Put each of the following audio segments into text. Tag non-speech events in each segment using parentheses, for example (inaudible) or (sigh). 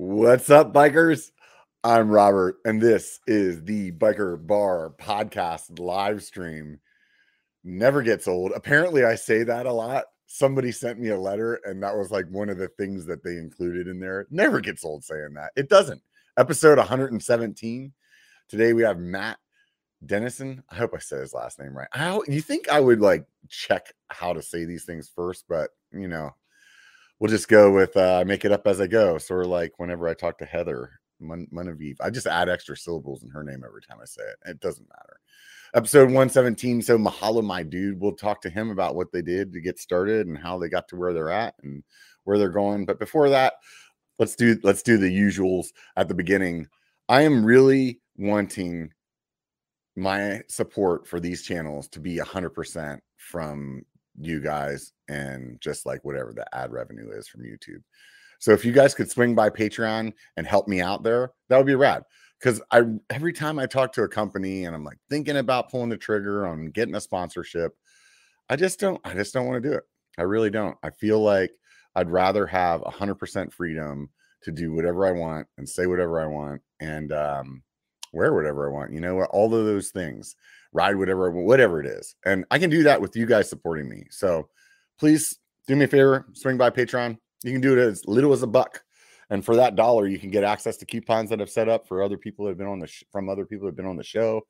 What's up, bikers? I'm Robert, and this is the Biker Bar podcast live stream. Never gets old. Apparently, I say that a lot. Somebody sent me a letter, and that was like one of the things that they included in there. Never gets old saying that. It doesn't. Episode 117. Today we have Matt Dennison. I hope I said his last name right. You think I would like check how to say these things first, but you know, we'll just go with uh make it up as I go. Sort of like whenever I talk to Heather Mun- Munaviv, I just add extra syllables in her name every time I say it. It doesn't matter. Episode 117. So Mahalo, my dude. We'll talk to him about what they did to get started and how they got to where they're at and where they're going. But before that, let's do let's do the usuals at the beginning. I am really wanting my support for these channels to be 100% from you guys and just like whatever the ad revenue is from YouTube. So if you guys could swing by Patreon and help me out there, that would be rad. Because I every time I talk to a company and I'm like thinking about pulling the trigger on getting a sponsorship, I just don't I just don't want to do it. I really don't. I feel like I'd rather have 100% freedom to do whatever I want and say whatever I want and um, wear whatever I want. You know, all of those things, ride whatever, whatever it is, and I can do that with you guys supporting me. So please do me a favor, swing by Patreon. You can do it as little as a buck, and for that dollar, you can get access to coupons that I've set up for other people that have been on the sh- from other people that have been on the show.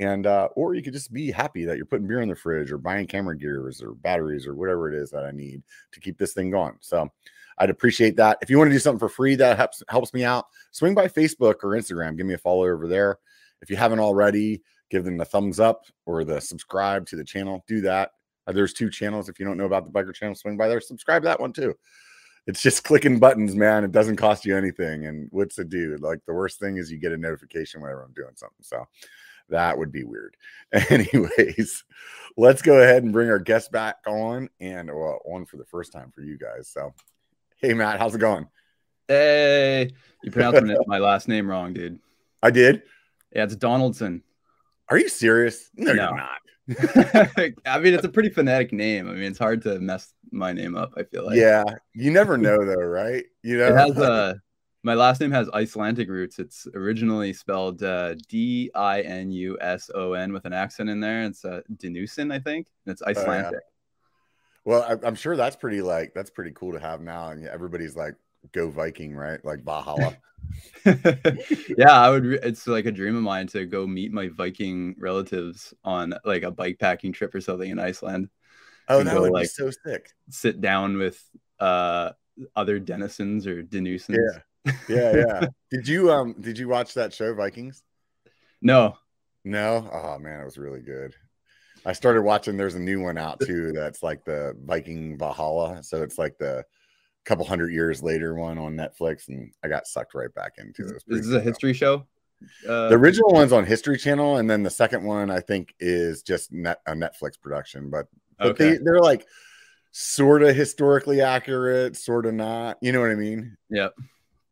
And uh, or you could just be happy that you're putting beer in the fridge or buying camera gears or batteries or whatever it is that I need to keep this thing going. So I'd appreciate that. If you want to do something for free that helps helps me out, swing by Facebook or Instagram. Give me a follow over there. If you haven't already, give them the thumbs up or the subscribe to the channel. Do that. Uh, there's two channels. If you don't know about the biker channel, swing by there. Subscribe to that one too. It's just (laughs) clicking buttons, man. It doesn't cost you anything. And what's it do? Like the worst thing is you get a notification whenever I'm doing something. So that would be weird. (laughs) Anyways, let's go ahead and bring our guest back on and well, on for the first time for you guys. So Hey Matt, how's it going? Hey, you pronounced (laughs) my last name wrong, dude. I did. Yeah, it's Donaldson. Are you serious? No, No. you're not. (laughs) I mean, it's a pretty phonetic name. I mean, it's hard to mess my name up. I feel like. yeah, you never know though, right? You know, It has uh my last name has Icelandic roots. It's originally spelled uh, D I N U S O N with an accent in there. It's uh, I think. And it's Icelandic. well, I, I'm sure that's pretty like that's pretty cool to have now, and everybody's like, "Go Viking," right? Like Valhalla. (laughs) yeah, I would. It's like a dream of mine to go meet my Viking relatives on like a bike packing trip or something in Iceland. Oh, that go, would be like- so sick. sit down with uh other denizens or denusens. Yeah, yeah, yeah. did you um did you watch that show Vikings? No. No. Oh man, it was really good. I started watching. There's a new one out too. That's like the Viking Valhalla. So it's like the couple hundred years later one on Netflix, and I got sucked right back into it. It This is a history show. Uh, The original one's on History Channel, and then the second one I think is just net, a Netflix production. But but okay. they they're like sort of historically accurate, sort of not. You know what I mean? Yep.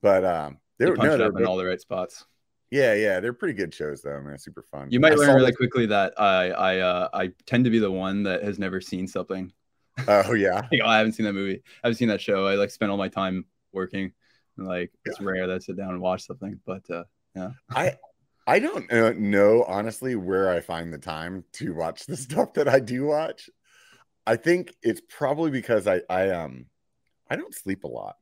But um, They they're punch no, they're up in all the right spots. yeah, yeah, they're pretty good shows though, man. Super fun. You might I learn really quickly that I I uh, I tend to be the one that has never seen something. Oh yeah, (laughs) Like, oh, I haven't seen that movie. I haven't seen that show. I like spend all my time working. And, like it's rare that I sit down and watch something. But uh, yeah. I I don't uh, know honestly where I find the time to watch the (laughs) stuff that I do watch. I think it's probably because I I um I don't sleep a lot.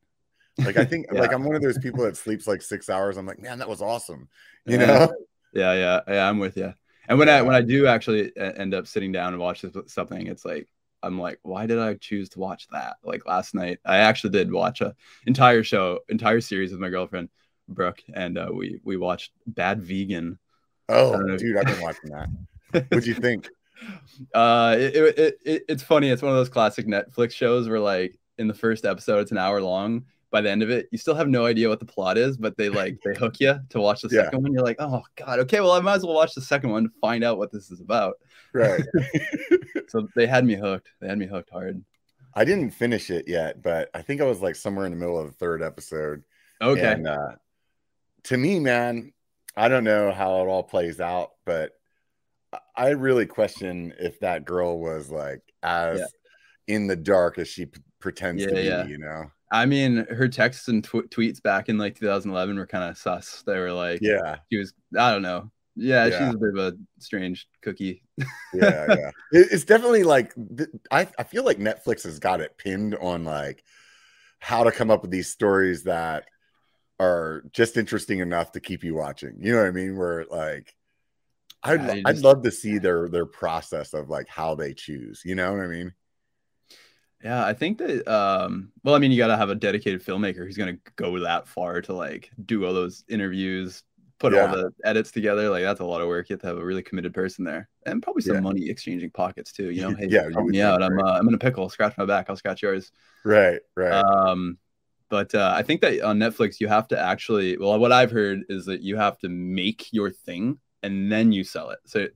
Like I (laughs) think like I'm one of those people that sleeps like six hours. I'm like, man, that was awesome. You Yeah. know? yeah, yeah, yeah, I'm with you. And when I when I do actually end up sitting down and watch something, it's like I'm like, why did I choose to watch that? Like last night, I actually did watch a entire show, entire series with my girlfriend Brooke, and uh, we we watched Bad Vegan. Oh, don't dude, I've been watching that. What'd you think? (laughs) uh, it, it, it- it's funny. It's one of those classic Netflix shows where like in the first episode, it's an hour long. By the end of it, you still have no idea what the plot is, but they like they hook you to watch the (laughs) Yeah. second one. You're like, oh god, okay, well I might as well watch the second one to find out what this is about. Right. (laughs) So they had me hooked. They had me hooked hard. I didn't finish it yet, but I think I was like somewhere in the middle of the third episode. Okay. And uh, to me, man, I don't know how it all plays out, but I- really question if that girl was like as Yeah. in the dark as she pretends Yeah, to be, yeah. you know? I mean, her texts and tw- tweets back in like 2011 were kind of sus. They were like, Yeah, she was, I don't know. Yeah, Yeah. she's a bit of a strange cookie. yeah, yeah. (laughs) It- it's definitely like I, I feel like Netflix has got it pinned on like how to come up with these stories that are just interesting enough to keep you watching. You know what I mean? Where like I'd Yeah, you I'd love to see their their process of like how they choose. You know what I mean? Yeah, I think that um well, I mean, you got to have a dedicated filmmaker who's going to go that far to like do all those interviews, put Yeah. all the edits together. Like that's a lot of work. You have to have a really committed person there. And probably some Yeah. money exchanging pockets too, you know. (laughs) Hey, Yeah, you help me out. I'm uh, I'm in a pickle. Scratch my back. I'll scratch yours. Right, right. Um but uh, I think that on Netflix you have to actually well what I've heard is that you have to make your thing and then you sell it. So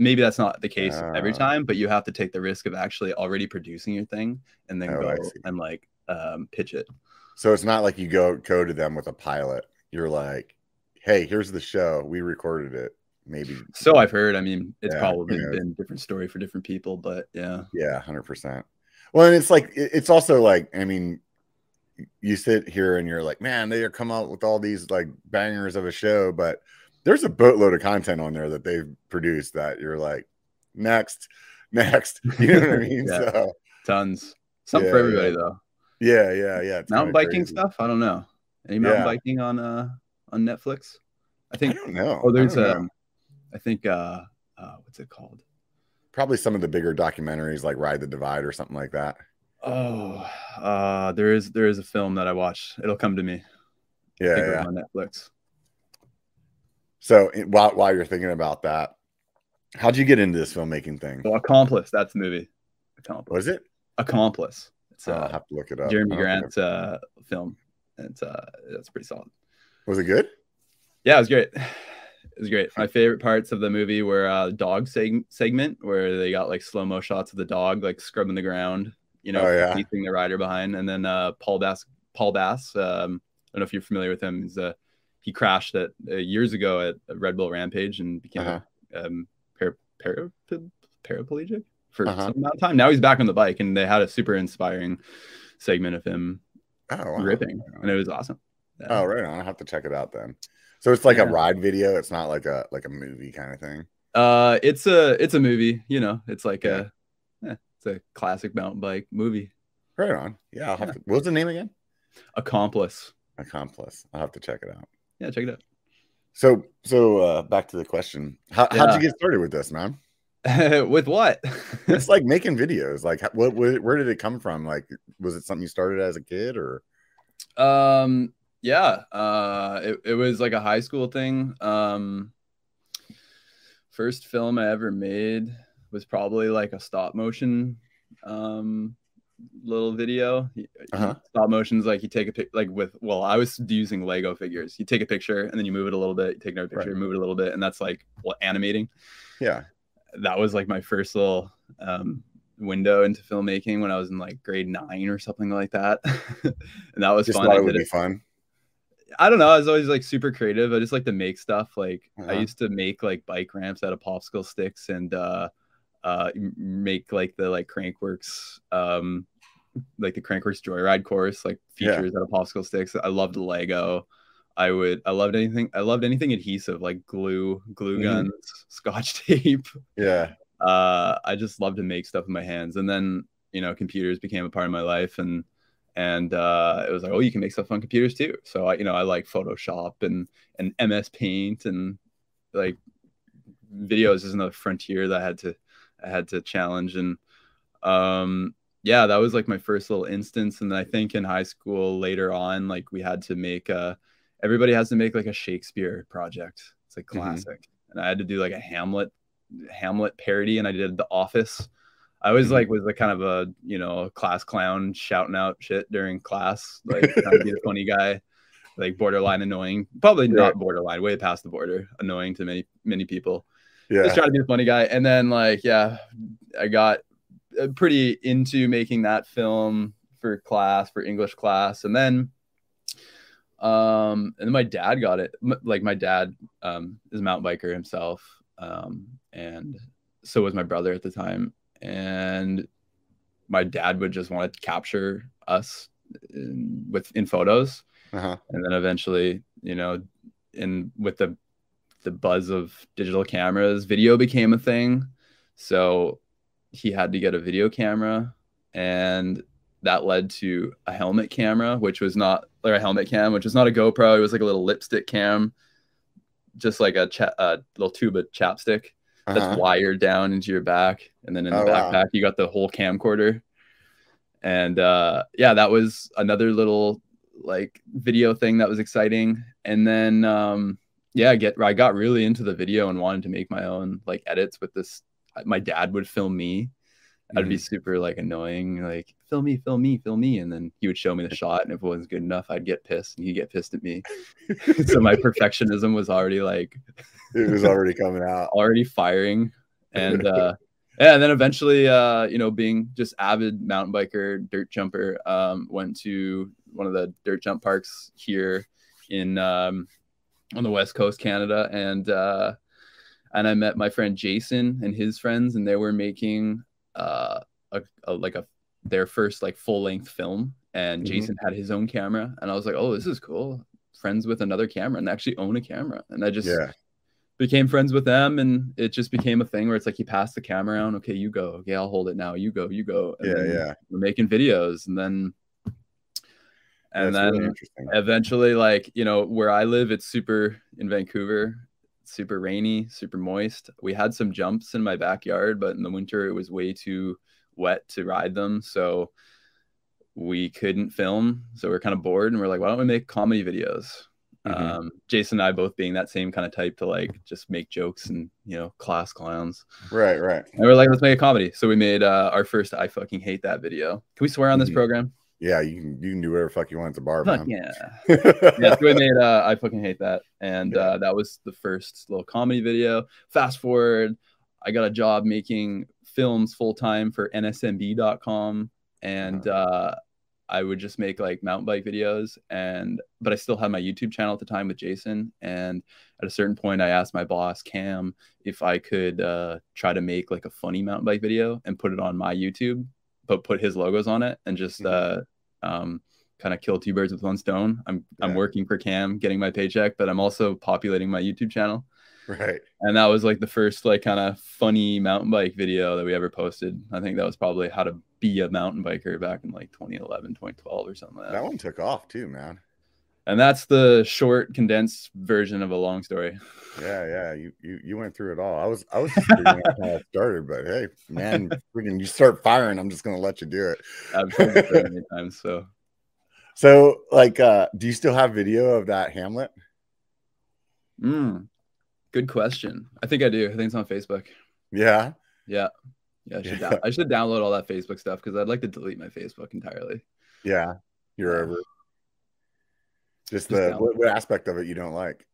maybe that's not the case every Ah. time, but you have to take the risk of actually already producing your thing and then Oh, go and like um, pitch it. so it's not like you go go to them with a pilot. You're like, hey, here's the show. We recorded it. Maybe So I've heard. I mean, it's Yeah, probably who knows? been a different story for different people, but yeah. Yeah, hundred percent. Well, and it's like it's also like I mean, you sit here and you're like, man, they are come out with all these like bangers of a show, but there's a boatload of content on there that they've produced that you're like, next, (laughs) next. You know what I (laughs) mean? Yeah. So Tons. Something for Yeah, everybody yeah. though. yeah, yeah, yeah. it's Mountain biking crazy. stuff? I don't know. Any mountain biking on uh on Netflix? I I think don't know. oh there's I don't know. um I think uh uh what's it called? probably some of the bigger documentaries like Ride the Divide or something like that. Oh, uh, there is there is a film that I watched. It'll come to me. I Yeah, yeah. on Netflix. So while while you're thinking about that, how'd you get into this filmmaking thing? Well, Accomplice. That's the movie. Accomplice. Was it? Accomplice. It's I'll uh, have to look it up. Jeremy Grant's uh, film. It's uh, that's pretty solid. Was it good? Yeah, it was great. (sighs) It was great. My favorite parts of the movie were uh, dog seg- segment where they got like slow mo shots of the dog like scrubbing the ground, you know, Oh, yeah. leaving the rider behind, and then uh, Paul Bass. Paul Bass. Um, I don't know if you're familiar with him. He's uh, he crashed at uh, years ago at Red Bull Rampage and became Uh-huh. a um, para, para, paraplegic for Uh-huh. some amount of time. Now he's back on the bike, and they had a super inspiring segment of him Oh, wow. ripping, and it was awesome. Yeah. Oh, right on. I'll have to check it out then. So it's like a ride video. It's not like a like a movie kind of thing. Uh, it's a it's a movie. You know, it's like Yeah. a eh, it's a classic mountain bike movie. Right on. Yeah, I'll have Yeah. to. What was the name again? Accomplice. Accomplice. I'll have to check it out. Yeah, check it out. So so uh back to the question. How how'd you get started with this, man? (laughs) With what? It's (laughs) like making videos. Like what, what where did it come from? Like was it something you started as a kid or um, yeah. Uh, it it was like a high school thing. Um, first film I ever made was probably like a stop motion um little video Uh-huh. stop motion's like you take a pic like with well i was using lego figures you take a picture and then you move it a little bit you take another picture Right. move it a little bit and that's like well, animating yeah. that was like my first little um window into filmmaking when i was in like grade nine or something like that (laughs) and that was Just fun thought it would be it fun. I don't know. I was always like super creative. I just like to make stuff. Like I Uh-huh. used to make like bike ramps out of popsicle sticks and uh uh make like the like Crankworx um like the Crankworx Joyride course like Yeah. features out of popsicle sticks. I loved Lego. I would I loved anything I loved anything adhesive like glue, glue Mhm. guns, (laughs) scotch tape. Yeah. Uh I just loved to make stuff with my hands. And then, you know, computers became a part of my life and and uh, it was like, oh, you can make stuff on computers too. So I, you know, I like Photoshop and and MS Paint and like videos is another frontier that I had to had to challenge and um yeah, that was like my first little instance. And then I think in high school later on, like we had to make a everybody has to make like a Shakespeare project. It's like Mhm. classic. And I had to do like a Hamlet Hamlet parody and I did The Office. I was Mhm. like was like kind of a you know class clown shouting out shit during class, like trying to be the (laughs) funny guy, like borderline annoying. Probably not borderline, way past the border, annoying to many many people. Yeah. Just trying to be the funny guy, and then like yeah, I got uh, pretty into making that film for class for English class, and then um and then my dad got it. Like my dad um is a mountain biker himself um and so was my brother at the time. And my dad would just want to capture us in, with in photos, Uh-huh. and then eventually, you know, in with the the buzz of digital cameras, video became a thing. So he had to get a video camera, and that led to a helmet camera, which was not or a helmet cam, which was not a GoPro. It was like a little lipstick cam, just like a, cha- a little tube of chapstick that's Uh-huh. wired down into your back, and then in the Oh, wow. backpack you got the whole camcorder. And uh, yeah, that was another little like video thing that was exciting. And then um, yeah, get I got really into the video and wanted to make my own like edits with this. My dad would film me. I'd be super like annoying, like film me, film me, film me, and then he would show me the shot, and if it wasn't good enough, I'd get pissed, and he'd get pissed at me. so my perfectionism was already like (laughs) it was already coming out. already firing (laughs) and uh yeah and then eventually uh you know being just avid mountain biker dirt jumper um went to one of the dirt jump parks here in um on the west coast canada and uh and i met my friend jason and his friends and they were making uh a, a like a their first like full length film and Mhm. jason had his own camera and i was like oh this is cool friends with another camera and they actually own a camera and i just Yeah. became friends with them and it just became a thing where it's like you pass the camera around okay you go okay i'll hold it now you go you go and Yeah, yeah. we're making videos and then and That's then really eventually like you know where i live it's super in vancouver super rainy super moist. We had some jumps in my backyard but in the winter it was way too wet to ride them. So we couldn't film. So we're kind of bored and we're like why don't we make comedy videos? Mhm. um jason and i both being that same kind of type to like just make jokes and you know class clowns. Right, right. and we're like let's make a comedy. So we made uh our first i fucking hate that video. Can we swear on this Mhm. program Yeah, you can you can do whatever fuck you want at the bar, Fuck man. yeah. (laughs) Yeah, so we made uh, I fucking hate that, and Yeah. uh, that was the first little comedy video. Fast forward, I got a job making films full time for NSMB.com, and uh, I would just make like mountain bike videos, and but I still had my YouTube channel at the time with Jason, and at a certain point, I asked my boss Cam if I could uh, try to make like a funny mountain bike video and put it on my YouTube, but put his logos on it, and just uh, um, kind of kill two birds with one stone. I'm I'm working for Cam, getting my paycheck, but I'm also populating my YouTube channel. Right. And that was like the first like kind of funny mountain bike video that we ever posted. I think that was probably how to be a mountain biker back in like 2011, 2012 or something like that. That one took off too, man. And that's the short condensed version of a long story. Yeah, yeah. You you you went through it all. I was I was just how it started, but hey, man, freaking you start firing, I'm just gonna let you do it. I've told you (laughs) so many times. So So, like, uh, do you still have video of that Hamlet? mm, good question. I think I do. I think it's on Facebook. Yeah. Yeah. Yeah, I should, Yeah. I should download all that Facebook stuff because I'd like to delete my Facebook entirely. Yeah. You're over. Just Just the what, what aspect of it you don't like?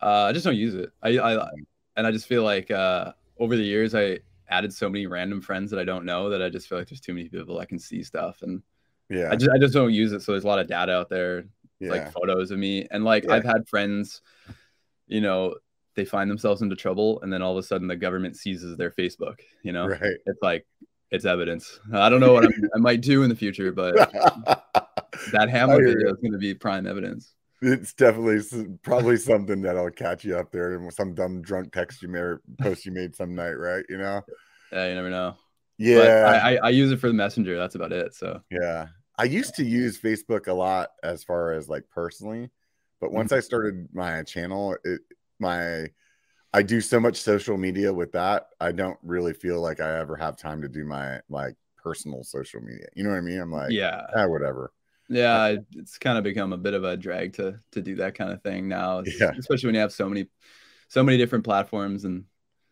Uh, I just don't use it. I, I and I just feel like uh, over the years I added so many random friends that I don't know that I just feel like there's too many people I can see stuff and Yeah. I just I just don't use it. So there's a lot of data out there, yeah. like photos of me, and like Yeah. I've had friends, you know, they find themselves into trouble, and then all of a sudden the government seizes their Facebook. You know, right. it's like it's evidence. I don't know what I'm, I might do in the future, but (laughs) that you. is going to be prime evidence. it's definitely probably something that'll catch you up there and some dumb drunk text you made or post you made some night, right? You know? Yeah, you never know. Yeah. I, I, I use it for the messenger. That's about it. So Yeah. I used to use Facebook a lot as far as like personally, but once I started my channel, it my I do so much social media with that. I don't really feel like I ever have time to do my like personal social media. You know what I mean? I'm like, yeah, ah, whatever. Yeah, it's kind of become a bit of a drag to to do that kind of thing now. Yeah. especially when you have so many so many different platforms and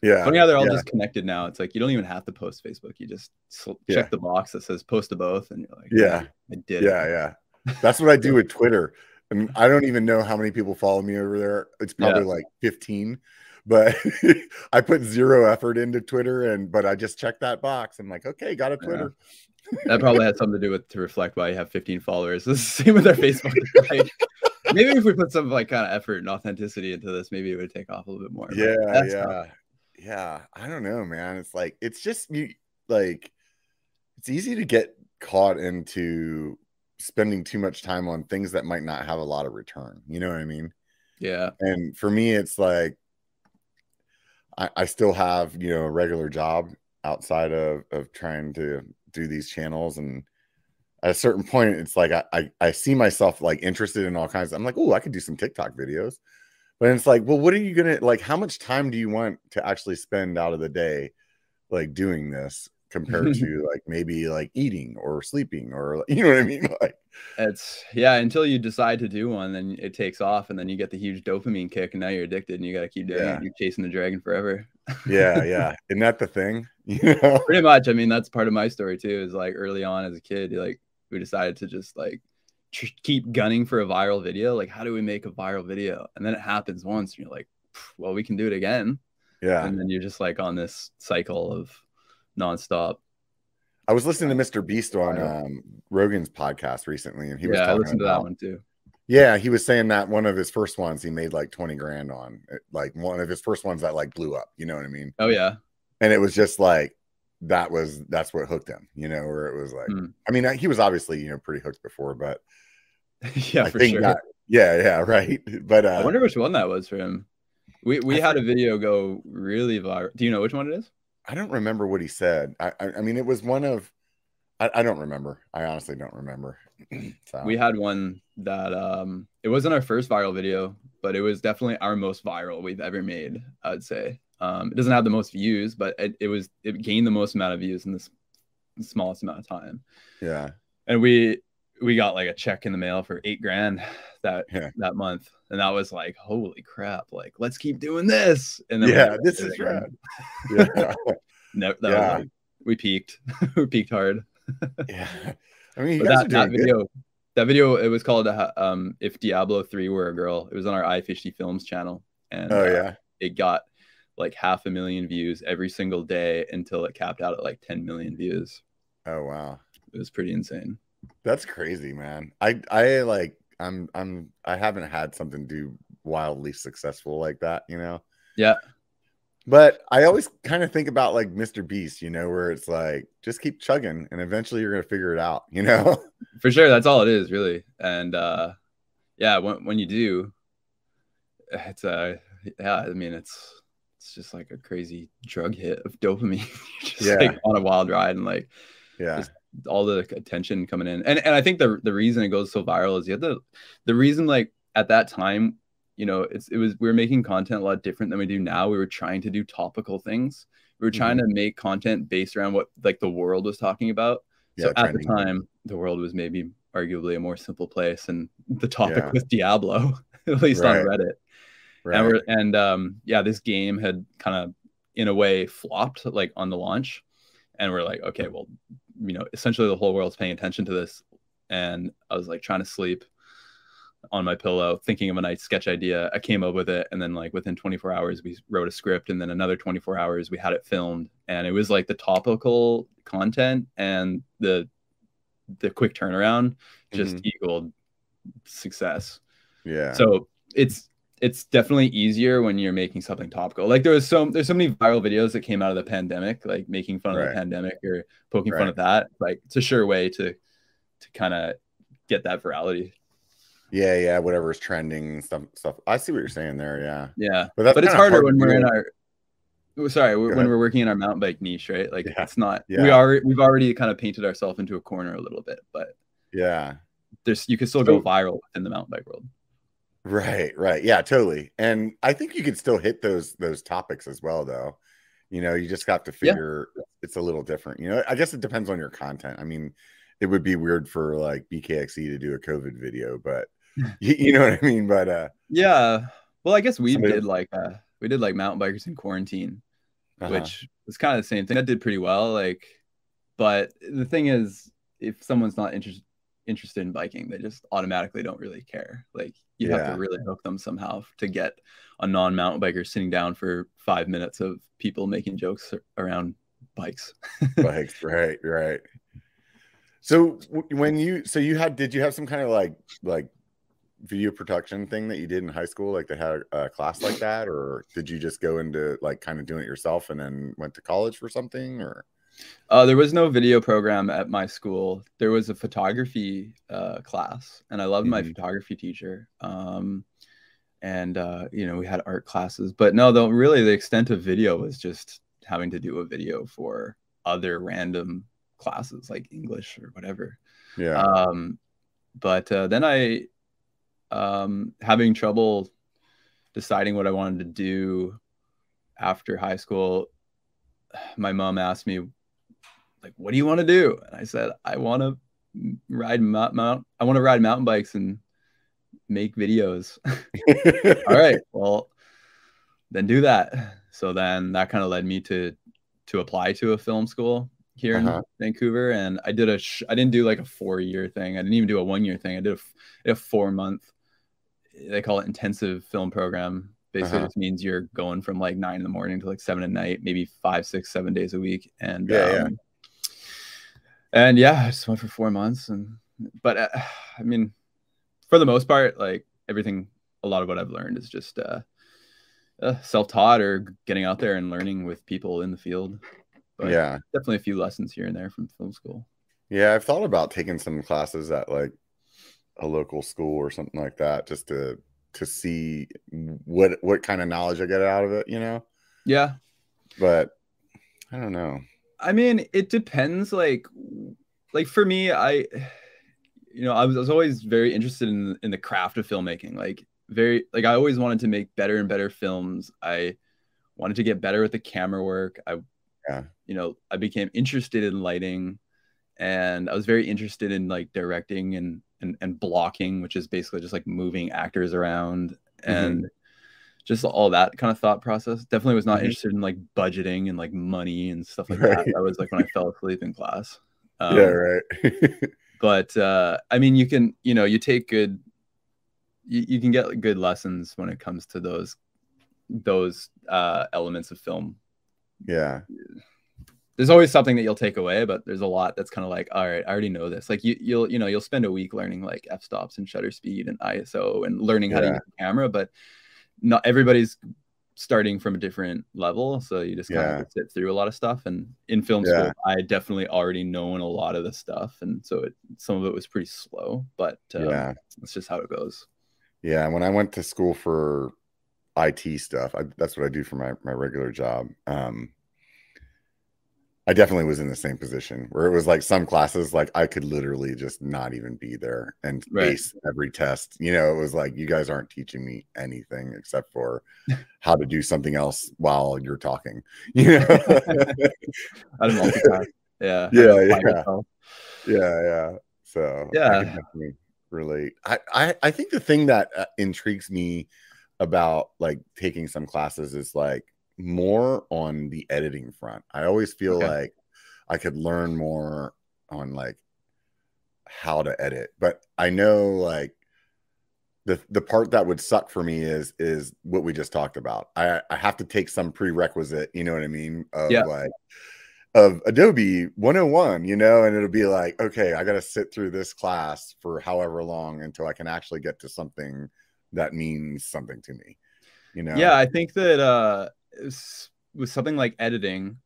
Yeah. funny how they're all yeah. just connected now. It's like you don't even have to post Facebook. You just sl- Yeah. check the box that says post to both, and you're like, Yeah. I did. yeah, it. yeah. That's what I do (laughs) with Twitter. And I don't even know how many people follow me over there. It's probably like 15. But (laughs) I put zero effort into Twitter and but I just checked that box. I'm like, okay, got a Yeah. Twitter. That probably had something to do with to reflect why you have 15 followers. (laughs) The same with our Facebook. (laughs) Like, maybe if we put some like kind of effort and authenticity into this, maybe it would take off a little bit more. Yeah, yeah. Yeah. I don't know, man. It's like it's just you like it's easy to get caught into spending too much time on things that might not have a lot of return. You know what I mean? Yeah. And for me, it's like I, I still have, you know, a regular job outside of, of trying to do these channels. And at a certain point, it's like I, I, I see myself like interested in all kinds. I'm like, oh, I could do some TikTok videos. But it's like, well, what are you gonna like? How much time do you want to actually spend out of the day, like doing this? Compared (laughs) to like maybe like eating or sleeping or (laughs) you know what I mean? (laughs) Like it's yeah, until you decide to do one, then it takes off and then you get the huge dopamine kick and now you're addicted and you gotta keep doing yeah. it. You're chasing the dragon forever. yeah, yeah. Isn't that the thing? You know? Pretty much. I mean, that's part of my story too, is like early on as a kid, like we decided to just like keep gunning for a viral video. Like, how do we make a viral video? And then it happens once, and you're like, well, we can do it again. Yeah. And then you're just like on this cycle of nonstop. I was listening to Mr. Beast on um, Rogan's podcast recently, and he was yeah, I listened about, to that one too. Yeah, he was saying that one of his first ones he made like 20 grand on, like one of his first ones that like blew up. You know what I mean? Oh yeah. And it was just like that was that's what hooked him. You know, where it was like, mm. I mean, he was obviously you know pretty hooked before, but (laughs) yeah, I for sure. That, yeah, yeah, (laughs) right. But uh, I wonder which one that was for him. We we had a video go really viral. Do you know which one it is? I don't remember what he said. I, I, I mean, it was one of, I, I, don't remember. I honestly don't remember. (clears throat) so. We had one that um, it wasn't our first viral video, but it was definitely our most viral we've ever made. I would say um, it doesn't have the most views, but it, it was it gained the most amount of views in this smallest amount of time. Yeah, and we we got like a check in the mail for eight grand that yeah. that month and that was like holy crap like let's keep doing this. And then yeah this is rad. Yeah. (laughs) No that yeah. was like we peaked. (laughs) We peaked hard. Yeah. (laughs) I mean that, that video good. that video it was called uh, um if diablo 3 were a girl. It was on our i50 films channel and oh yeah. uh, it got like half a million views every single day until it capped out at like 10 million views. Oh wow. It was pretty insane. That's crazy, man. I I like I'm I'm I haven't had something do wildly successful like that, you know. Yeah. But I always kind of think about like Mr. Beast, you know, where it's like just keep chugging and eventually you're gonna figure it out, (laughs) you know. For sure, that's all it is, really. And uh yeah, when when you do, it's uh yeah, I mean it's it's just like a crazy drug hit of dopamine. (laughs) just yeah. like on a wild ride and like yeah all the attention coming in. And and I think the the reason it goes so viral is you have the the reason like at that time, you know, it's it was we were making content a lot different than we do now. We were trying to do topical things. We were trying mm-hmm. to make content based around what like the world was talking about. Yeah, so at the time, the world was maybe arguably a more simple place, and the topic yeah. was Diablo, (laughs) at least right. on Reddit. Right. And we're and um yeah, this game had kind of in a way flopped like on the launch, and we're like, okay, well, you know, essentially the whole world's paying attention to this. And I was like trying to sleep on my pillow, thinking of a nice sketch idea. I came up with it. And then, like, within 24 hours, we wrote a script. And then another 24 hours, we had it filmed. And it was like the topical content and the, the quick turnaround just mm-hmm. equaled success. Yeah. So it's, it's definitely easier when you're making something topical. Like there was so there's so many viral videos that came out of the pandemic, like making fun right. of the pandemic or poking right. fun of that. Like it's a sure way to to kind of get that virality. Yeah, yeah, whatever is trending stuff. Stuff. I see what you're saying there. Yeah, yeah, but, but it's harder hard when we're in our. Sorry, when we're working in our mountain bike niche, right? Like yeah. it's not. Yeah. We are. We've already kind of painted ourselves into a corner a little bit, but yeah, there's you can still go viral in the mountain bike world. Right, right. Yeah, totally. And I think you could still hit those those topics as well though. You know, you just got to figure yeah. it's a little different. You know, I guess it depends on your content. I mean, it would be weird for like BKXC to do a COVID video, but you, (laughs) (laughs) you know what I mean? But uh yeah. Well, I guess we somebody... did like uh we did like mountain bikers in quarantine, uh-huh. which was kind of the same thing. That did pretty well. Like, but the thing is, if someone's not interested interested in biking, they just automatically don't really care. Like you yeah. have to really hook them somehow to get a non-mountain biker sitting down for five minutes of people making jokes around bikes. (laughs) bikes, right, right. So when you so you had did you have some kind of like like video production thing that you did in high school like they had a class like that or did you just go into like kind of doing it yourself and then went to college for something or Uh, there was no video program at my school. There was a photography uh, class, and I loved my Mhm. photography teacher. Um, and uh, you know, we had art classes, but no, though, really, the extent of video was just having to do a video for other random classes like English or whatever. Yeah. Um, but uh, then I, um, having trouble deciding what I wanted to do after high school, (sighs) my mom asked me, like, "What do you want to do?" And I said, "I want to ride mount, mount I want to ride mountain bikes and make videos." (laughs) All right, well, then do that. So then that kind of led me to to apply to a film school here Uh-huh. in Vancouver, and I did a sh- I didn't do like a four year thing. I didn't even do a one year thing. I did a, f- a four month. They call it intensive film program. Basically, Uh-huh. just means you're going from like nine in the morning to like seven at night, maybe five, six, seven days a week, and Yeah, yeah. And yeah, I just went for four months, and but uh, I mean, for the most part, like everything, a lot of what I've learned is just uh, uh, self-taught or getting out there and learning with people in the field. But yeah. definitely a few lessons here and there from film school. Yeah, I've thought about taking some classes at like a local school or something like that just to to see what what kind of knowledge I get out of it, you know? Yeah, But I don't know. I mean, it depends. Like, like for me, I, you know, I was, I was always very interested in in the craft of filmmaking. Like, very like I always wanted to make better and better films. I wanted to get better with the camera work. I, Yeah. you know, I became interested in lighting, and I was very interested in like directing and and and blocking, which is basically just like moving actors around mm-hmm. and just all that kind of thought process. Definitely was not Mhm. interested in like budgeting and like money and stuff like Right. that. That was like when I fell asleep in class. (laughs) Um, yeah, right. (laughs) But uh, I mean, you can, you know, you take good, you, you can get good lessons when it comes to those those uh, elements of film. yeah. There's always something that you'll take away, but there's a lot that's kind of like, all right, I already know this. Like you, you'll, you know, you'll spend a week learning like f stops and shutter speed and ISO and learning how to use the camera, but not everybody's starting from a different level. So you just kind Yeah. of sit through a lot of stuff. And in film Yeah. school, I definitely already known a lot of the stuff, and so it, some of it was pretty slow, but um, Yeah. that's just how it goes. Yeah, when I went to school for IT stuff, I, that's what I do for my my regular job. Um, I definitely was in the same position where it was like some classes, like I could literally just not even be there and Right. ace every test. You know, it was like you guys aren't teaching me anything except for (laughs) how to do something else while you're talking. (laughs) You know? I don't multitask. Yeah. Yeah, yeah. myself. yeah yeah so Yeah. I relate I, I i think the thing that uh, intrigues me about like taking some classes is like more on the editing front i always feel Okay. like i could learn more on like how to edit but i know like the the part that would suck for me is is what we just talked about i i have to take some prerequisite you know what i mean of Yeah. like of Adobe 101, you know, and it'll be like, okay, I got to sit through this class for however long until I can actually get to something that means something to me, you know? Yeah, I think that uh, with something like editing,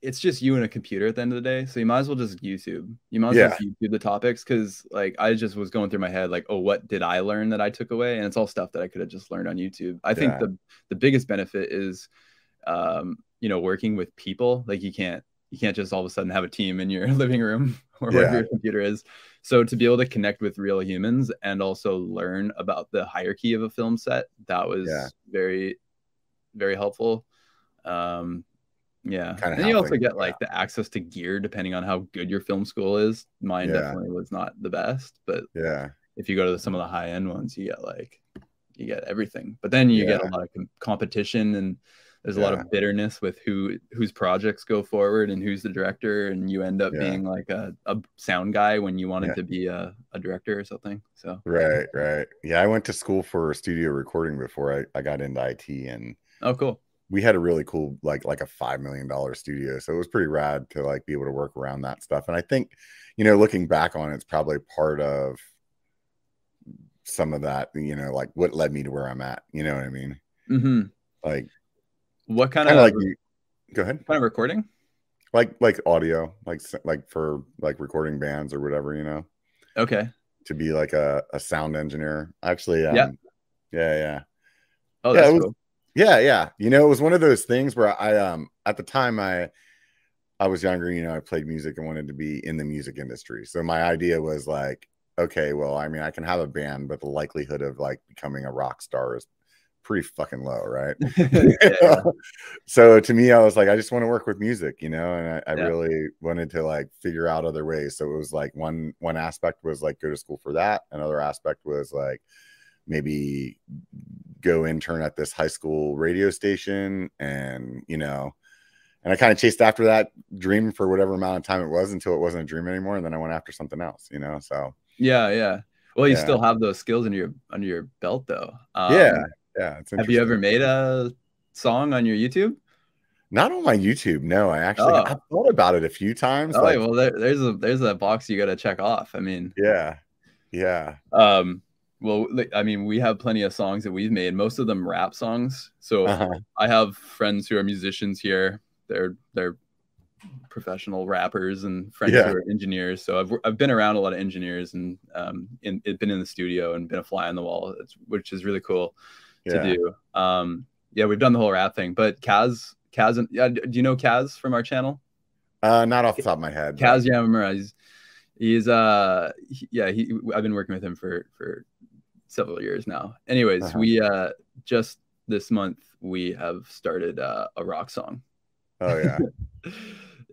it's just you and a computer at the end of the day. So you might as well just YouTube. You might as well Yeah. just YouTube the topics because, like, I just was going through my head, like, oh, what did I learn that I took away? And it's all stuff that I could have just learned on YouTube. I think the the biggest benefit is, um, you know, working with people. Like, you can't you can't just all of a sudden have a team in your (laughs) living room or wherever your computer is. So to be able to connect with real humans and also learn about the hierarchy of a film set, that was Yeah. very, very helpful. Um, yeah, Kinda and you also get like the access to gear depending on how good your film school is. Mine Yeah. definitely was not the best, but Yeah. if you go to some of the high end ones, you get like you get everything. But then you get a lot of com- competition and there's a lot of bitterness with who whose projects go forward and who's the director, and you end up Yeah. being like a, a sound guy when you wanted Yeah. to be a, a director or something. So Right. Right. Yeah. I went to school for studio recording before I, I got into IT and oh cool. we had a really cool, like, like a $5 million studio. So it was pretty rad to like be able to work around that stuff. And I think, you know, looking back on it, it's probably part of some of that, you know, like what led me to where I'm at. You know what I mean? hmm Like, What kind of like you. Go ahead. kind of recording? like like audio, like like for like recording bands or whatever, you know, Okay. to be like a, a sound engineer. Actually, um, Yeah. yeah, yeah, Oh, Yeah, it was- cool. Yeah, yeah. You know, it was one of those things where I um at the time I I was younger, you know, I played music and wanted to be in the music industry. So my idea was like, okay, well, I mean, I can have a band, but the likelihood of like becoming a rock star is pretty fucking low, right? (laughs) Yeah, (laughs) so to me, I was like, I just want to work with music, you know, and I, I Yeah. really wanted to like figure out other ways. So it was like one one aspect was like go to school for that. Another aspect was like maybe go intern at this high school radio station and you know and i kind of chased after that dream for whatever amount of time it was until it wasn't a dream anymore and then i went after something else you know so Yeah, yeah. Well, you Yeah. still have those skills under your under your belt, though. Um, yeah yeah Have you ever made a song on your YouTube? not on my youtube no i actually Oh. i've thought about it a few times Oh, like, well, there, there's a there's a box you got to check off. I mean, yeah yeah um, well, I mean, we have plenty of songs that we've made. Most of them rap songs. So uh-huh. I have friends who are musicians here. They're they're professional rappers and friends Yeah. who are engineers. So I've I've been around a lot of engineers and um in it been in the studio and been a fly on the wall, it's- which is really cool to yeah do. Um yeah, we've done the whole rap thing. But Kaz Kaz and yeah, do you know Kaz from our channel? uh not off the top of my head kaz but- Yamamura. He's, he's uh he- yeah, he I've been working with him for for several years now. Anyways, Uh-huh. we uh just this month we have started uh, a rock song. oh yeah (laughs)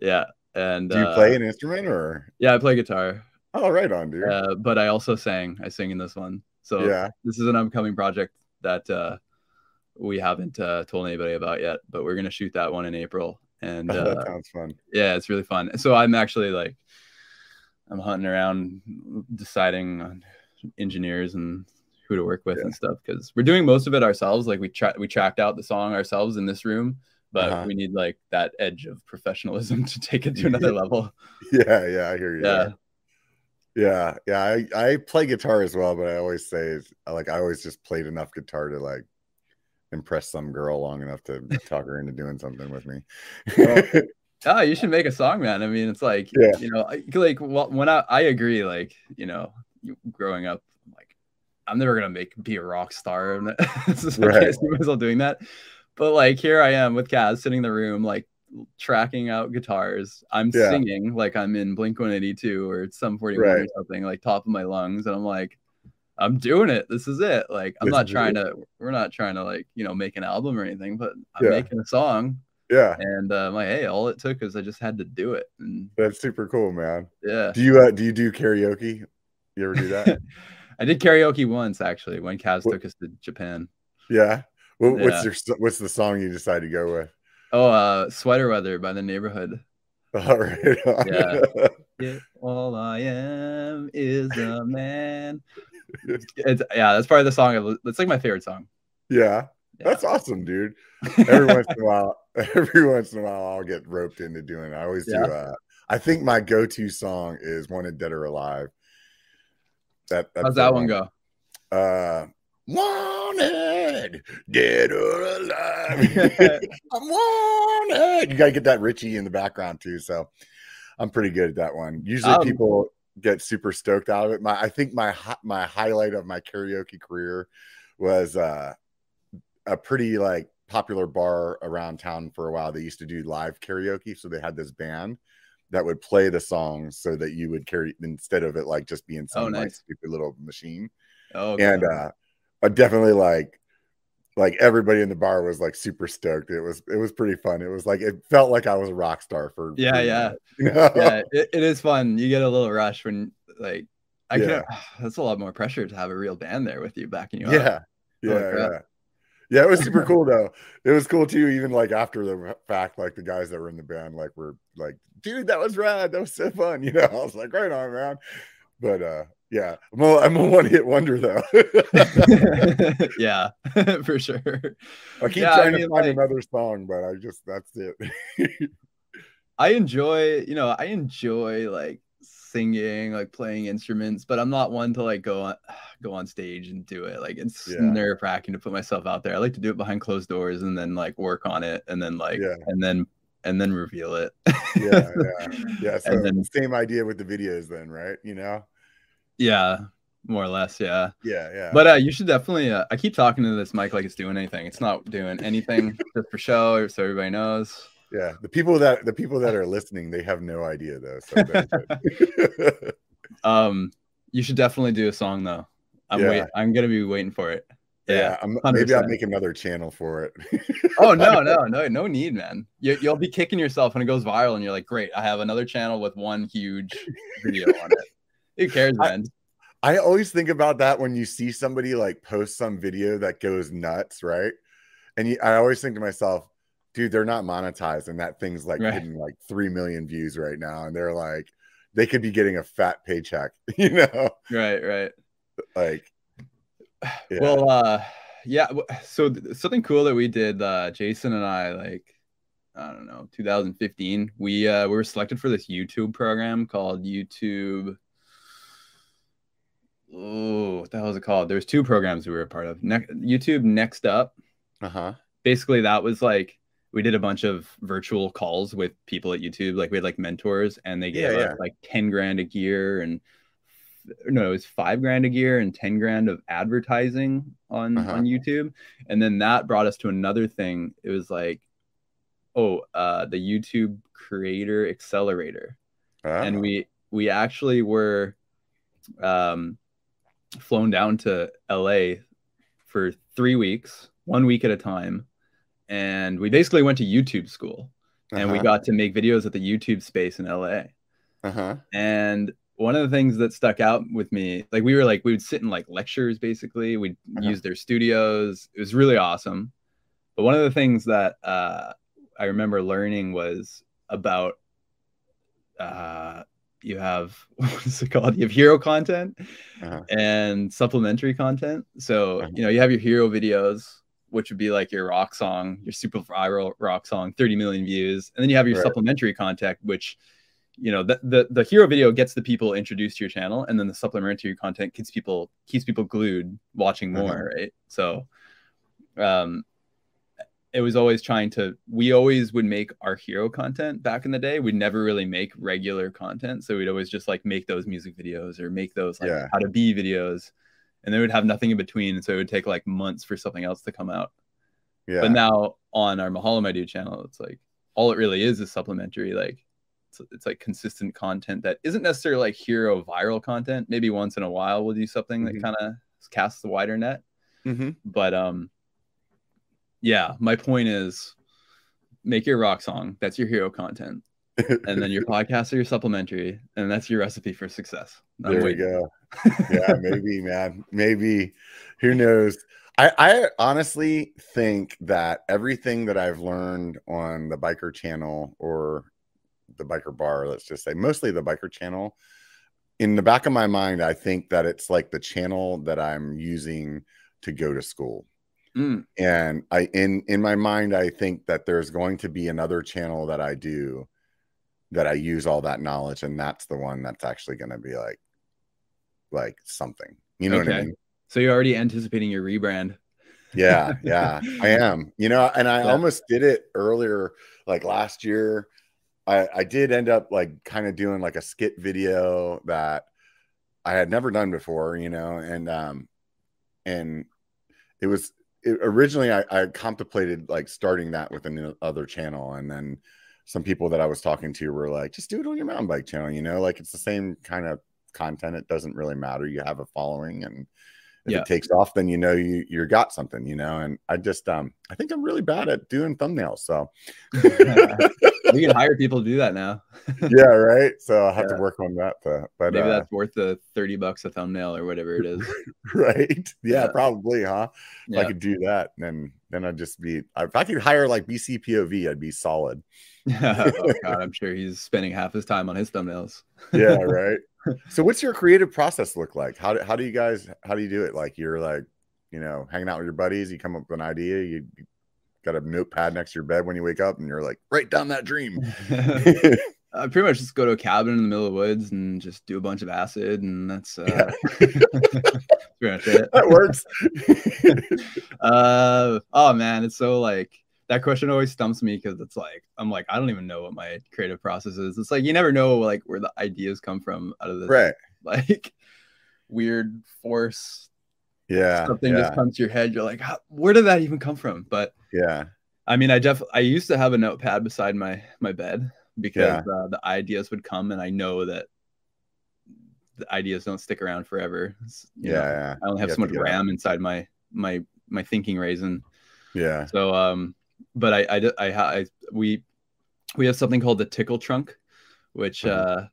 yeah. And do you uh, play an instrument or Yeah, I play guitar. oh right on dude Uh, but I also sang. I sing in this one. So yeah this is an upcoming project that uh we haven't uh, told anybody about yet, but we're gonna shoot that one in April. And (laughs) uh, that sounds fun yeah, it's really fun. So I'm actually like, I'm hunting around, deciding on engineers and who to work with Yeah. and stuff because we're doing most of it ourselves. Like we tra- we tracked out the song ourselves in this room, but Uh-huh. we need like that edge of professionalism (laughs) to take it to another level. yeah yeah i hear you Yeah. Yeah, yeah, I, I play guitar as well, but I always say like I always just played enough guitar to like impress some girl long enough to talk her into doing something with me. Well, (laughs) oh, you should make a song, man. I mean, it's like Yeah. you know, like well, when I I agree, like you know, growing up, I'm never gonna make be a rock star. just, (laughs) I Right. can't see myself doing that. But like here I am with Kaz sitting in the room, like tracking out guitars. I'm Yeah. singing like I'm in Blink 182 or Sum 41 or something, like top of my lungs, and I'm like. I'm doing it. This is it. Like I'm This not trying to. We're not trying to like you know make an album or anything, but I'm Yeah. making a song yeah, and uh, like, hey, all it took is I just had to do it, and that's super cool, man. yeah, Do you uh, do you do karaoke? You ever do that? (laughs) I did karaoke once actually when Kaz What- took us to Japan. yeah. What, Yeah. What's your what's the song you decided to go with? Oh, uh, Sweater Weather by the Neighbourhood. (laughs) All right. Yeah. (laughs) Yeah, all I am is a man. (laughs) It's, yeah, that's probably the song. It's like my favorite song. yeah. Yeah. That's awesome, dude. Every once in a while, every once in a while, I'll get roped into doing. It. I always Yeah. do. Uh, I think my go-to song is "Wanted Dead or Alive." That that's How's that one go? Uh, wanted dead or alive. (laughs) (laughs) I'm wanted. You gotta get that Richie in the background too. So I'm pretty good at that one. Usually Um, people get super stoked out of it. My I think my my highlight of my karaoke career was uh a pretty like popular bar around town for a while. They used to do live karaoke, so they had this band that would play the songs so that you would carry instead of it like just being some like nice. stupid little machine Oh, okay. and uh I definitely like like everybody in the bar was like super stoked. It was it was pretty fun. It was like it felt like I was a rock star for Yeah, for- yeah. you know? yeah, it, it is fun. You get a little rush when like I Yeah. can. (sighs) That's a lot more pressure to have a real band there with you backing you up. yeah yeah yeah yeah it was super (laughs) cool though. It was cool too even like after the fact like the guys that were in the band like were like dude that was rad. That was so fun (laughs) you know? I was like right on man. But uh yeah i'm a, I'm a one-hit wonder though. (laughs) Yeah, for sure. i keep Yeah, I trying to find like- another song but i just that's it. I enjoy, you know, I enjoy like singing, like playing instruments, but I'm not one to like go on (sighs) go on stage and do it. Like it's Yeah. nerve wracking to put myself out there. I like to do it behind closed doors and then like work on it and then like Yeah. and then and then reveal it. yeah, yeah, (laughs) yeah. So And then- same idea with the videos, then, right? You know? yeah, more or less. Yeah. Yeah, yeah. But uh, you should definitely. Uh, I keep talking to this mic like it's doing anything. It's not doing anything just for show, so everybody knows. Yeah, the people that the people that are listening, they have no idea though. So (laughs) Um, you should definitely do a song though. I'm Yeah. wait. I'm gonna be waiting for it. yeah, I'm, maybe I'll make another channel for it. Oh (laughs) no, no, no, no need, man. You, you'll be kicking yourself when it goes viral, and you're like, great, I have another channel with one huge video on it. (laughs) Who cares, I- man? I always think about that when you see somebody like post some video that goes nuts, right? And you, I always think to myself, dude, they're not monetized, and that thing's like Right. getting like three million views right now, and they're like, they could be getting a fat paycheck, (laughs) you know? Right, right. Like, (sighs) yeah. Well, uh, yeah. So th- something cool that we did, uh, Jason and I, like, I don't know, 2015. We uh, we were selected for this YouTube program called YouTube. Oh, what the hell is it called? There's two programs we were a part of. Ne- YouTube Next Up. uh huh, Basically, that was like we did a bunch of virtual calls with people at YouTube. Like we had like mentors, and they gave Yeah, us yeah. like 10 grand a year and no, it was five grand a year and 10 grand of advertising on Uh-huh. on YouTube. And then that brought us to another thing. It was like, oh, uh, the YouTube Creator Accelerator. And Ah, we we actually were um flown down to LA for three weeks, one week at a time. And we basically went to YouTube school and we uh-huh, got to make videos at the YouTube space in LA. uh-huh. And one of the things that stuck out with me, like we were like, we would sit in like lectures basically, we'd Uh-huh. use their studios. It was really awesome. But one of the things that uh, I remember learning was about uh, you have, (laughs) what is it called? You have hero content Uh-huh. and supplementary content. So, Uh-huh. you know, you have your hero videos, which would be like your rock song, your super viral rock song, 30 million views. And then you have your Right. supplementary content, which, you know, the, the, the hero video gets the people introduced to your channel. And then the supplementary content keeps people, keeps people glued watching Uh-huh. more. Right. So, um, it was always trying to we always would make our hero content back in the day we'd never really make regular content so we'd always just like make those music videos or make those like Yeah. how to be videos and they would have nothing in between so it would take like months for something else to come out Yeah. but now on our Mahalo My Dude channel it's like all it really is is supplementary like it's, it's like consistent content that isn't necessarily like hero viral content maybe once in a while we'll do something Mhm. that kind of casts the wider net Mhm. but um yeah my point is make your rock song that's your hero content and then your (laughs) podcast are your supplementary and that's your recipe for success I'm there we waiting. go. Yeah, maybe, man. Maybe. Who knows? I, I honestly think that everything that I've learned on the biker channel or the biker bar, let's just say, mostly the biker channel, in the back of my mind, I think that it's like the channel that I'm using to go to school. Mm, And I in in my mind, I think that there's going to be another channel that I do that I use all that knowledge, and that's the one that's actually going to be like like something. You know what I mean? so you're already anticipating your rebrand Yeah, (laughs) yeah, I am. You know, and I Yeah. almost did it earlier, like last year. I I did end up like kind of doing like a skit video that I had never done before, you know, and um and it was it, originally I, I contemplated like starting that with another channel, and then some people that I was talking to were like, just do it on your mountain bike channel, you know, like it's the same kind of content. It doesn't really matter. You have a following, and if Yeah. it takes off, then you know you you got something, you know. And I just um I think I'm really bad at doing thumbnails, so (laughs) you can hire people to do that now (laughs) yeah, right. So I'll have Yeah. to work on that. To, but maybe uh, that's worth the 30 bucks a thumbnail or whatever it is (laughs) right, yeah, Yeah. probably, huh? If I could do that, then then I'd just be. If I could hire like BCPOV, I'd be solid. oh god i'm sure he's spending half his time on his thumbnails Yeah, right. So, what's your creative process look like? How do how do you guys how do you do it? Like you're like, you know, hanging out with your buddies. You come up with an idea. You, you got a notepad next to your bed when you wake up, and you're like, write down that dream. (laughs) (laughs) I pretty much just go to a cabin in the middle of the woods and just do a bunch of acid, and that's uh, Yeah. (laughs) pretty much it. that works. uh, oh man, it's so like that question always stumps me because it's like I'm like I don't even know what my creative process is. It's like you never know like where the ideas come from out of this Right. (laughs) like weird force. Yeah. Something yeah. just comes to your head. You're like, where did that even come from? But yeah. I mean, I def I used to have a notepad beside my my bed because uh, the ideas would come, and I know that the ideas don't stick around forever. Yeah. Yeah. I only have You so have much RAM inside my my my thinking raisin. Yeah. So um, but I I I, I we we have something called the tickle trunk, which Mhm. uh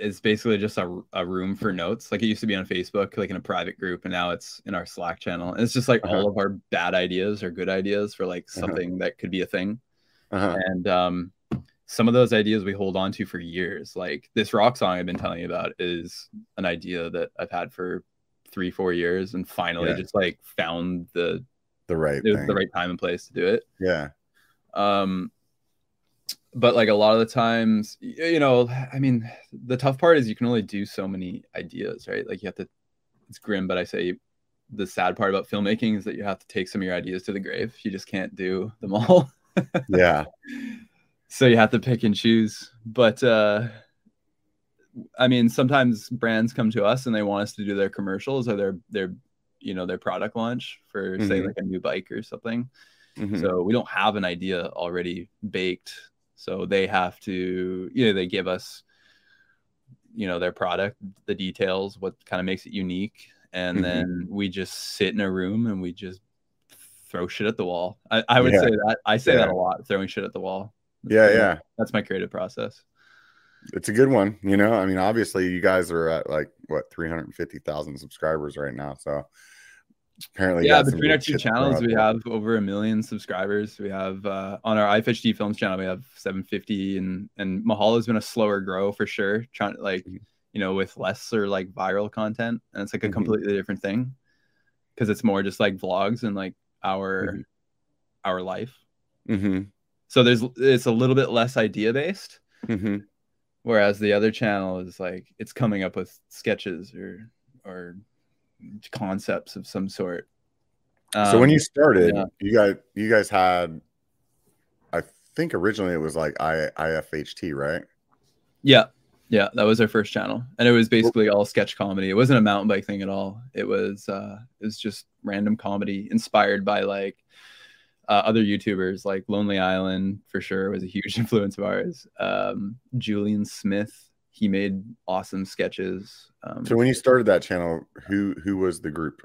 is basically just a, a room for notes. Like it used to be on Facebook, like in a private group, and now it's in our Slack channel. And it's just like Uh-huh. all of our bad ideas or good ideas for like Uh-huh. something that could be a thing. Uh-huh. And um some of those ideas we hold on to for years. Like this rock song I've been telling you about is an idea that I've had for three, four years and finally Yeah. just like found the The right it was thing. the right time and place to do it Yeah. um but like a lot of the times you know i mean the tough part is you can only do so many ideas right like you have to it's grim but i say the sad part about filmmaking is that you have to take some of your ideas to the grave you just can't do them all (laughs) Yeah. so you have to pick and choose but uh i mean sometimes brands come to us and they want us to do their commercials or their their you know their product launch for say Mhm. like a new bike or something Mhm. so we don't have an idea already baked so they have to you know they give us you know their product the details what kind of makes it unique and Mhm. then we just sit in a room and we just throw shit at the wall i, I would Yeah. say that i say that a lot throwing shit at the wall That's yeah. Yeah. that's my creative process It's a good one. You know, I mean, obviously, you guys are at like what 350,000 subscribers right now. So apparently, yeah between our two shit to throw channels we have over a million subscribers we have uh, on our ifht films channel we have 750 and and mahalo has been a slower grow for sure trying like you know with lesser like viral content and it's like a Mhm. completely different thing because it's more just like vlogs and like our Mhm. our life mm-hmm. so there's it's a little bit less idea based Mhm. whereas the other channel is like it's coming up with sketches or or concepts of some sort so when Um, you started, yeah. you guys, you guys had, I think originally it was like I, IFHT, right? Yeah. Yeah, that was our first channel. And it was basically all sketch comedy. It wasn't a mountain bike thing at all. It was uh it was just random comedy inspired by like uh, other YouTubers like Lonely Island for sure was a huge (laughs) influence of ours. Um Julian Smith, he made awesome sketches. Um So when you started that channel, who who was the group?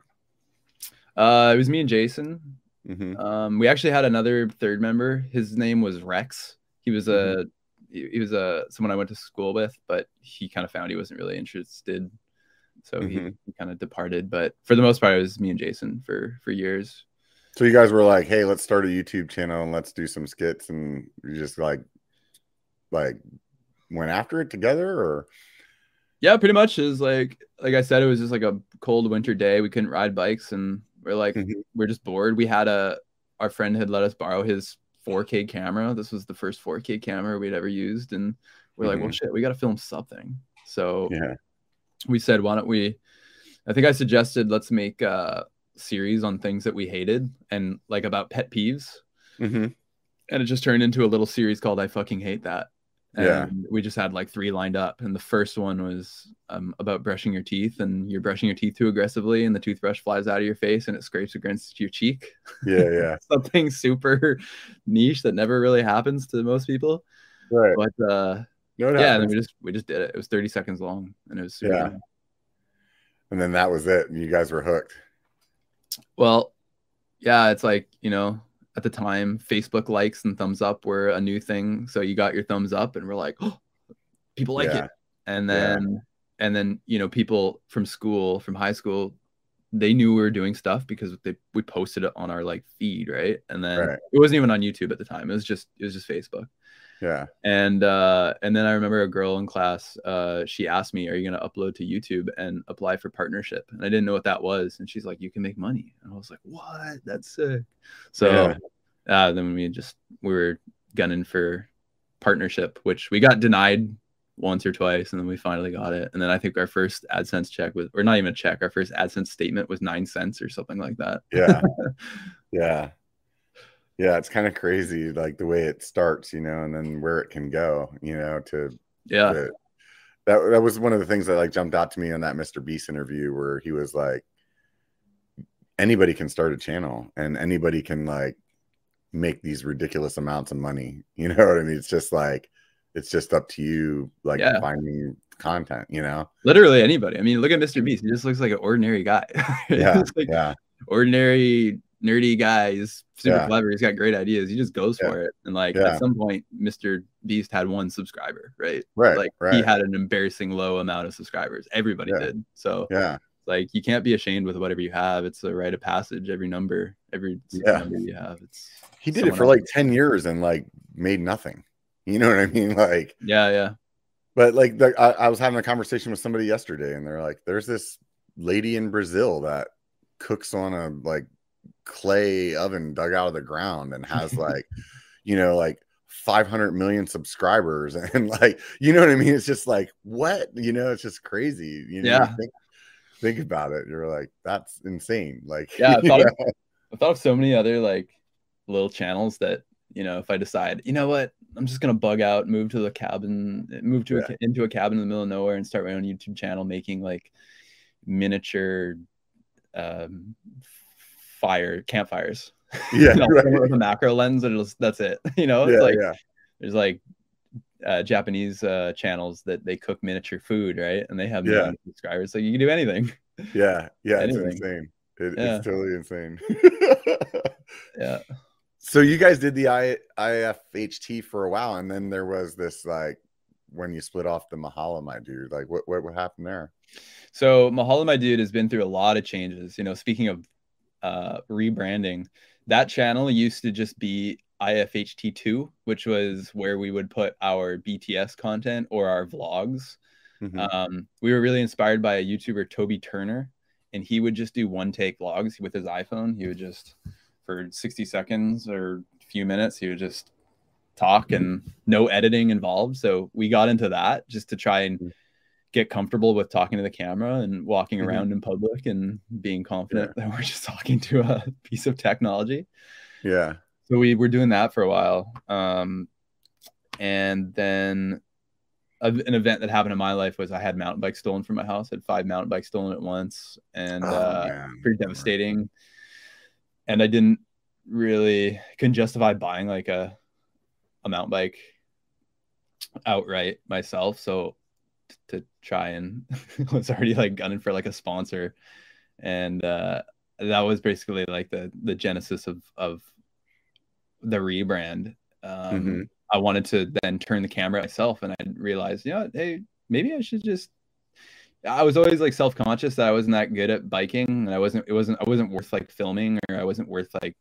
uh it was me and Jason. hmm Um we actually had another third member. His name was Rex. He was a he he was a someone I went to school with, but he kind of found he wasn't really interested. So he, Mhm. he kind of departed. But for the most part, it was me and Jason for for years. So you guys were like, "Hey, let's start a YouTube channel and let's do some skits," and you just like, like, went after it together, or Yeah, pretty much is like like I said, it was just like a cold winter day. We couldn't ride bikes, and we're like Mhm. we're just bored. We had a our friend had let us borrow his 4K camera. This was the first 4K camera we'd ever used, and we're like, well, shit, we got to film something. So yeah, we said, why don't we? I think I suggested let's make a series on things that we hated and like about pet peeves. hmm And it just turned into a little series called I fucking hate that. And Yeah. we just had like three lined up. And the first one was um, about brushing your teeth and you're brushing your teeth too aggressively and the toothbrush flies out of your face and it scrapes against your cheek. yeah, yeah, (laughs) Something super niche that never really happens to most people. right. But uh, No, yeah, and then we just we just did it. It was 30 seconds long and it was super Yeah. fun. and then that was it. and You guys were hooked. Well, yeah, it's like, you know, at the time, Facebook likes and thumbs up were a new thing. So you got your thumbs up and we're like, oh, (gasps) people like Yeah. it. And Yeah. then, and then, you know, people from school, from high school, they knew we were doing stuff because they we posted it on our like feed, right? And then Right. it wasn't even on YouTube at the time. It was just it was just Facebook. Yeah, And uh and then I remember a girl in class, uh, she asked me, Are you gonna upload to YouTube and apply for partnership? And I didn't know what that was. And she's like, You can make money. And I was like, What? That's sick. So Yeah. uh then we just we were gunning for partnership, which we got denied once or twice, and then we finally got it. And then I think our first AdSense check was or not even a check, our first AdSense statement was nine cents or something like that. yeah, (laughs) yeah. Yeah, it's kind of crazy, like the way it starts, you know, and then where it can go, you know, to Yeah. to- that that was one of the things that like jumped out to me on that Mr. Beast interview where he was like, anybody can start a channel and anybody can like make these ridiculous amounts of money. (laughs) You know what I mean? It's just like it's just up to you, like Yeah. finding content, you know? Literally anybody. I mean, look at Mr. Beast. He just looks like an ordinary guy. (laughs) Yeah, like yeah, ordinary nerdy guy. He's super Yeah. clever. He's got great ideas. He just goes Yeah. for it. And like Yeah. at some point, Mr. Beast had one subscriber, right? right, Like he had an embarrassing low amount of subscribers. Everybody did. So yeah, like you can't be ashamed with whatever you have. It's a rite of passage. Every number, every Yeah. number you have. It's he did it for like 10 years and like made nothing. (laughs) You know what I mean? Like, yeah, yeah. But like, the, I, I was having a conversation with somebody yesterday, and they're like, "There's this lady in Brazil that cooks on a like clay oven dug out of the ground and has (laughs) like, you know, like 500 million subscribers, (laughs) and like, you know what I mean? It's just like, what? You know, it's just crazy. You know, Yeah. think, think about it. You're like, that's insane. Like, Yeah, I (laughs) thought of. I thought of so many other like little channels that you know if I decide, you know what, I'm just gonna bug out, move to the cabin, move to a, Yeah. ca- into a cabin in the middle of nowhere, and start my own YouTube channel making like miniature um, fire campfires. yeah, (laughs) You know, right. with a macro lens, and it'll, that's it. (laughs) You know, it's yeah, like yeah, there's like uh, Japanese uh, channels that they cook miniature food, right? And they have Yeah. subscribers, so you can do anything. yeah, yeah. It's insane. It, Yeah. It's totally insane. (laughs) Yeah. So you guys did the I, IFHT for a while, and then there was this like when you split off the Mahalo, my dude. Like, what what, what happened there? So Mahalo, my dude, has been through a lot of changes. You know, speaking of uh, rebranding, that channel used to just be IFHT2, which was where we would put our BTS content or our vlogs. Mhm. Um, we were really inspired by a YouTuber, Toby Turner, and he would just do one take vlogs with his iPhone. He would just, for 60 seconds or a few minutes, he would just talk and no editing involved. So we got into that just to try and Mhm. Get comfortable with talking to the camera and walking Mhm. around in public and being confident (laughs) that we're just talking to a piece of technology. yeah, So we were doing that for a while. Um, and then a, an event that happened in my life was I had mountain bikes stolen from my house. I had five mountain bikes stolen at once, and Oh, uh, pretty devastating. And I didn't really couldn't justify buying like a a mountain bike outright myself. So to try and (laughs) was already like gunning for like a sponsor, and uh, that was basically like the the genesis of of the rebrand. Um, Mhm. I wanted to then turn the camera myself, and I realized, you know, hey, maybe I should just. I was always like self conscious that I wasn't that good at biking, and I wasn't. It wasn't. I wasn't worth like filming, or I wasn't worth like.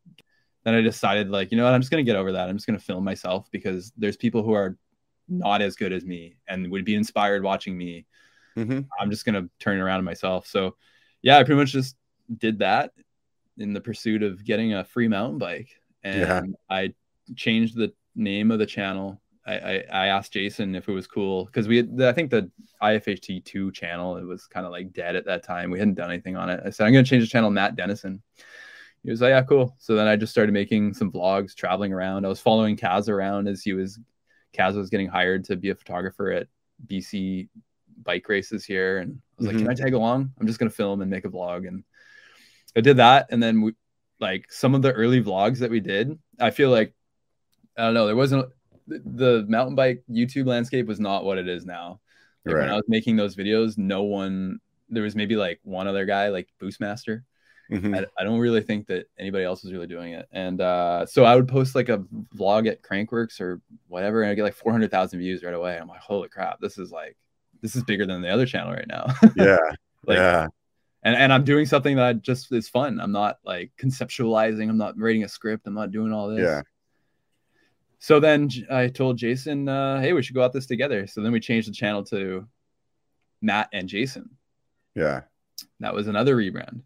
Then I decided, like, you know what, I'm just gonna get over that. I'm just gonna film myself because there's people who are not as good as me and would be inspired watching me. Mhm. I'm just gonna turn it around myself. So, yeah, I pretty much just did that in the pursuit of getting a free mountain bike, and Yeah. I changed the name of the channel. I, I, I asked Jason if it was cool because we had, I think the IFHT two channel it was kind of like dead at that time. We hadn't done anything on it. I said I'm gonna change the channel Matt Dennison. He was like, yeah, cool. So then I just started making some vlogs, traveling around. I was following Kaz around as he was Kaz was getting hired to be a photographer at BC bike races here, and I was like, Mhm. can I tag along? I'm just gonna film and make a vlog, and I did that. And then we like some of the early vlogs that we did. I feel like I don't know. There wasn't the- mountain bike YouTube landscape was not what it is now. Like when Right. I was making those videos, no one. There was maybe like one other guy, like Boostmaster. Mhm. I, I don't really think that anybody else is really doing it. And uh, so I would post like a vlog at Crankworx or whatever, and I get like 400,000 views right away. I'm like, holy crap, this is like, this is bigger than the other channel right now. (laughs) Yeah, like, yeah, and, and I'm doing something that just is fun. I'm not like conceptualizing, I'm not writing a script, I'm not doing all this. yeah. So then I told Jason, uh, hey, we should go out this together. So then we changed the channel to Matt and Jason. Yeah. That was another rebrand.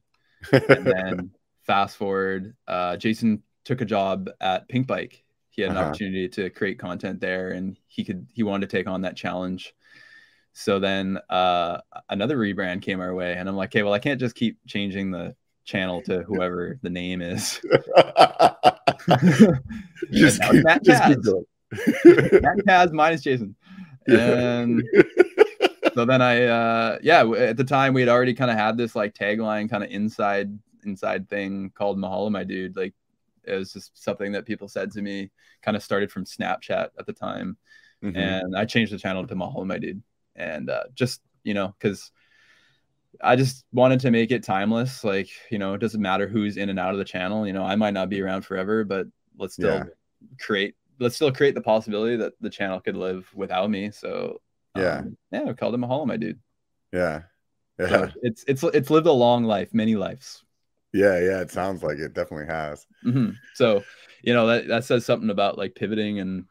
And then fast forward, uh, Jason took a job at Pinkbike. He had an Uh-huh. opportunity to create content there, and he could he wanted to take on that challenge. So then uh, another rebrand came our way, and I'm like, okay, well, I can't just keep changing the channel to whoever the name is. (laughs) (laughs) just keep, Matt just keep Kaz. going. Matt Kaz minus Jason. (laughs) And so then I, uh, yeah, at the time we had already kind of had this like tagline kind of inside inside thing called Mahalo, my dude. Like it was just something that people said to me. Kind of started from Snapchat at the time, Mhm. and I changed the channel to Mahalo, my dude, and uh, just you know because. I just wanted to make it timeless. Like, you know, it doesn't matter who's in and out of the channel. You know, I might not be around forever, but let's still Yeah. create let's still create the possibility that the channel could live without me. So Yeah. um, yeah, I called him a hollow, my dude. yeah. So Yeah. (laughs) it's it's it's lived a long life, many lives. Yeah. Yeah. It sounds like it definitely has. Mhm. So you know that that says something about like pivoting and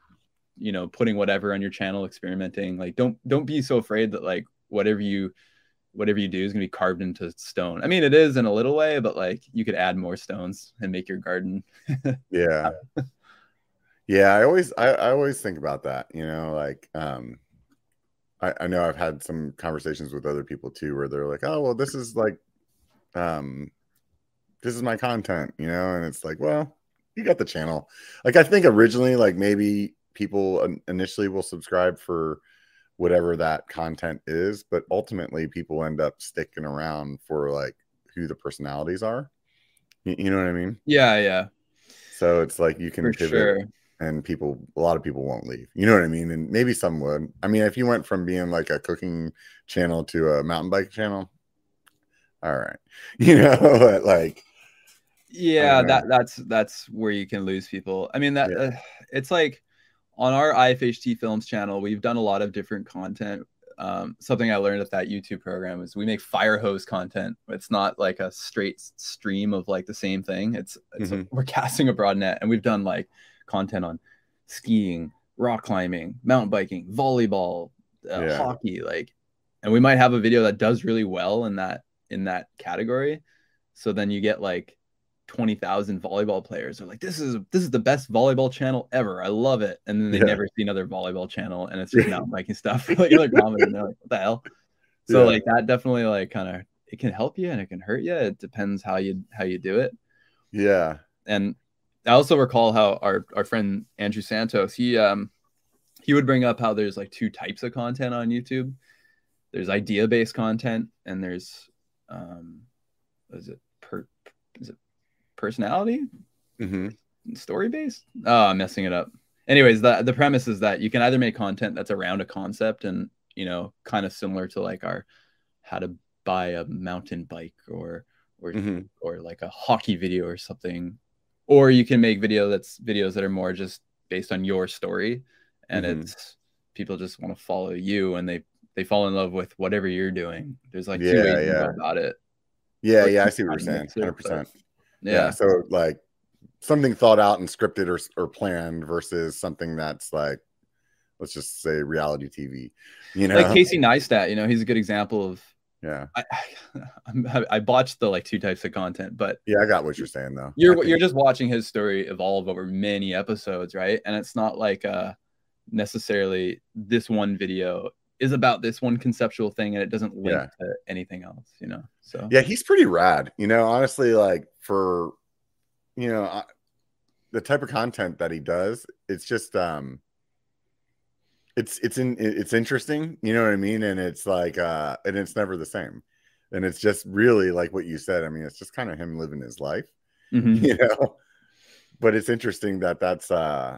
you know putting whatever on your channel, experimenting. Like don't don't be so afraid that like whatever you whatever you do is gonna be carved into stone. I mean, it is in a little way, but like you could add more stones and make your garden. (laughs) Yeah. Yeah. I always, I, I always think about that, you know, like, um, I, I know I've had some conversations with other people too, where they're like, oh, well, this is like, um, this is my content, you know, and it's like, well, you got the channel. Like, I think originally, like maybe people initially will subscribe for whatever that content is, but ultimately people end up sticking around for like who the personalities are. You, you know what I mean? Yeah, yeah, So it's like you can for pivot sure. And people a lot of people won't leave you know what i mean and maybe some would i mean if you went from being like a cooking channel to a mountain bike channel all right (laughs) you know (laughs) but like yeah know. that that's that's where you can lose people i mean that Yeah. uh, it's like on our ifht films channel we've done a lot of different content um, something i learned at that youtube program is we make fire hose content it's not like a straight stream of like the same thing it's, it's Mhm. we're (laughs) casting a broad net and we've done like content on skiing rock climbing mountain biking volleyball uh, Yeah. hockey like and we might have a video that does really well in that in that category. So then you get like 20,000 volleyball players are like this is this is the best volleyball channel ever. I love it. And then they Yeah. never see another volleyball channel and it's (laughs) just mountain biking stuff. (laughs) Like they're commenting they're like what the hell? So Yeah. like that definitely like kind of it can help you and it can hurt you. It depends how you how you do it. Yeah. And I also recall how our our friend Andrew Santos he um he would bring up how there's like two types of content on YouTube. There's idea based content and there's um is it per is it personality hmm story based? Oh, I'm messing it up. Anyways, the the premise is that you can either make content that's around a concept and you know kind of similar to like our how to buy a mountain bike or or hmm or like a hockey video or something or you can make video that's videos that are more just based on your story and Mhm. it's people just want to follow you and they they fall in love with whatever you're doing there's like two Yeah, ways yeah. about it yeah yeah i see what you're saying 100% yeah, yeah. so like something thought out and scripted or, or planned versus something that's like let's just say reality tv you know like casey neistat you know he's a good example of yeah I, (laughs) I i botched the like two types of content but yeah i got what you're saying though you're you're just watching his story evolve over many episodes, right? And it's not like uh necessarily this one video is about this one conceptual thing and it doesn't link Yeah. to anything else, you know. So yeah he's pretty rad you know honestly like for you know I, the type of content that he does it's just um it's it's in it's interesting you know what i mean and it's like uh and it's never the same and it's just really like what you said i mean it's just kind of him living his life (laughs) Mhm. you know but it's interesting that that's uh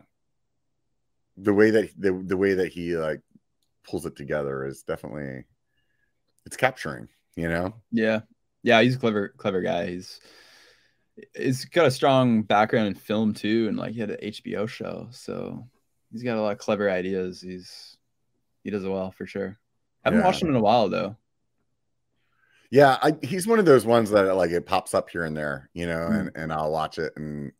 the way that the, the way that he like pulls it together is definitely it's capturing you know yeah. Yeah, he's a clever clever guy. He's he's got a strong background in film too and like he had an HBO show. So he's got a lot of clever ideas. He's he does it well for sure. I haven't Yeah. watched him in a while though. Yeah, I, he's one of those ones that like it pops up here and there, you know, Mm. and and I'll watch it, and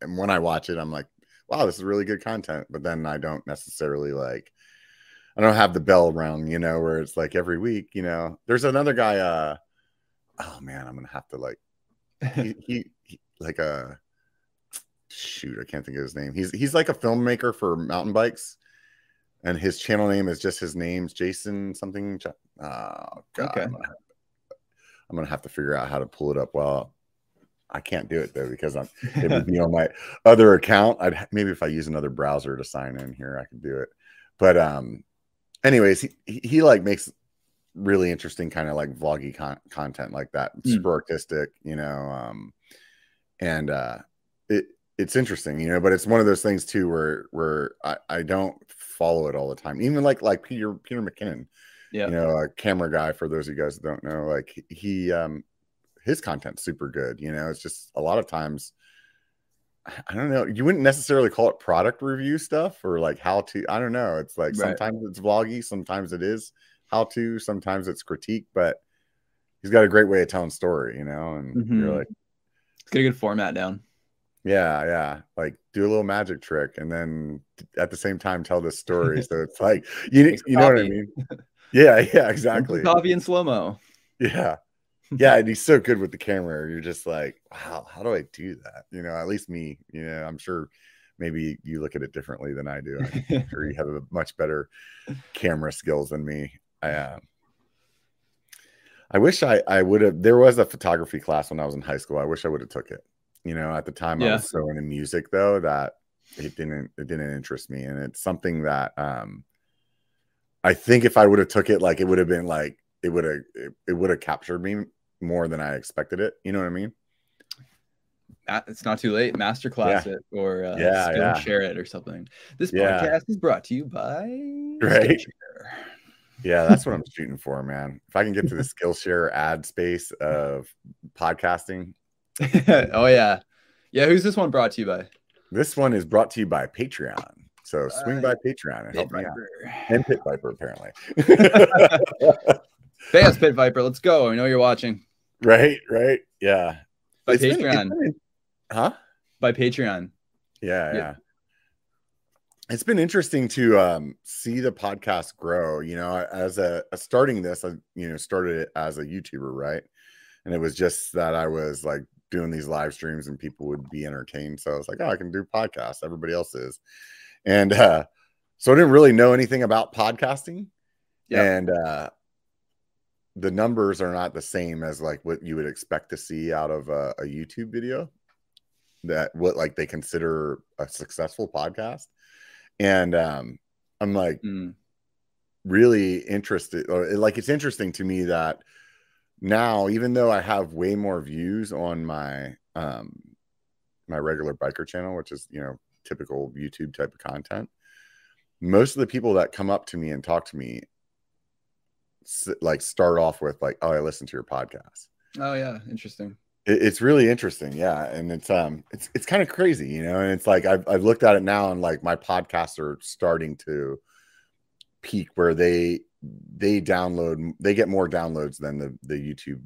and when I watch it, I'm like, wow, this is really good content. But then I don't necessarily like, I don't have the bell rung, you know, where it's like every week, you know. There's another guy. uh Oh man, I'm gonna have to like he, he, he like a shoot, I can't think of his name. He's he's like a filmmaker for mountain bikes, and his channel name is just his name's Jason something. Oh god, Okay. I'm, gonna have to, I'm gonna have to figure out how to pull it up. Well, I can't do it though because I'm it would be on my (laughs) other account. I'd maybe if I use another browser to sign in here, I could do it. But um, anyways, he he, he like makes really interesting kind of like vloggy con- content like that, Mm. super artistic, you know. Um, and uh, it it's interesting, you know. But it's one of those things too where where I I don't follow it all the time. Even like like Peter Peter McKinnon, Yeah. you know, a camera guy. For those of you guys that don't know, like he um his content's super good. You know, it's just a lot of times. I don't know. You wouldn't necessarily call it product review stuff or like how to. I don't know. It's like Right. sometimes it's vloggy, sometimes it is how to, sometimes it's critique, but he's got a great way of telling story, you know. And you're Mhm. like, Let's get a good format down. Yeah, yeah, like do a little magic trick, and then at the same time tell this story. so it's like you, you know what I mean? Yeah, yeah, exactly. Coffee in slow mo. Yeah. Yeah, and he's so good with the camera. You're just like, wow, how do I do that? You know, at least me, you know, I'm sure maybe you look at it differently than I do. I'm sure you have a much better camera skills than me. I uh, I wish I I would have there was a photography class when I was in high school. I wish I would have took it. You know, at the time I was so into music though that it didn't it didn't interest me. And it's something that um I think if I would have took it, like it would have been like it would have it, it would have captured me more than I expected it. You know what I mean? It's not too late. Masterclass it or uh, Yeah, yeah. share it or something. This Yeah. podcast is brought to you by Right. Skillshare. Yeah, that's what I'm shooting for, man. If I can get to the (laughs) Skillshare ad space of podcasting, (laughs) oh yeah, yeah. Who's this one brought to you by? this one is brought to you by Patreon. So swing by Uh, Patreon and help me out. And Pit Viper, apparently. (laughs) Us, (laughs) Pit Viper. Let's go. I know you're watching. right, right. Yeah. By It's been- Patreon. been- huh? By Patreon. Yeah, Yeah. yeah. It's been interesting to um, see the podcast grow. You know, as a, a starting this, I you know started it as a YouTuber, right? And it was just that I was like doing these live streams and people would be entertained. So I was like, oh, I can do podcasts. Everybody else is, and uh, so I didn't really know anything about podcasting, Yeah. and uh, the numbers are not the same as like what you would expect to see out of a, a YouTube video that what like they consider a successful podcast and um i'm like Mm. really interested or like it's interesting to me that now even though i have way more views on my um my regular biker channel which is you know typical youtube type of content most of the people that come up to me and talk to me like start off with like oh i listen to your podcast Oh yeah, interesting. it, it's really interesting yeah and it's um it's it's kind of crazy you know and it's like I've, I've looked at it now and like my podcasts are starting to peak where they they download they get more downloads than the the youtube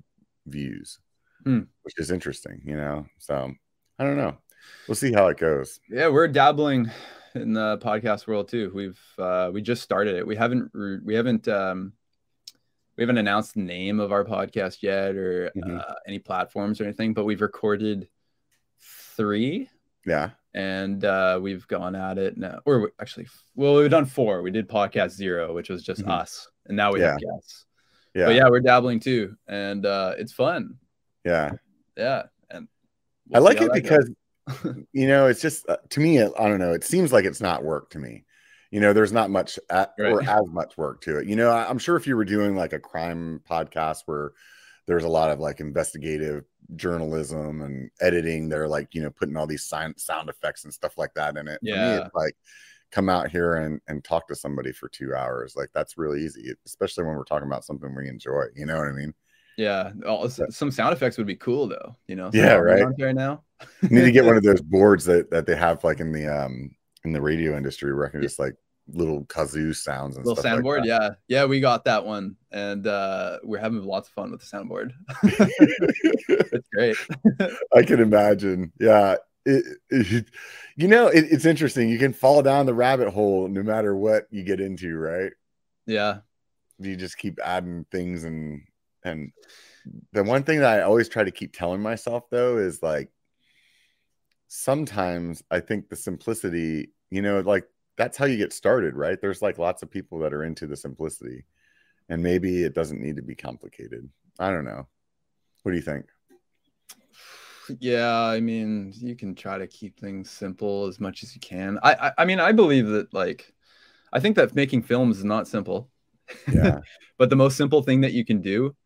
views Hmm. which is interesting you know so i don't know we'll see how it goes Yeah, we're dabbling in the podcast world too. We've uh, we just started it. We haven't we haven't um, we haven't announced the name of our podcast yet or Mhm. uh, any platforms or anything, but we've recorded three yeah and uh, we've gone at it now. Or we- actually, well, we've done four. We did podcast zero, which was just Mhm. us, and now we have guests. yeah But yeah, we're dabbling too, and uh, it's fun. yeah Yeah, and i we'll see like it because (laughs) you know it's just uh, to me i don't know it seems like it's not work to me you know there's not much at, or as much work to it you know I, i'm sure if you were doing like a crime podcast where there's a lot of like investigative journalism and editing they're like you know putting all these sound, sound effects and stuff like that in it me Yeah. it's like come out here and and talk to somebody for two hours like that's really easy especially when we're talking about something we enjoy you know what i mean Yeah, all, some sound effects would be cool though. You know, Yeah, right. Right now. need to get one of (laughs) those boards that that they have like in the um in the radio industry where I can just like little kazoo sounds and little soundboard. like yeah, yeah, we got that one, and uh, we're having lots of fun with the soundboard. (laughs) it's great. I can imagine. Yeah. It, it- you know, it, it's interesting. You can fall down the rabbit hole no matter what you get into, right? Yeah, You just keep adding things and and the one thing that I always try to keep telling myself though is like sometimes I think the simplicity, you know, like that's how you get started, right? There's like lots of people that are into the simplicity, and maybe it doesn't need to be complicated. I don't know. What do you think? yeah, I mean, you can try to keep things simple as much as you can. I, I, I mean, I believe that like, I think that making films is not simple. Yeah. (laughs) but the most simple thing that you can do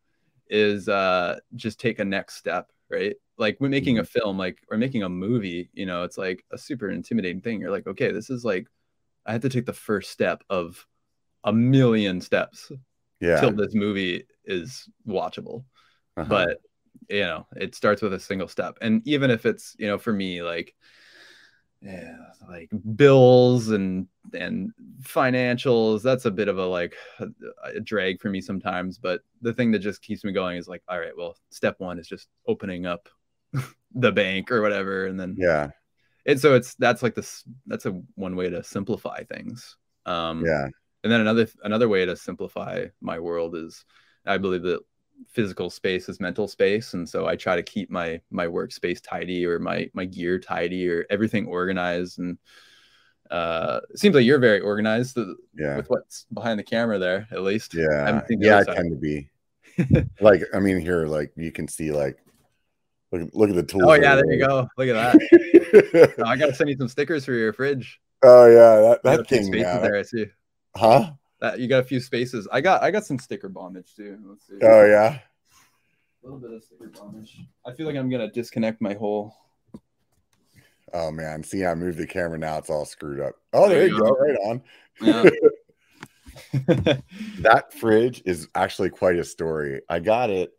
is uh, just take a next step, right? Like when making a Mm-hmm. film, like or making a movie, you know, it's like a super intimidating thing. You're like, okay, this is like, I had to take the first step of a million steps Yeah. till this movie is watchable uh-huh. but you know it starts with a single step and even if it's you know for me like yeah like bills and and financials that's a bit of a like a, a drag for me sometimes but the thing that just keeps me going is like all right well step one is just opening up (laughs) the bank or whatever and then yeah. And so it's that's like this that's a one way to simplify things um Yeah. and then another another way to simplify my world is I believe that physical space is mental space, and so I try to keep my my workspace tidy or my my gear tidy or everything organized. And uh, it seems like you're very organized Yeah. with what's behind the camera there, at least. Yeah. haven't seen the Yeah, I tend to be. (laughs) like, I mean, here, like you can see, like, look, look at the tools. Oh yeah, there you go. Look at that. (laughs) Oh, (laughs) I gotta send you some stickers for your fridge. oh yeah, that, that thing. spaces Yeah. there. I see Huh? that you got a few spaces. I got I got some sticker bondage too. Let's see. Oh yeah. A little bit of sticker bondage. I feel like I'm gonna disconnect my whole. Oh man, see, I moved the camera now; it's all screwed up. Oh, there, There you you go. go. Right on. Yeah. (laughs) That fridge is actually quite a story. I got it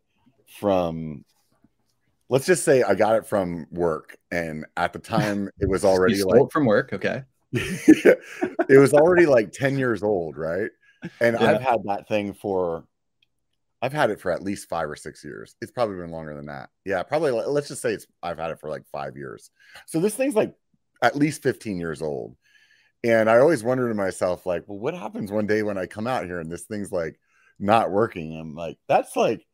from. Let's just say I got it from work, and at the time it was (laughs) already like from work. Okay. (laughs) it was already like 10 years old, right? And Yeah. I've had that thing for I've had it for at least 5 or 6 years. It's probably been longer than that. Yeah, probably let's just say it's I've had it for like 5 years. So this thing's like at least 15 years old. And I always wonder to myself like, well, what happens one day when I come out here and this thing's like not working? I'm like, that's like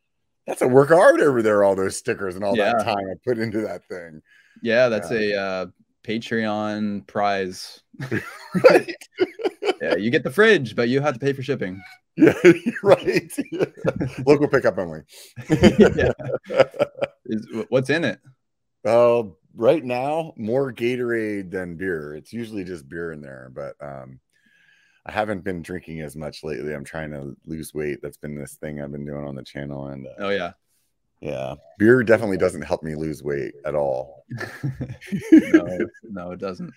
that's a work of art over there all those stickers and all that time I put into that thing. Yeah, that's a uh, Patreon prize. (laughs) Right? (laughs) Yeah, you get the fridge, but you have to pay for shipping. (laughs) Yeah, right. Local pickup only. Yeah. Is what's in it? Uh, right now, more Gatorade than beer. It's usually just beer in there, but um, I haven't been drinking as much lately. I'm trying to lose weight. That's been this thing I've been doing on the channel, and uh, Oh yeah. yeah, beer definitely doesn't help me lose weight at all. (laughs) no, (laughs) no, it doesn't.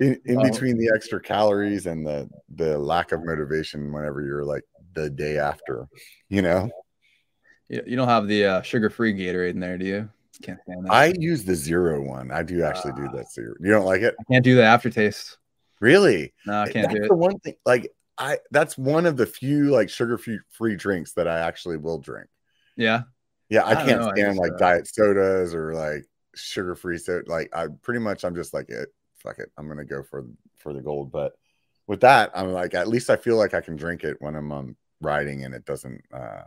In, in Well- between the extra calories and the the lack of motivation, whenever you're like the day after, you know, You, you don't have the uh, sugar-free Gatorade in there, do you? Can't stand that. I use the zero one. I do actually do that zero. You don't like it, I can't do the aftertaste. Really? No, I can't that's do the one thing like i that's one of the few like sugar free free drinks that i actually will drink Yeah. yeah i, I can't know, stand just, like uh, diet sodas or like sugar free soda like i pretty much i'm just like it fuck it i'm gonna go for for the gold but with that i'm like at least i feel like i can drink it when i'm um, riding and it doesn't uh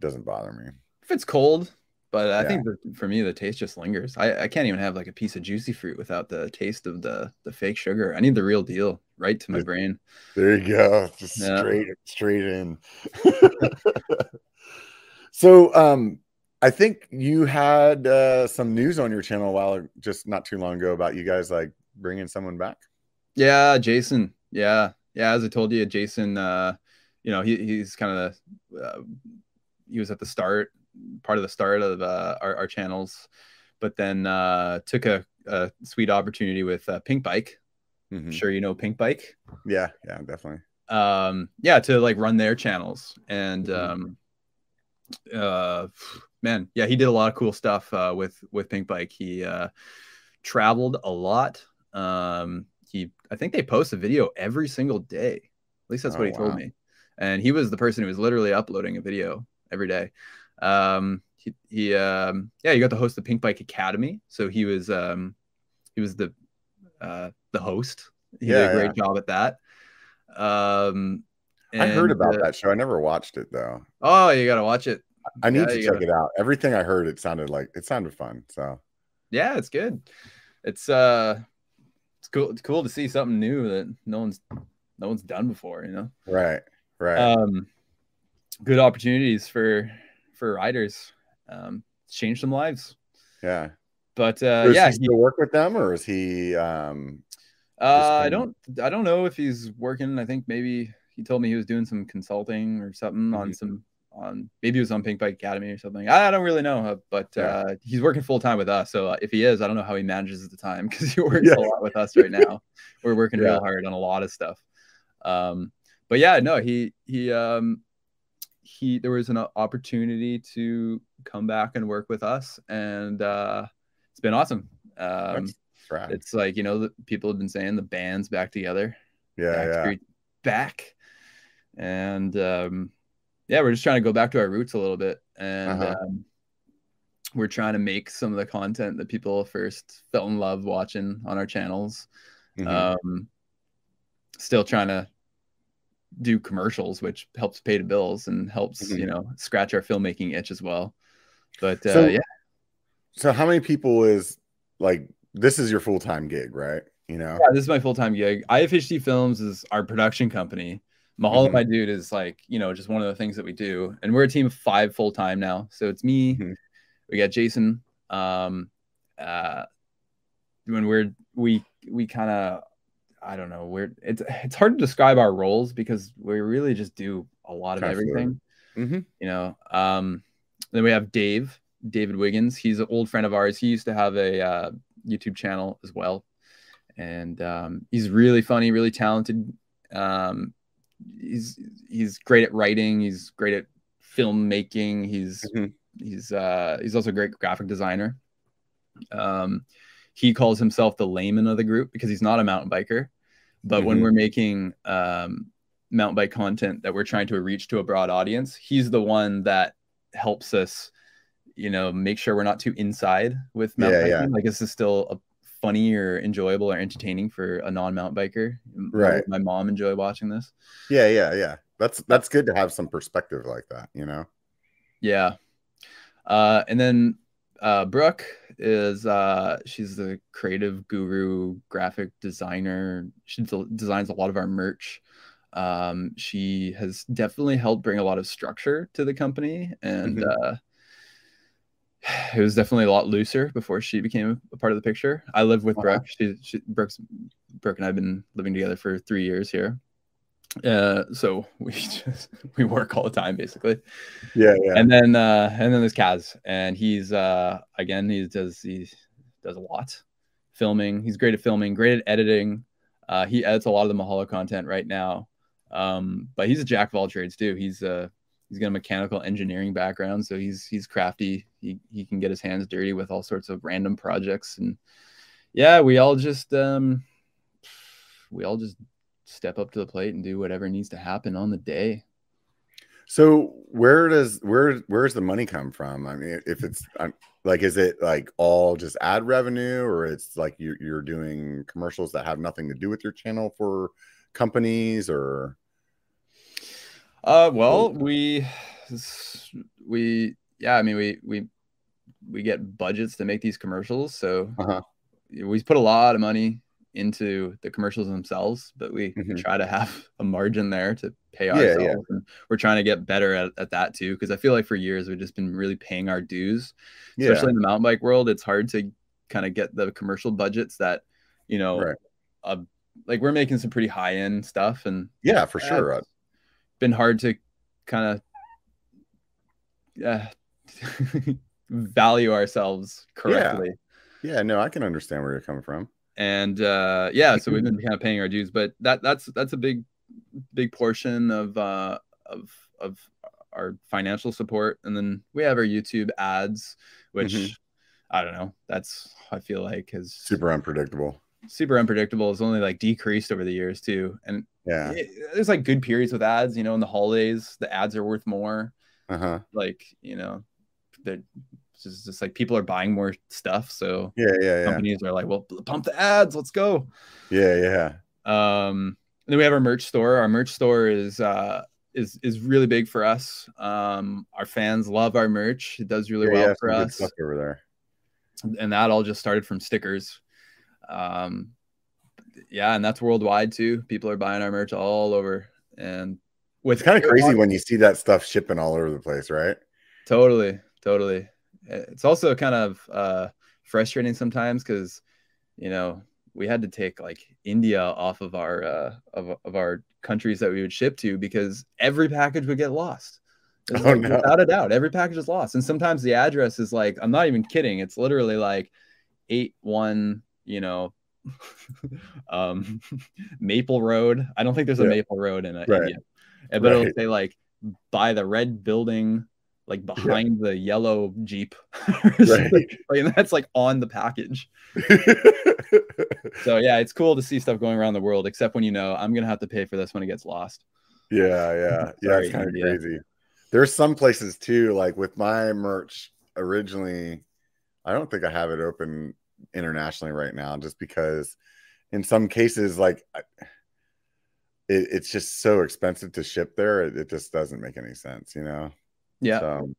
doesn't bother me If it's cold, but I Yeah. think that for me the taste just lingers. I, I can't even have like a piece of juicy fruit without the taste of the the fake sugar. I need the real deal right to my brain. There you go. Just Yeah. straight straight in. (laughs) so um I think you had uh some news on your channel a while just not too long ago about you guys like bringing someone back. Yeah, Jason. Yeah, yeah. As I told you, Jason. Uh, you know, he he's kind of uh, he was at the start, part of the start of uh, our, our channels, but then uh, took a, a sweet opportunity with uh, Pinkbike. Mhm. I'm sure you know Pinkbike. Yeah, yeah, definitely. um yeah to like run their channels and Mhm. um uh man yeah he did a lot of cool stuff uh with with pinkbike he uh traveled a lot um he i think they post a video every single day at least that's Oh, what he told me and he was the person who was literally uploading a video every day um he, he um yeah he got to host the pinkbike academy so he was um he was the uh the host he did a great job at that um I heard about uh, that show. I never watched it though. Oh, you gotta watch it. I need yeah, to check gotta- it out. Everything I heard it sounded like it sounded fun. So Yeah, it's good. It's uh, it's cool. It's cool to see something new that no one's no one's done before. You know, right, right. um, good opportunities for for riders. Um, it's changed some lives. Yeah. But uh, yeah, he he, work with them, or is he? um uh, I don't I don't know if he's working. I think maybe he told me he was doing some consulting or something on Mhm. some on maybe it was on Pinkbike Academy or something. I don't really know, uh, but Yeah. uh, he's working full time with us. So uh, if he is, I don't know how he manages the time (laughs) because he works Yeah. a lot with us right now. We're working (laughs) Yeah. real hard on a lot of stuff. Um, but yeah, no, he he um he there was an opportunity to come back and work with us, and uh, it's been awesome. Um, rad. it's like you know the people have been saying the band's back together yeah, yeah. Back. And um, yeah, we're just trying to go back to our roots a little bit. And Uh-huh. um, we're trying to make some of the content that people first fell in love watching on our channels. Mhm. Um, still trying to do commercials, which helps pay the bills and helps, Mhm. you know, scratch our filmmaking itch as well. But uh, So- yeah, so, how many people is like this is your full time gig, right? You know, Yeah, this is my full time gig. IFHT Films is our production company. Mahalo Mhm. my dude is like, you know, just one of the things that we do. And we're a team of five full time now. So it's me, Mhm. we got Jason. Um, uh, when we're we we kind of I don't know, we're it's it's hard to describe our roles because we really just do a lot of everything. Mhm. You know, um, then we have Dave, David Wiggins. He's an old friend of ours. He used to have a uh, YouTube channel as well, and um, he's really funny, really talented. Um, he's he's great at writing. He's great at filmmaking. He's Mhm. he's uh, he's also a great graphic designer. Um, he calls himself the layman of the group because he's not a mountain biker. But when Mhm. we're making um, mountain bike content that we're trying to reach to a broad audience, he's the one that helps us, you know, make sure we're not too inside with mountain Yeah, biking. yeah. Like, is still a funny or enjoyable or entertaining for a non-mountain biker? Right. would My mom enjoy watching this. Yeah, yeah, yeah. That's that's good to have some perspective like that, you know. Yeah. Uh, and then uh, Brooke is uh, she's the creative guru, graphic designer. She de- designs a lot of our merch. Um, she has definitely helped bring a lot of structure to the company, and Mhm. uh, (sighs) it was definitely a lot looser before she became a part of the picture. I live with Uh-huh. Brooke. She, she Brooke's Brooke and I've been living together for three years here. Uh, so we (laughs) just we work all the time basically. Yeah, yeah. and then uh and then there's Kaz and he's uh again he does he does a lot. Filming he's great at filming great at editing. Uh he edits a lot of the Mahalo content right now. Um but he's a jack of all trades too. He's uh he's got a mechanical engineering background so he's he's crafty. He he can get his hands dirty with all sorts of random projects. And yeah we all just um we all just step up to the plate and do whatever needs to happen on the day So where does where where's the money come from? I mean, if it's I'm, like, is it like all just ad revenue, or it's like you you're doing commercials that have nothing to do with your channel for companies, or Uh, well, we, we, yeah, I mean, we, we, we get budgets to make these commercials. So Uh-huh. we put a lot of money into the commercials themselves, but we, Mhm. try to have a margin there to pay Yeah, ourselves. yeah. And we're trying to get better at, at that too. Cause I feel like for years we've just been really paying our dues, yeah, especially in the mountain bike world. It's hard to kind of get the commercial budgets that, you know, Right. uh, like we're making some pretty high end stuff and yeah, for yeah, sure. it's been hard to kind of uh, value ourselves correctly. Yeah, no, I can understand where you're coming from. And uh, yeah, so we've been kind of paying our dues, but that that's that's a big big portion of uh, of of our financial support. And then we have our YouTube ads, which Mhm. I don't know. That's I feel like is Super unpredictable. super unpredictable. It's only like decreased over the years too. And Yeah. it- there's like good periods with ads. You know, in the holidays, the ads are worth more. Uh huh. like you know they're it's just, just like people are buying more stuff so Yeah, yeah, yeah, companies are like well pump the ads let's go. Yeah, yeah. um and then we have our merch store. Our merch store is uh is is really big for us. Um our fans love our merch. It does really Yeah, well yeah, for us. over there. and that all just started from stickers. Um yeah and that's worldwide too. People are buying our merch all over. And with It's kind of crazy when you see that stuff shipping all over the place, right? Totally, totally. It's also kind of uh, frustrating sometimes because you know we had to take like India off of our uh, of, of our countries that we would ship to because every package would get lost. Oh, like, no. Without a doubt, every package is lost, and sometimes the address is like I'm not even kidding. It's literally like eight one, you know, (laughs) um, (laughs) Maple Road. I don't think there's a Yeah. Maple Road in uh, Right. India, but it'll say like by the red building, like behind the yellow Jeep. (laughs) Like, and that's like on the package. So yeah, it's cool to see stuff going around the world. Except when you know I'm gonna have to pay for this when it gets lost. Yeah, yeah, (laughs) yeah. It's kind of crazy. There's some places too, like with my merch originally. I don't think I have it open internationally right now, just because in some cases, like I- it, it's just so expensive to ship there. It, it just doesn't make any sense, you know. Yeah. So,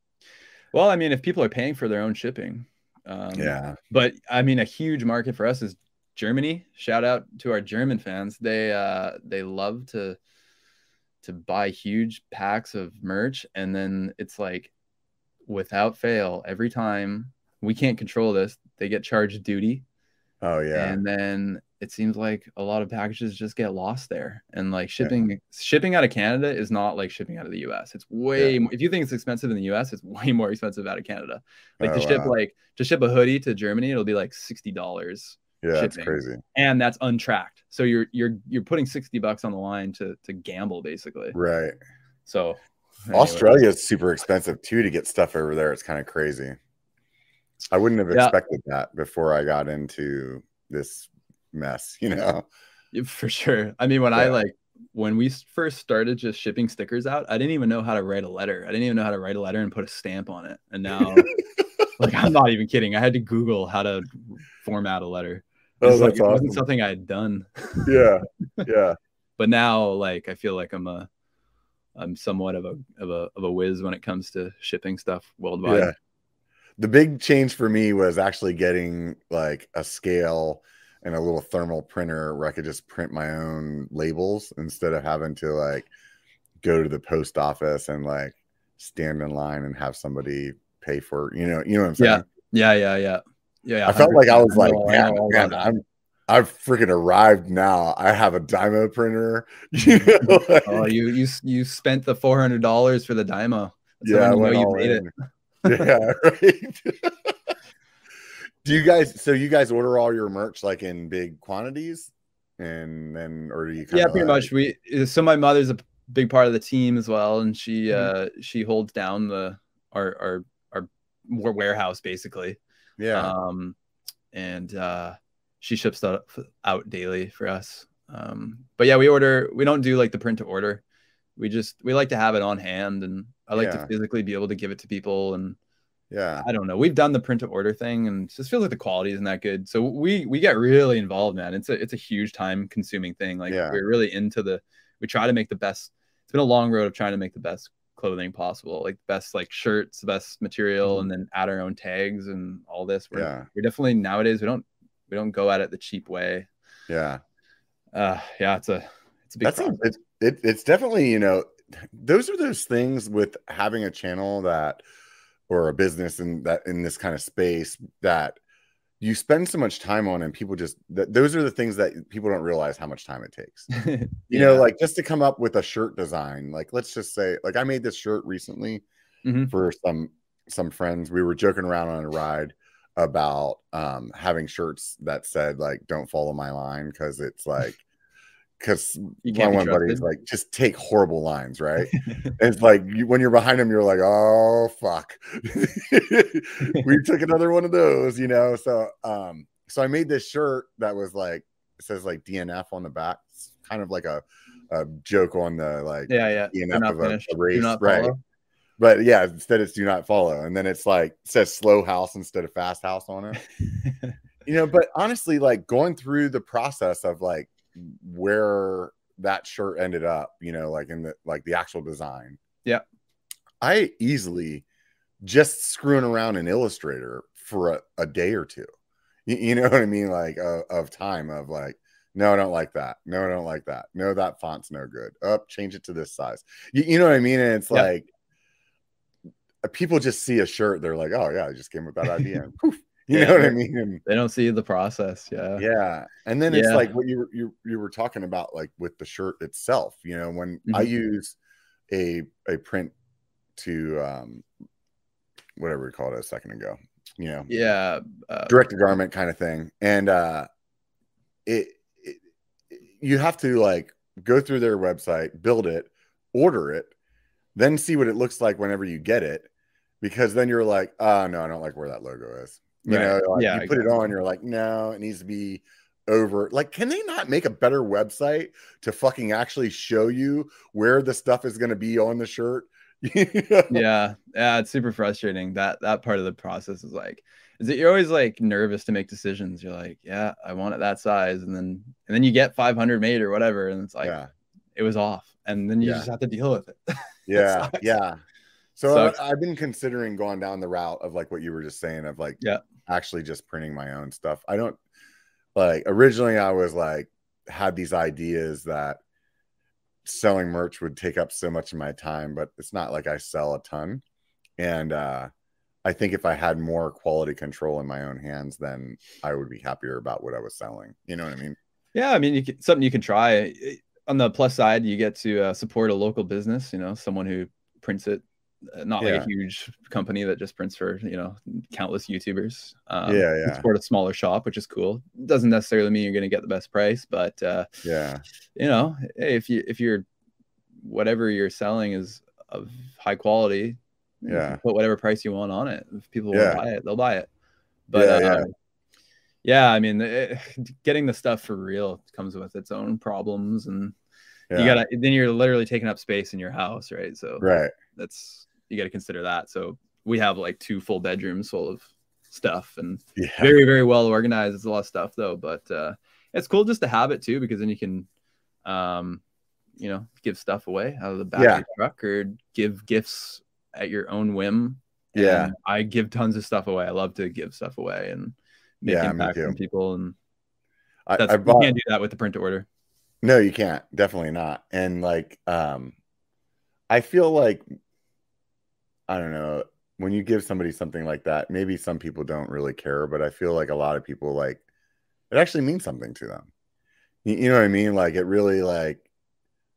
Well, I mean, if people are paying for their own shipping, um, yeah. But I mean, a huge market for us is Germany. Shout out to our German fans. They uh they love to to buy huge packs of merch, and then it's like without fail every time we can't control this. They get charged duty, Oh yeah. and then it seems like a lot of packages just get lost there. And like shipping shipping out of Canada is not like shipping out of the US. It's way Yeah. more, if you think it's expensive in the US, it's (laughs) way more expensive out of Canada. Like Oh, to ship wow. like to ship a hoodie to Germany, it'll be like sixty dollars, yeah, that's shipping. crazy. and that's untracked. So you're you're you're putting sixty bucks on the line to to gamble basically. Right. So anyway. Australia is super expensive too to get stuff over there. It's kind of crazy. I wouldn't have Yeah. expected that before I got into this mess, you know. For sure. I mean, when I like when we first started just shipping stickers out, I didn't even know how to write a letter. I didn't even know how to write a letter and put a stamp on it. And now, (laughs) like, I'm not even kidding. I had to Google how to format a letter. Oh, It's like, that's it wasn't something I had done. (laughs) Yeah. Yeah. But now, like, I feel like I'm a, I'm somewhat of a of a of a whiz when it comes to shipping stuff worldwide. Yeah. The big change for me was actually getting like a scale and a little thermal printer where I could just print my own labels instead of having to like go to the post office and like stand in line and have somebody pay for, you know, you know what I'm saying? Yeah, yeah, yeah, yeah. yeah I felt like I was like, man, man, I'm I've freaking arrived now. I have a Dymo printer. (laughs) You know, (laughs) oh, like, Oh, you you you spent the four hundred dollars for the Dymo. That's yeah, I know you made it. yeah, (laughs) right. Do you guys? So you guys order all your merch like in big quantities, and then, or do you? yeah pretty like- much we so my mother's a big part of the team as well and she Mhm. uh she holds down the our our our warehouse basically Yeah, um and uh she ships stuff out daily for us um but yeah we order we don't do like the print to order we just we like to have it on hand and i like Yeah. to physically be able to give it to people and yeah, I don't know. We've done the print to order thing, and it just feels like the quality isn't that good. So we we get really involved, man. It's a it's a huge time consuming thing. Like Yeah. we're really into the. We try to make the best. It's been a long road of trying to make the best clothing possible, like best like shirts, the best material, Mhm. and then add our own tags and all this. We're, yeah, we're definitely nowadays we don't we don't go at it the cheap way. yeah. Uh, yeah, it's a it's a big. That's a, it, it, it's definitely you know those are those things with having a channel that or a business in that in this kind of space that you spend so much time on and people just that those are the things that people don't realize how much time it takes. (laughs) You know like just to come up with a shirt design like let's just say like i made this shirt recently Mhm. for some some friends. We were joking around on a ride about um having shirts that said like don't follow my line because it's like because You one can't of be my buddies trusted. like just take horrible lines right? (laughs) It's like you, when you're behind them you're like oh fuck. (laughs) We took another one of those you know? So um so i made this shirt that was like it says like dnf on the back. It's kind of like a, a joke on the like yeah, yeah. DNF of a, a race right. follow. but yeah instead it's do not follow and then it's like it says slow house instead of fast house on it. (laughs) You know but honestly like going through the process of like where that shirt ended up you know like in the like the actual design. Yeah. i easily just screwing around in illustrator for a, a day or two. You, you know (laughs) what i mean? Like uh, of time of like no i don't like that. No i don't like that. No that font's no good. Up change it to this size. You, you know what i mean? And it's Yeah. like people just see a shirt, they're like, oh yeah, I just came with that idea. (laughs) And poof, you Yeah. know what I mean? And They don't see the process. Yeah. yeah and then it's like what you were you, you were talking about like with the shirt itself you know when i Mhm. use a a print to um whatever we called it a second ago you know Yeah. Uh, direct to garment kind of thing and uh it, it you have to like go through their website build it order it then see what it looks like whenever you get it because then you're like oh no i don't like where that logo is you Right. know like, Yeah, you put it on you're like no it needs to be over like can they not make a better website to fucking actually show you where the stuff is going to be on the shirt (laughs) yeah. Yeah. It's super frustrating. That that part of the process is like, is that you're always like nervous to make decisions. You're like, yeah, I want it that size, and then and then you get 500 made or whatever, and it's like yeah it was off, and then you Yeah. just have to deal with it. (laughs) yeah yeah so Sucks. I, i've been considering going down the route of like what you were just saying of like Yeah. actually just printing my own stuff i don't like originally i was like had these ideas that selling merch would take up so much of my time but it's not like i sell a ton and uh i think if i had more quality control in my own hands then i would be happier about what i was selling you know what i mean Yeah, I mean, you can, something you can try. On the plus side, you get to uh, support a local business. You know, someone who prints it, not like a huge company that just prints for you know countless YouTubers. Um, Yeah, yeah. Support a smaller shop, which is cool. Doesn't necessarily mean you're going to get the best price, but uh, yeah you know, hey, if you if you're whatever you're selling is of high quality, Yeah. put whatever price you want on it. If people Yeah. want to buy it, they'll buy it. But Yeah, uh, yeah. yeah, I mean, it, getting the stuff for real comes with its own problems, and yeah you gotta then you're literally taking up space in your house, right? So right that's you got to consider that. So we have like two full bedrooms full of stuff, and yeah very very well organized. It's a lot of stuff though, but uh, it's cool just to have it too because then you can, um, you know, give stuff away out of the back Yeah. of your truck or give gifts at your own whim. Yeah. And I give tons of stuff away. I love to give stuff away and make Yeah, impact on people, and I, that's I you bought can't do that with the print to order. No, you can't. Definitely not. And like um I feel like I don't know, when you give somebody something like that, maybe some people don't really care, but I feel like a lot of people like it actually means something to them. You, you know what I mean? Like it really like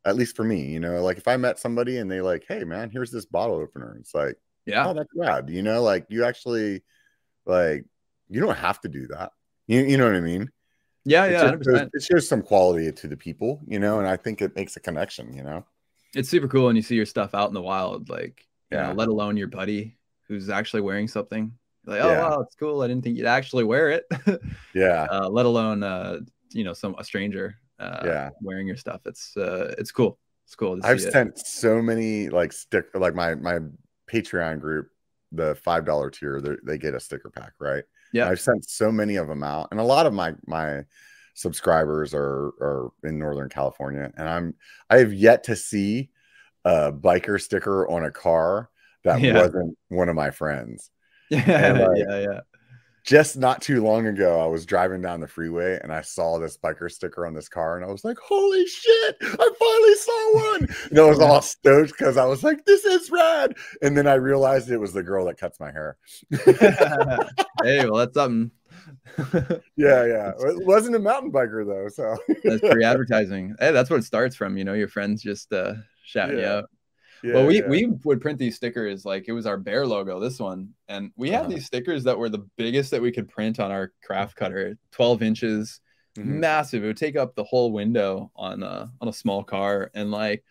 at least for me, you know, like if I met somebody and they like, "Hey man, here's this bottle opener." It's like, Yeah, "Oh, that's rad." You know, like you actually like you don't have to do that. You, you know what I mean? yeah, It yeah, just shows- it shows some quality to the people, you know, and I think it makes a connection, you know. It's super cool when you see your stuff out in the wild, like Yeah. know, let alone your buddy who's actually wearing something. Like, oh Yeah. wow, it's cool. I didn't think you'd actually wear it. (laughs) Yeah, uh, let alone uh, you know some a stranger uh, Yeah. wearing your stuff. It's uh, it's cool. It's cool to I've it. sent so many like stick like my my Patreon group, the five dollar tier, they- they get a sticker pack, right? Yeah. I've sent so many of them out, and a lot of my my subscribers are are in Northern California, and I'm I have yet to see a biker sticker on a car that Yeah. wasn't one of my friends. (laughs) yeah, like- yeah, yeah. just not too long ago, I was driving down the freeway and I saw this biker sticker on this car, and I was like, "Holy shit! I finally saw one!" And I was all stoked because I was like, "This is rad!" And then I realized it was the girl that cuts my hair. (laughs) hey, well, that's something. (laughs) Yeah, yeah. It wasn't a mountain biker though, so that's free advertising. Hey, that's what it starts from. You know, your friends just uh, you Yeah. out. yeah, well, we yeah. we would print these stickers like it was our bear logo, this one, and we had Uh-huh. these stickers that were the biggest that we could print on our craft cutter, twelve inches, Mhm. massive. It would take up the whole window on a on a small car, and like,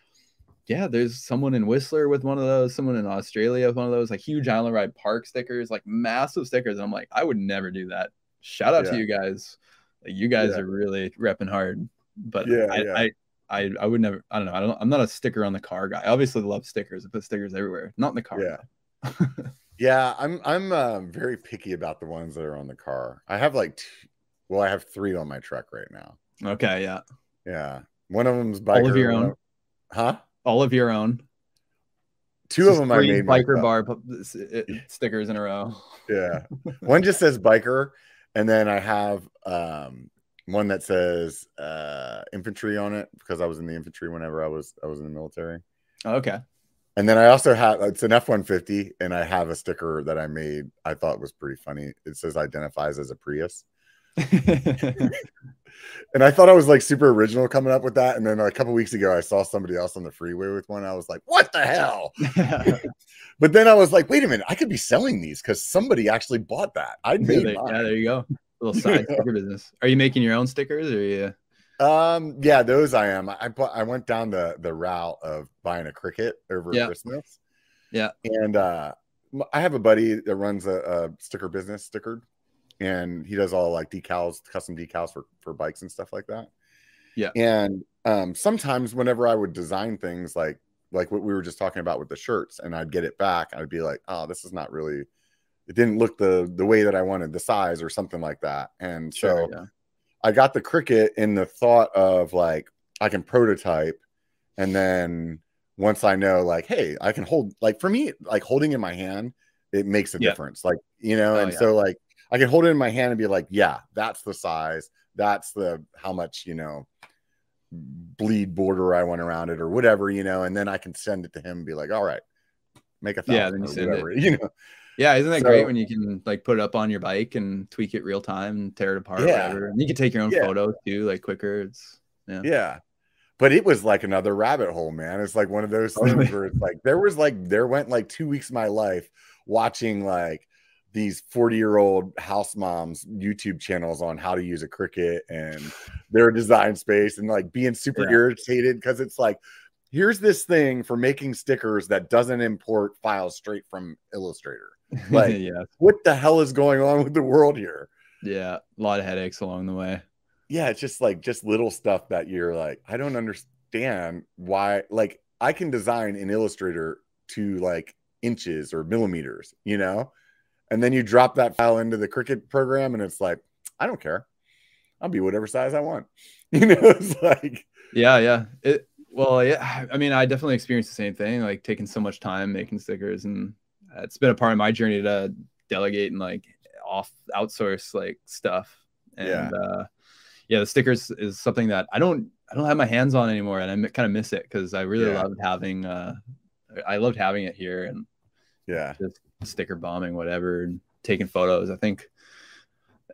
yeah, there's someone in Whistler with one of those, someone in Australia with one of those, like huge Island Ride Park stickers, like massive stickers. And I'm like, I would never do that. Shout out Yeah. to you guys. Like, you guys are really repping hard, but Yeah, I, yeah. I I I would never. I don't know. I don't. I'm not a sticker on the car guy. I obviously love stickers. I put stickers everywhere. Not in the car. Yeah. (laughs) Yeah, I'm I'm uh, very picky about the ones that are on the car. I have like, two, well, I have three on my truck right now. Okay. Yeah. Yeah, one of them's biker. All of your own? of- huh? All of your own. Two of them I made biker myself. bar uh, stickers in a row. Yeah. (laughs) One just says biker, and then I have um one that says uh infantry on it because I was in the infantry whenever I was I was in the military. Okay. And then I also have it's an F one fifty, and I have a sticker that I made. I thought was pretty funny. It says identifies as a Prius, (laughs) and I thought I was like super original coming up with that. And then a couple weeks ago, I saw somebody else on the freeway with one. I was like, "What the hell?" (laughs) but then I was like, "Wait a minute! I could be selling these because somebody actually bought that. I made there, mine." yeah, there you go. Little (laughs) side sticker business. Are you making your own stickers or you? Um, yeah, those I am. I I went down the the route of buying a Cricut over Yeah. Christmas. Yeah. And uh I have a buddy that runs a, a sticker business, stickered, and he does all like decals, custom decals for for bikes and stuff like that. Yeah. And um sometimes whenever I would design things like like what we were just talking about with the shirts, and I'd get it back, I'd be like, oh, this is not really it didn't look the the way that I wanted, the size or something like that. And so yeah. I got the Cricut in the thought of like I can prototype and then once I know like hey I can hold like for me like holding in my hand it makes a Yeah. difference like you know Oh, and yeah. so like I can hold it in my hand and be like yeah that's the size that's the how much you know bleed border I want around it or whatever you know and then I can send it to him and be like all right make a Yeah, thousand you or send it. whatever (laughs) you know Yeah, isn't that So- great when you can like put it up on your bike and tweak it real time and tear it apart, Yeah. whatever. And you can take your own Yeah. photos too, like quicker. It's yeah. Yeah. But it was like another rabbit hole, man. It's like one of those Oh, things where it's like there was like there went like two weeks of my life watching like these 40 year old house moms YouTube channels on how to use a Cricut and their design space and like being super Yeah. irritated because it's like here's this thing for making stickers that doesn't import files straight from Illustrator. (laughs) Like- yeah, What the hell is going on with the world here? yeah, a lot of headaches along the way. yeah it's just like just little stuff that you're like i don't understand why like i can design in illustrator to like inches or millimeters you know and then you drop that file into the Cricut program and it's like i don't care i'll be whatever size i want (laughs) you know it's like Yeah, yeah. It well, yeah. (sighs) I mean, I definitely experienced the same thing, like taking so much time making stickers, and it's been a part of my journey to delegate and like off outsource like stuff. And Yeah. uh, yeah, the stickers is something that I don't I don't have my hands on anymore, and I kind of miss it because I really Yeah. loved having uh, I loved having it here and yeah just sticker bombing whatever and taking photos. I think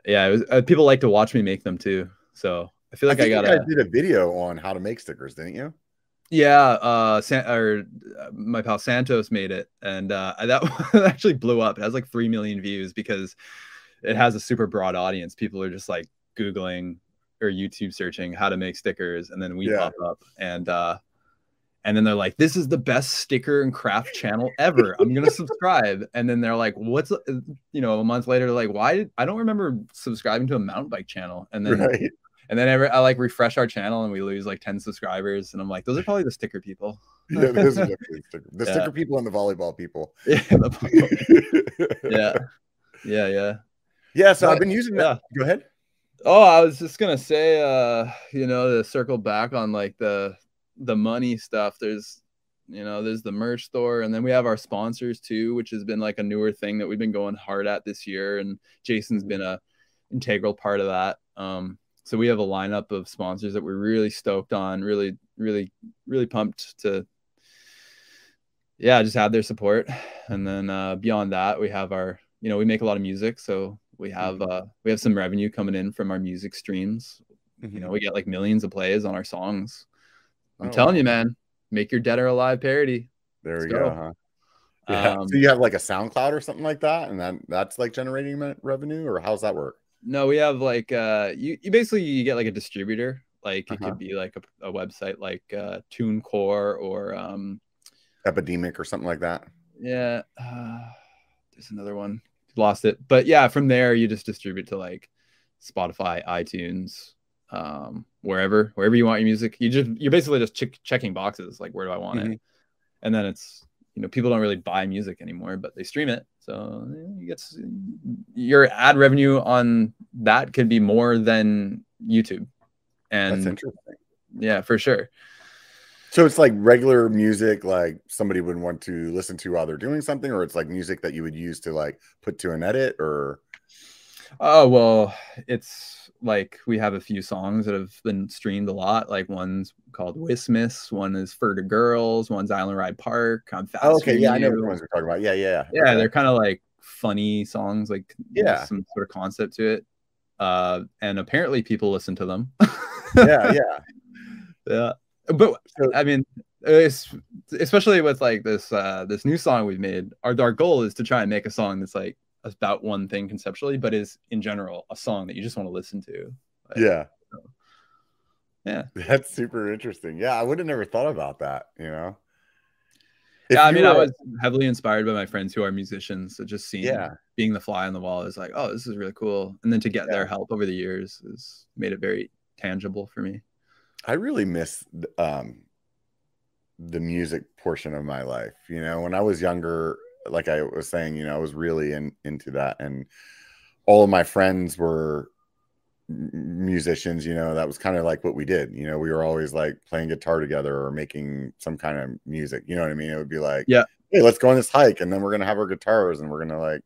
yeah, it was, uh, people like to watch me make them too. So I feel like I, think you gotta guys did a video on how to make stickers didn't you Yeah, uh, San- or uh, my pal Santos made it, and uh, that (laughs) actually blew up. It has like three million views because it has a super broad audience. People are just like googling or YouTube searching how to make stickers, and then we Yeah. pop up, and uh, and then they're like, "This is the best sticker and craft channel ever. I'm gonna subscribe." And then they're like, "What's uh, you know?" A month later, they're like, "Why? I don't remember subscribing to a mountain bike channel." And then right and then every, I like refresh our channel and we lose like 10 subscribers. And I'm like, those are probably the sticker people. (laughs) yeah, those are definitely sticker, the (laughs) Yeah. sticker people and the volleyball people (laughs) Yeah. yeah. Yeah. Yeah. yeah so But- i've been using that go ahead Oh, I was just gonna say, uh, you know, to circle back on like the the money stuff. There's, you know, there's the merch store, and then we have our sponsors too, which has been like a newer thing that we've been going hard at this year. And Jason's been a integral part of that. Um, so we have a lineup of sponsors that we're really stoked on, really, really, really pumped to, yeah, just have their support. And then uh, beyond that, we have our, you know, we make a lot of music, so we have uh, we have some revenue coming in from our music streams. You know, we get like millions of plays on our songs. I'm Oh, telling wow. you, man, make your dead or alive parody. There we Let's go. go. Huh? Yeah. Um, so you have like a SoundCloud or something like that, and that that's like generating revenue, or how's that work? No, we have like uh you, you basically you get like a distributor. Like it Uh-huh. could be like a, a website like uh TuneCore or um Epidemic or something like that. yeah, uh, there's another one. Lost it. But yeah, from there you just distribute to like Spotify, iTunes, um wherever wherever you want your music. You just you're basically just check checking boxes like where do I want it? And then it's you know people don't really buy music anymore, but they stream it. So you get your ad revenue on that could be more than YouTube. That's And interesting. yeah, for sure. So it's like regular music, like somebody would want to listen to while they're doing something, or it's like music that you would use to like put to an edit, or Oh well, it's like we have a few songs that have been streamed a lot. Like one's called Wismas, one is Fur to Girls, one's Island Ride Park. I'm fast. Oh, okay, yeah, I know the ones we're talking about. Yeah, yeah, Yeah, okay. they're kind of like funny songs, like Yeah. some sort of concept to it. Uh, and apparently people listen to them. yeah, yeah. (laughs) yeah. But I mean, it's, especially with like this uh this new song we've made, our our goal is to try and make a song that's like about one thing conceptually, but is in general a song that you just want to listen to. Like, Yeah. Yeah. (laughs) That's super interesting. Yeah, I would have never thought about that, you know. yeah, I mean, you I was heavily inspired by my friends who are musicians. So just seeing, Yeah. being the fly on the wall is like, oh, this is really cool. And then to get their help over the years has made it very tangible for me. I really miss um the music portion of my life. You know, when I was younger, like I was saying, you know, I was really in into that and all of my friends were musicians, you know, that was kind of like what we did. You know, we were always like playing guitar together or making some kind of music. You know what I mean? It would be like, Yeah. hey, let's go on this hike and then we're gonna have our guitars and we're gonna like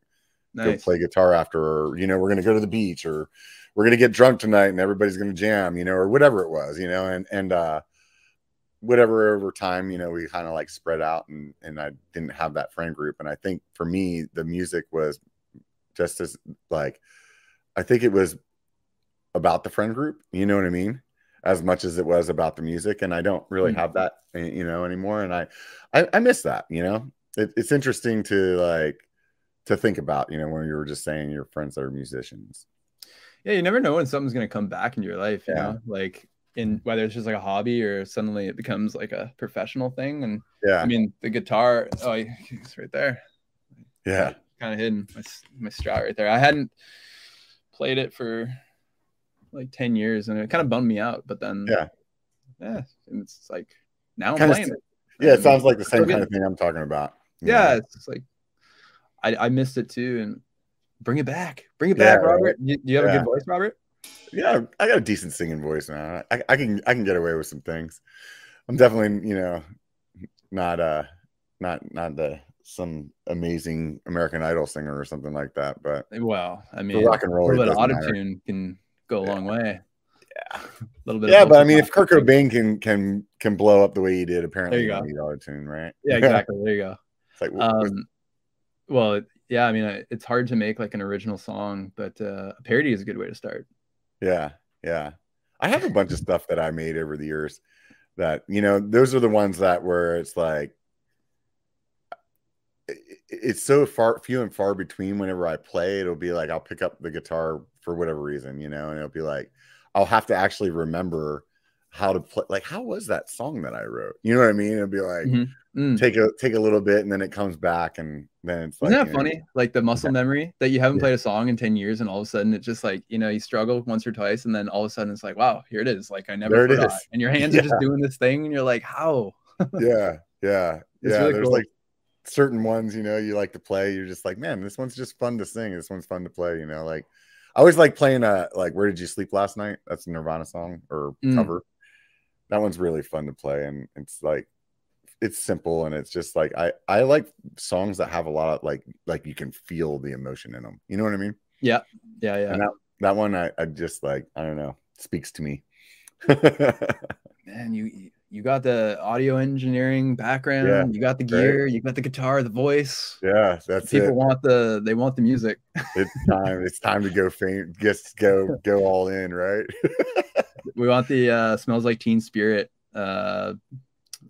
go play guitar after, or you know, we're gonna go to the beach, or we're gonna get drunk tonight and everybody's gonna jam, you know, or whatever it was, you know, and and uh whatever over time, you know, we kind of like spread out and and I didn't have that friend group. And I think for me, the music was just as like I think it was about the friend group, you know what I mean? As much as it was about the music. And I don't really Mm. have that, eh, you know, anymore. And I I, I miss that, you know. It, it's interesting to like to think about, you know, when you were just saying your friends that are musicians. Yeah, you never know when something's gonna come back in your life, you Yeah. know, like in whether it's just like a hobby or suddenly it becomes like a professional thing. And Yeah. I mean, the guitar, oh, (laughs) it's right there, yeah. kind of hidden my my strat right there. I hadn't played it for like ten years, and it kind of bummed me out. But then, Yeah. yeah, and it's like now I'm Kinda playing s- it. Yeah. It And sounds like the same kind of thing I'm talking about. Yeah, know? it's just like I I missed it too, and bring it back, bring it Yeah, back, right. Robert. You, you have a good voice, Robert. Yeah i got a decent singing voice now. I, I can i can get away with some things i'm definitely you know not uh not not the some amazing american idol singer or something like that but Well, I mean, rock and a roll it little bit of auto tune can go a Yeah. long way. Yeah. a little bit. yeah of but i mean if kurt cobain can can can blow up the way he did apparently you you go. auto-tune right Yeah, exactly. There you go. (laughs) it's like Um, well, yeah, I mean, it's hard to make like an original song, but uh, a parody is a good way to start. Yeah, yeah. I have a bunch of stuff that I made over the years that, you know, those are the ones that where it's like it's so far few and far between whenever I play, it'll be like I'll pick up the guitar for whatever reason, you know, and it'll be like I'll have to actually remember how to play like how was that song that I wrote? You know what I mean? It'll be like Mhm. Mm. take a take a little bit and then it comes back and then it's like Isn't that you know, funny? Like the muscle memory that you haven't Yeah. played a song in 10 years and all of a sudden it's just like, you know, you struggle once or twice and then all of a sudden it's like, wow, here it is. Like I never There it forgot. And your (laughs) hands are just doing this thing and you're like, how? (laughs) yeah yeah It's yeah really there's cool. like certain ones you know you like to play you're just like man this one's just fun to sing this one's fun to play you know like i always like playing a like where did you sleep last night that's a nirvana song or Mm. cover that one's really fun to play and it's like it's simple and it's just like i i like songs that have a lot of like like you can feel the emotion in them you know what i mean Yeah, yeah, yeah. and that that one i, I just like i don't know speaks to me Man, you you got the audio engineering background, Yeah, you got the right. gear, you got the guitar, the voice. yeah that's People it want the they want the music. (laughs) it's time it's time to go faint just go go all in right (laughs) We want the uh smells like teen spirit uh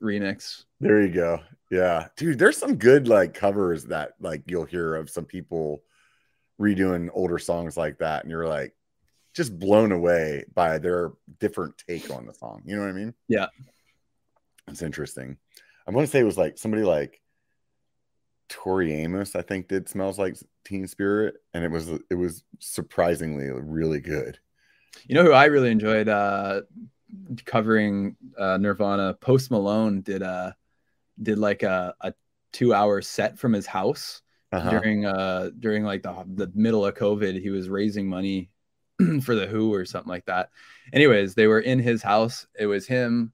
remix. There you go. Yeah. Dude there's some good like covers that like you'll hear of some people redoing older songs like that and you're like just blown away by their different take on the song. You know what i mean? Yeah. it's interesting. I'm going to say it was like somebody like tori amos i think did smells like teen spirit and it was it was surprisingly really good. You know who I really enjoyed uh covering uh Nirvana? Post Malone did uh did like a, a two hour set from his house uh-huh. during uh during like the the middle of COVID. He was raising money (clears throat) for the Who or something like that. Anyways, they were in his house. It was him.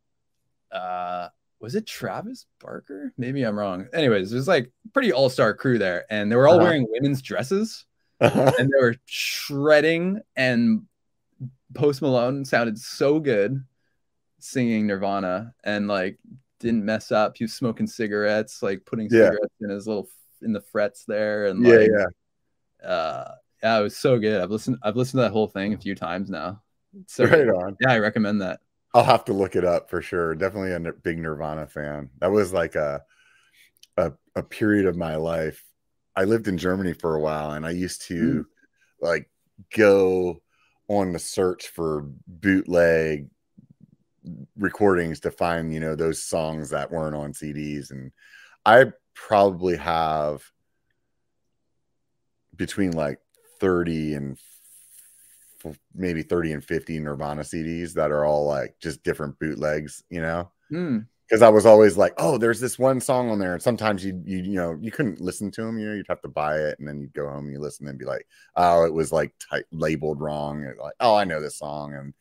Uh was it Travis Barker? Maybe I'm wrong. Anyways, it was like pretty all-star crew there, and they were all Uh-huh. wearing women's dresses. Uh-huh. and they were shredding and Post Malone sounded so good singing Nirvana and like didn't mess up. He was smoking cigarettes, like putting Yeah. cigarettes in his little in the frets there, and yeah, like, yeah. uh, yeah, it was so good. I've listened, I've listened to that whole thing a few times now. So right on. yeah, I recommend that. I'll have to look it up for sure. Definitely a big Nirvana fan. That was like a, a a period of my life. I lived in Germany for a while, and I used to like go on the search for bootleg recordings to find you know those songs that weren't on CDs, and I probably have between like thirty and maybe 30 and 50 Nirvana CDs that are all like just different bootlegs, you know? Hmm. Because I was always like, oh, there's this one song on there. And sometimes you, you, you know, you couldn't listen to them, you know, you'd have to buy it and then you'd go home and you listen and be like, oh, it was like type, labeled wrong. Like, oh, I know this song. And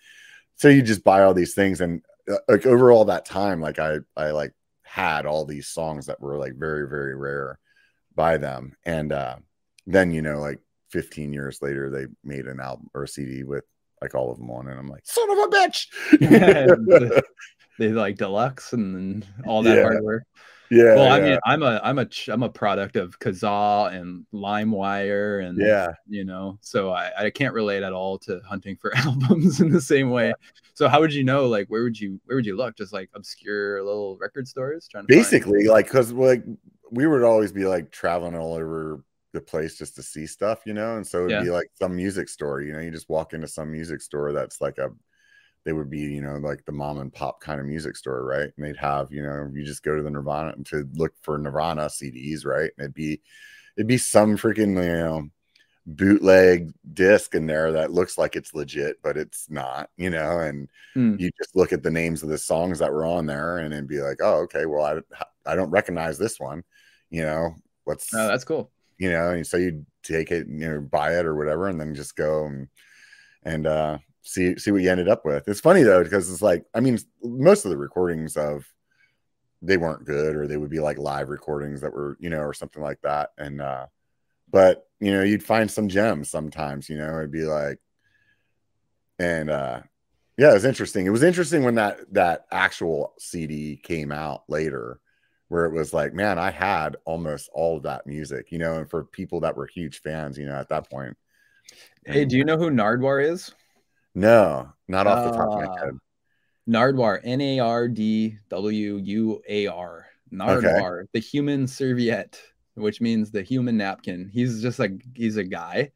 so you just buy all these things. And uh, like over all that time, like I, I like had all these songs that were like very, very rare by them. And uh, then, you know, like 15 years later, they made an album or a CD with like all of them on, and I'm like, son of a bitch. (laughs) (laughs) They like deluxe and all that Yeah. hardware. Yeah. well, I yeah, mean, I'm a I'm a I'm a product of Kazaa and LimeWire and yeah. you know, so I I can't relate at all to hunting for (laughs) albums in the same way. So how would you know? Like, where would you where would you look? Just like obscure little record stores trying to find- Basically, like, cause like we would always be like traveling all over the place just to see stuff, you know, and so it'd Yeah. be like some music store, you know, you just walk into some music store that's like a they would be, you know, like the mom and pop kind of music store, right? And they'd have, you know, you just go to the Nirvana to look for Nirvana CDs, right? And it'd be it'd be some freaking, you know, bootleg disc in there that looks like it's legit, but it's not, you know, and Hmm. you just look at the names of the songs that were on there and then be like, oh, okay, well, I, I don't recognize this one, you know, what's, Oh, that's cool. you know, and so you take it, you know, buy it or whatever, and then just go and, and, uh, see, see what you ended up with. It's funny though, because it's like, I mean, most of the recordings of, they weren't good or they would be like live recordings that were, you know, or something like that. And, uh, but you know, you'd find some gems sometimes, you know, it'd be like, and, uh, yeah, it was interesting. It was interesting when that that actual CD came out later, where it was like, man, I had almost all of that music, you know, and for people that were huge fans, you know, at that point. Hey, do you know who Nardwuar is? No, not off the top of my Uh, head. Nardwuar, N A R D W U A R. Nardwuar, the human serviette, which means the human napkin. He's just like he's a guy.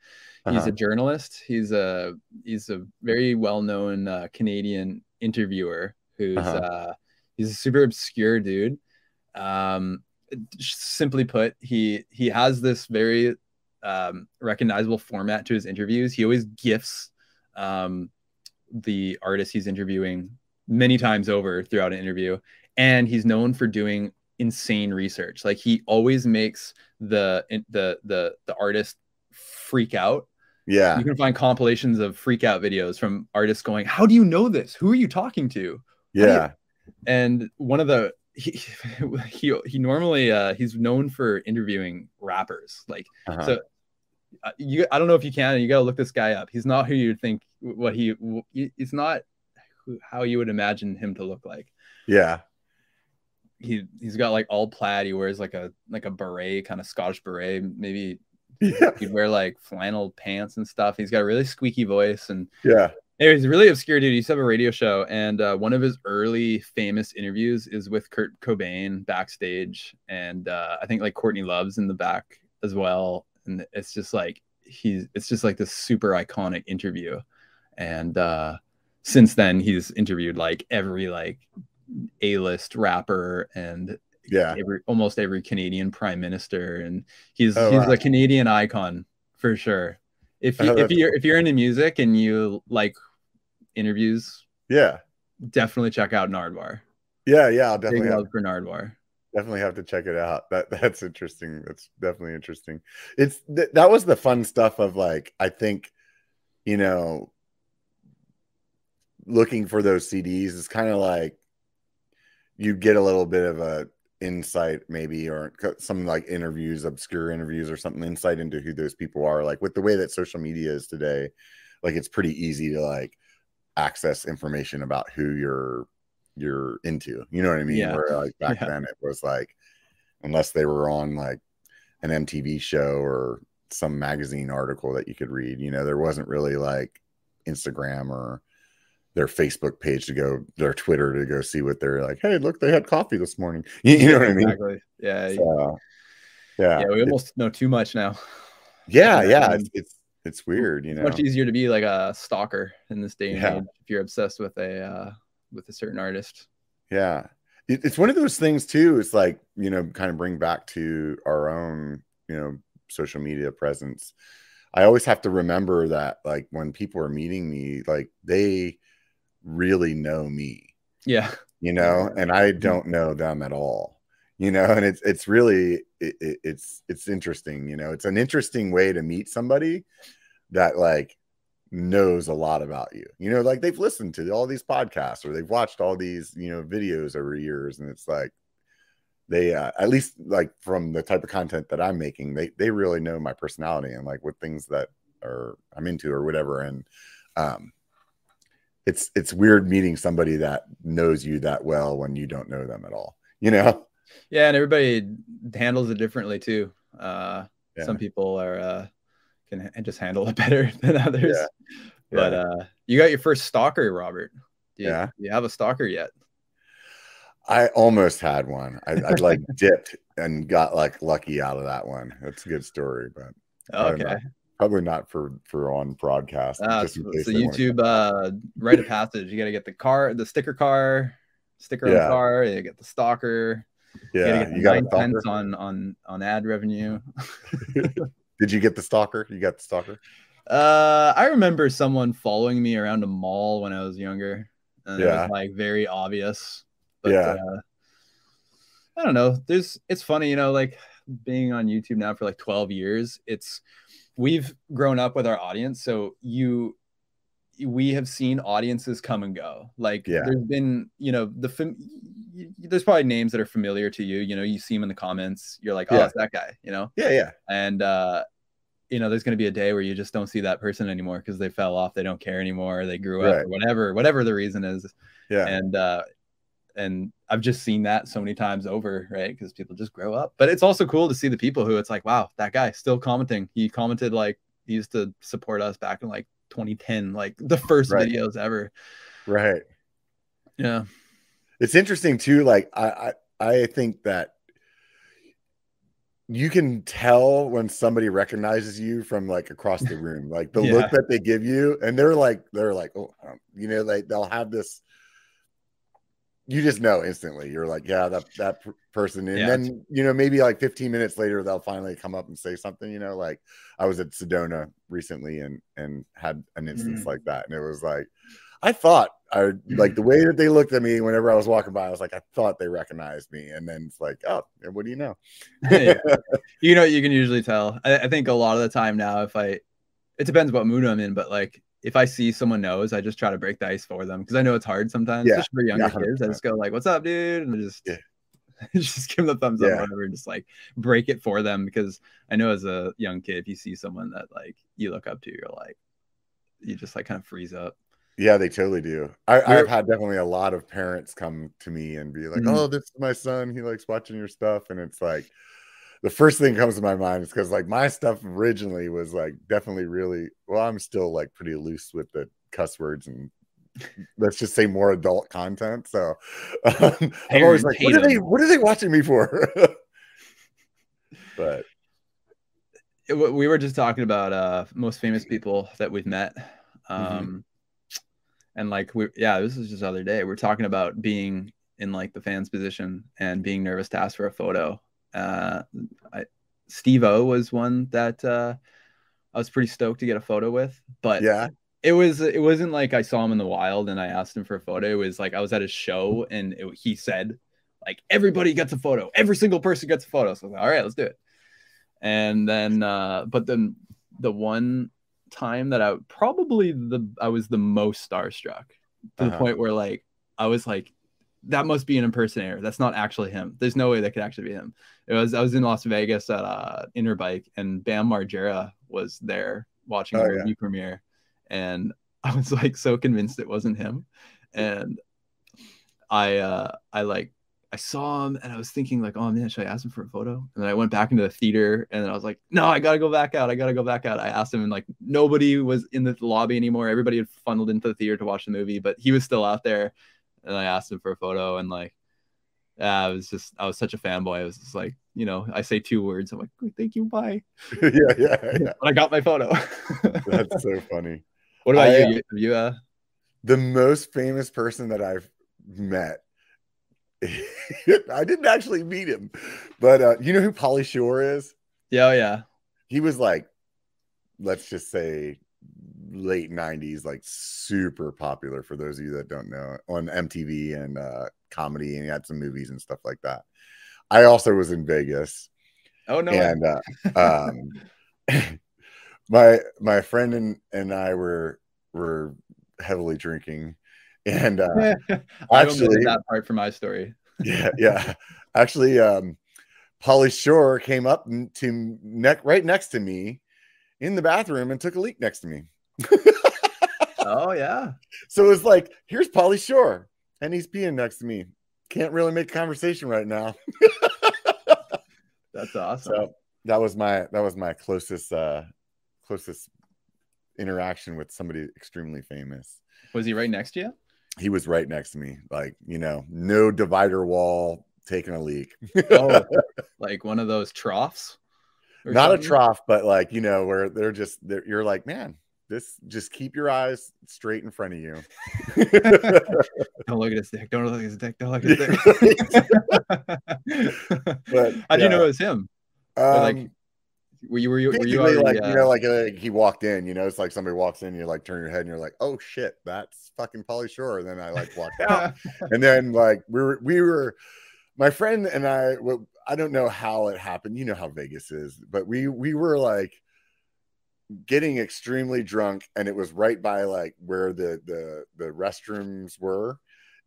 He's Uh-huh. a journalist. He's a he's a very well known uh, Canadian interviewer who's Uh-huh. uh, he's a super obscure dude. Um, simply put, he he has this very um, recognizable format to his interviews. He always gifts um, the artist he's interviewing many times over throughout an interview, and he's known for doing insane research. Like he always makes the the the the artist freak out Yeah, you can find compilations of freak out videos from artists going, How do you know this? Who are you talking to? yeah, And one of the he (laughs) he, he normally uh he's known for interviewing rappers. Like uh-huh. so uh, you I don't know if you can, you gotta look this guy up. He's not who you'd think what he he's not how you would imagine him to look like. yeah, He he's got like all plaid, he wears like a like a beret, kind of Scottish beret, maybe (laughs) yeah, he'd wear like flannel pants and stuff. He's got a really squeaky voice and yeah. Anyway, he's a really obscure dude. He used to have a radio show, and uh, one of his early famous interviews is with Kurt Cobain backstage, and uh, I think like Courtney Love's in the back as well. And it's just like he's, it's just like this super iconic interview. And uh, since then, he's interviewed like every like A-list rapper and Yeah, every almost every Canadian prime minister, and he's Oh, he's wow. a Canadian icon for sure. If you if (laughs) you're if you're into music and you like interviews, yeah, definitely check out Nardwuar. yeah, yeah. I'll definitely have, love for Nardwuar. Definitely have to check it out. That (laughs) that's interesting. That's definitely interesting. It's th- that was the fun stuff of like I think, you know, looking for those CDs is kind of like you get a little bit of a insight maybe or some like interviews obscure interviews or something insight into who those people are like with the way that social media is today like it's pretty easy to like access information about who you're you're into you know what i mean Yeah. where like (laughs) back Yeah. then it was like unless they were on like an mtv show or some magazine article that you could read you know there wasn't really like instagram or their facebook page to go their twitter to go see what they're like hey look they had coffee this morning you, (laughs) you know what i mean Exactly. Yeah. so, yeah yeah. We almost know too much now. (laughs) yeah Yeah, it's, it's it's weird you It's know much easier to be like a stalker in this day and Yeah. age if you're obsessed with a uh, with a certain artist. Yeah. It, it's one of those things too. It's like, you know, kind of bring back to our own, you know, social media presence. I always have to remember that like when people are meeting me, like they really know me, Yeah. you know, and I mm-hmm. don't know them at all. You know, and it's it's really it, it, it's it's interesting, you know. It's an interesting way to meet somebody that like knows a lot about you. You know, like they've listened to all these podcasts or they've watched all these, you know, videos over years and it's like they uh, at least like from the type of content that I'm making, they they really know my personality and like what things that are I'm into or whatever and um it's it's weird meeting somebody that knows you that well when you don't know them at all. You know? Yeah, and everybody handles it differently too. Uh, Yeah. Some people are uh, can just handle it (laughs) better than others. Yeah. But Yeah. uh, you got your first stalker, Robert. Do you, Yeah. do you have a stalker yet? I almost had one. I, I like (laughs) dipped and got like lucky out of that one. That's a good story, but Okay. not. probably not for for on broadcast. Uh, just so so YouTube uh, rite of passage. You got to get the car, the sticker car, sticker on Yeah. the car. You get the stalker. You yeah, to get you got a nine pence on on on ad revenue. (laughs) Did you get the stalker? You got the stalker? Uh, I remember someone following me around a mall when I was younger. And it Yeah. was like very obvious. But, Yeah. Uh, I don't know. There's it's funny, you know, like being on YouTube now for like 12 years. It's we've grown up with our audience, so you we have seen audiences come and go. Like Yeah. there's been, you know, the fam- there's probably names that are familiar to you. You know, you see them in the comments. You're like, oh, Yeah. it's that guy. You know, Yeah, yeah, and uh you know there's going to be a day where you just don't see that person anymore because they fell off they don't care anymore they grew up Right. or whatever whatever the reason is yeah. and uh and i've just seen that so many times over right because people just grow up but it's also cool to see the people who it's like wow that guy still commenting he commented like he used to support us back in like 2010 like the first Right. videos ever right. yeah It's interesting too. Like I, I, I think that you can tell when somebody recognizes you from like across the room, like the Yeah. look that they give you, and they're like, they're like, oh, um, you know, like they'll have this. You just know instantly. You're like, yeah, that that person, and Yeah. then you know maybe like 15 minutes later they'll finally come up and say something. You know, like I was at Sedona recently and and had an instance Mm. like that, and it was like, I thought I hmm. like the way that they looked at me whenever I was walking by. I was like, I thought they recognized me, and then it's like, oh, and what do you know? (laughs) Yeah. (laughs) you know you can usually tell I, I think a lot of the time now if i it depends what mood i'm in but like if i see someone knows i just try to break the ice for them because i know it's hard sometimes Yeah. especially for younger Yeah, kids i just go like what's up dude and just Yeah. (laughs) just give them the thumbs up Yeah. or whatever and just like break it for them because i know as a young kid if you see someone that like you look up to you're like you just like kind of freeze up Yeah, they totally do. I, I've had definitely a lot of parents come to me and be like, Mhm. "Oh, this is my son. He likes watching your stuff," and it's like the first thing comes to my mind is because like my stuff originally was like definitely really well. I'm still like pretty loose with the cuss words and let's just say more adult content. So (laughs) um, I'm always like, "What are they? What are they watching me for?" (laughs) but we were just talking about uh most famous people that we've met Mm-hmm. And like we yeah this was just the other day we are talking about being in like the fans position and being nervous to ask for a photo uh I, Steve-O was one that uh i was pretty stoked to get a photo with but yeah, it was it wasn't like I saw him in the wild and I asked him for a photo. It was like I was at a show and it, he said like everybody gets a photo. Every single person gets a photo. So I was like, all right, let's do it. And then uh but then the one time that I probably the I was the most starstruck to the Uh-huh. point where like I was like that must be an impersonator. That's not actually him. There's no way that could actually be him. It was I was in Las Vegas at uh Interbike and Bam Margera was there watching Oh, the yeah. movie premiere. And (laughs) I was like so convinced it wasn't him. And I uh I like I saw him and I was thinking like, oh man, should I ask him for a photo? And then I went back into the theater and I was like, no, I gotta go back out. I gotta go back out. I asked him and like nobody was in the lobby anymore. Everybody had funneled into the theater to watch the movie, but he was still out there. And I asked him for a photo and like yeah, I was just I was such a fanboy. I was just like, you know, I say two words. I'm like, thank you, bye. (laughs) yeah, (laughs) yeah, yeah. But I got my photo. (laughs) That's so funny. what about I, you? You, have you uh The most famous person that I've met. (laughs) I didn't actually meet him, but uh, you know who Pauly Shore is? yeah, oh, yeah. He was like, let's just say, late '90s, like super popular for those of you that don't know on MTV and uh, comedy, and he had some movies and stuff like that. I also was in Vegas, Oh no. and uh, um, (laughs) my my friend and, and I were were heavily drinking, (laughs) and uh, (laughs) actually- that part for my story. (laughs) yeah, yeah, actually, um, Pauly Shore came up to neck right next to me in the bathroom and took a leak next to me. Oh yeah. So it was like, here's Pauly Shore, and he's peeing next to me. Can't really make conversation right now. That's awesome. So that was my that was my closest uh closest interaction with somebody extremely famous. Was he right next to you? He was right next to me, like you know, no divider wall, taking a leak. Oh, (laughs) like one of those troughs? Not a trough, but like you know, where they're just they're, you're like, man, this just keep your eyes straight in front of you. (laughs) Don't look at his dick. Don't look at his dick. Don't look at his dick. (laughs) But, How'd you know it was him? Or, like, Um, Were you were you, were you already, like uh, you know, like uh, he walked in, you know, it's like somebody walks in, you like turn your head and you're like, oh shit, that's fucking Pauly Shore. And then I like walked out, (laughs) and then like we were we were my friend and I well, I don't know how it happened. You know how Vegas is, but we we were like getting extremely drunk and it was right by like where the the the restrooms were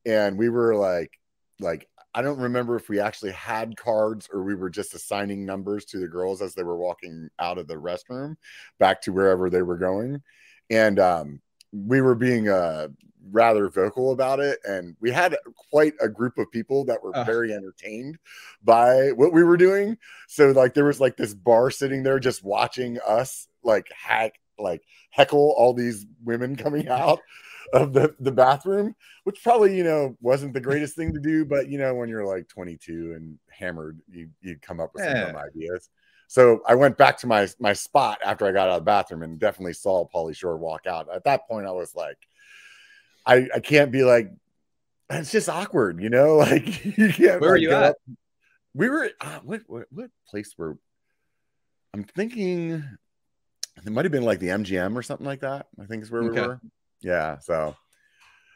and we were like like I don't remember if we actually had cards or we were just assigning numbers to the girls as they were walking out of the restroom back to wherever they were going. And um we were being uh rather vocal about it and we had quite a group of people that were very entertained by what we were doing. So like there was like this bar sitting there just watching us like hack like heckle all these women coming (laughs) out of the the bathroom which probably you know wasn't the greatest thing to do but you know when you're like 22 and hammered you you come up with some ideas. So i went back to my my spot after i got out of the bathroom and definitely saw Pauly shore walk out. At that point i was like i i can't be like it's just awkward you know? (laughs) Like you can't Where like, you at? up- we were uh, what, what what place were i'm thinking it might have been like the mgm or something like that i think is where Okay. we were yeah so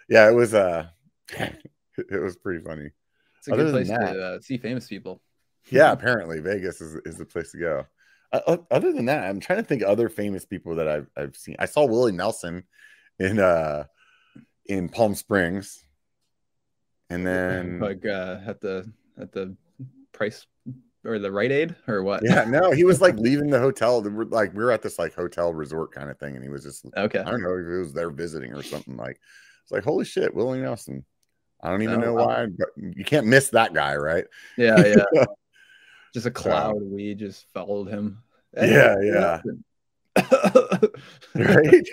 yeah it was uh (laughs) it was pretty funny. It's a Other good place that- to uh, see famous people. yeah (laughs) apparently vegas is, is the place to go. Uh, other than that i'm trying to think of other famous people that i've, I've seen. I saw willie nelson in uh in palm springs. And then like uh, at the at the price or the Rite Aid or what? yeah no he was like (laughs) leaving the hotel were, like we were at this like hotel resort kind of thing and he was just Okay. i don't know if he was there visiting or something like it's like holy shit willie nelson i don't even Oh, know why but you can't miss that guy right Yeah, (laughs) yeah. just a cloud weed just followed him. Yeah, yeah. (laughs) right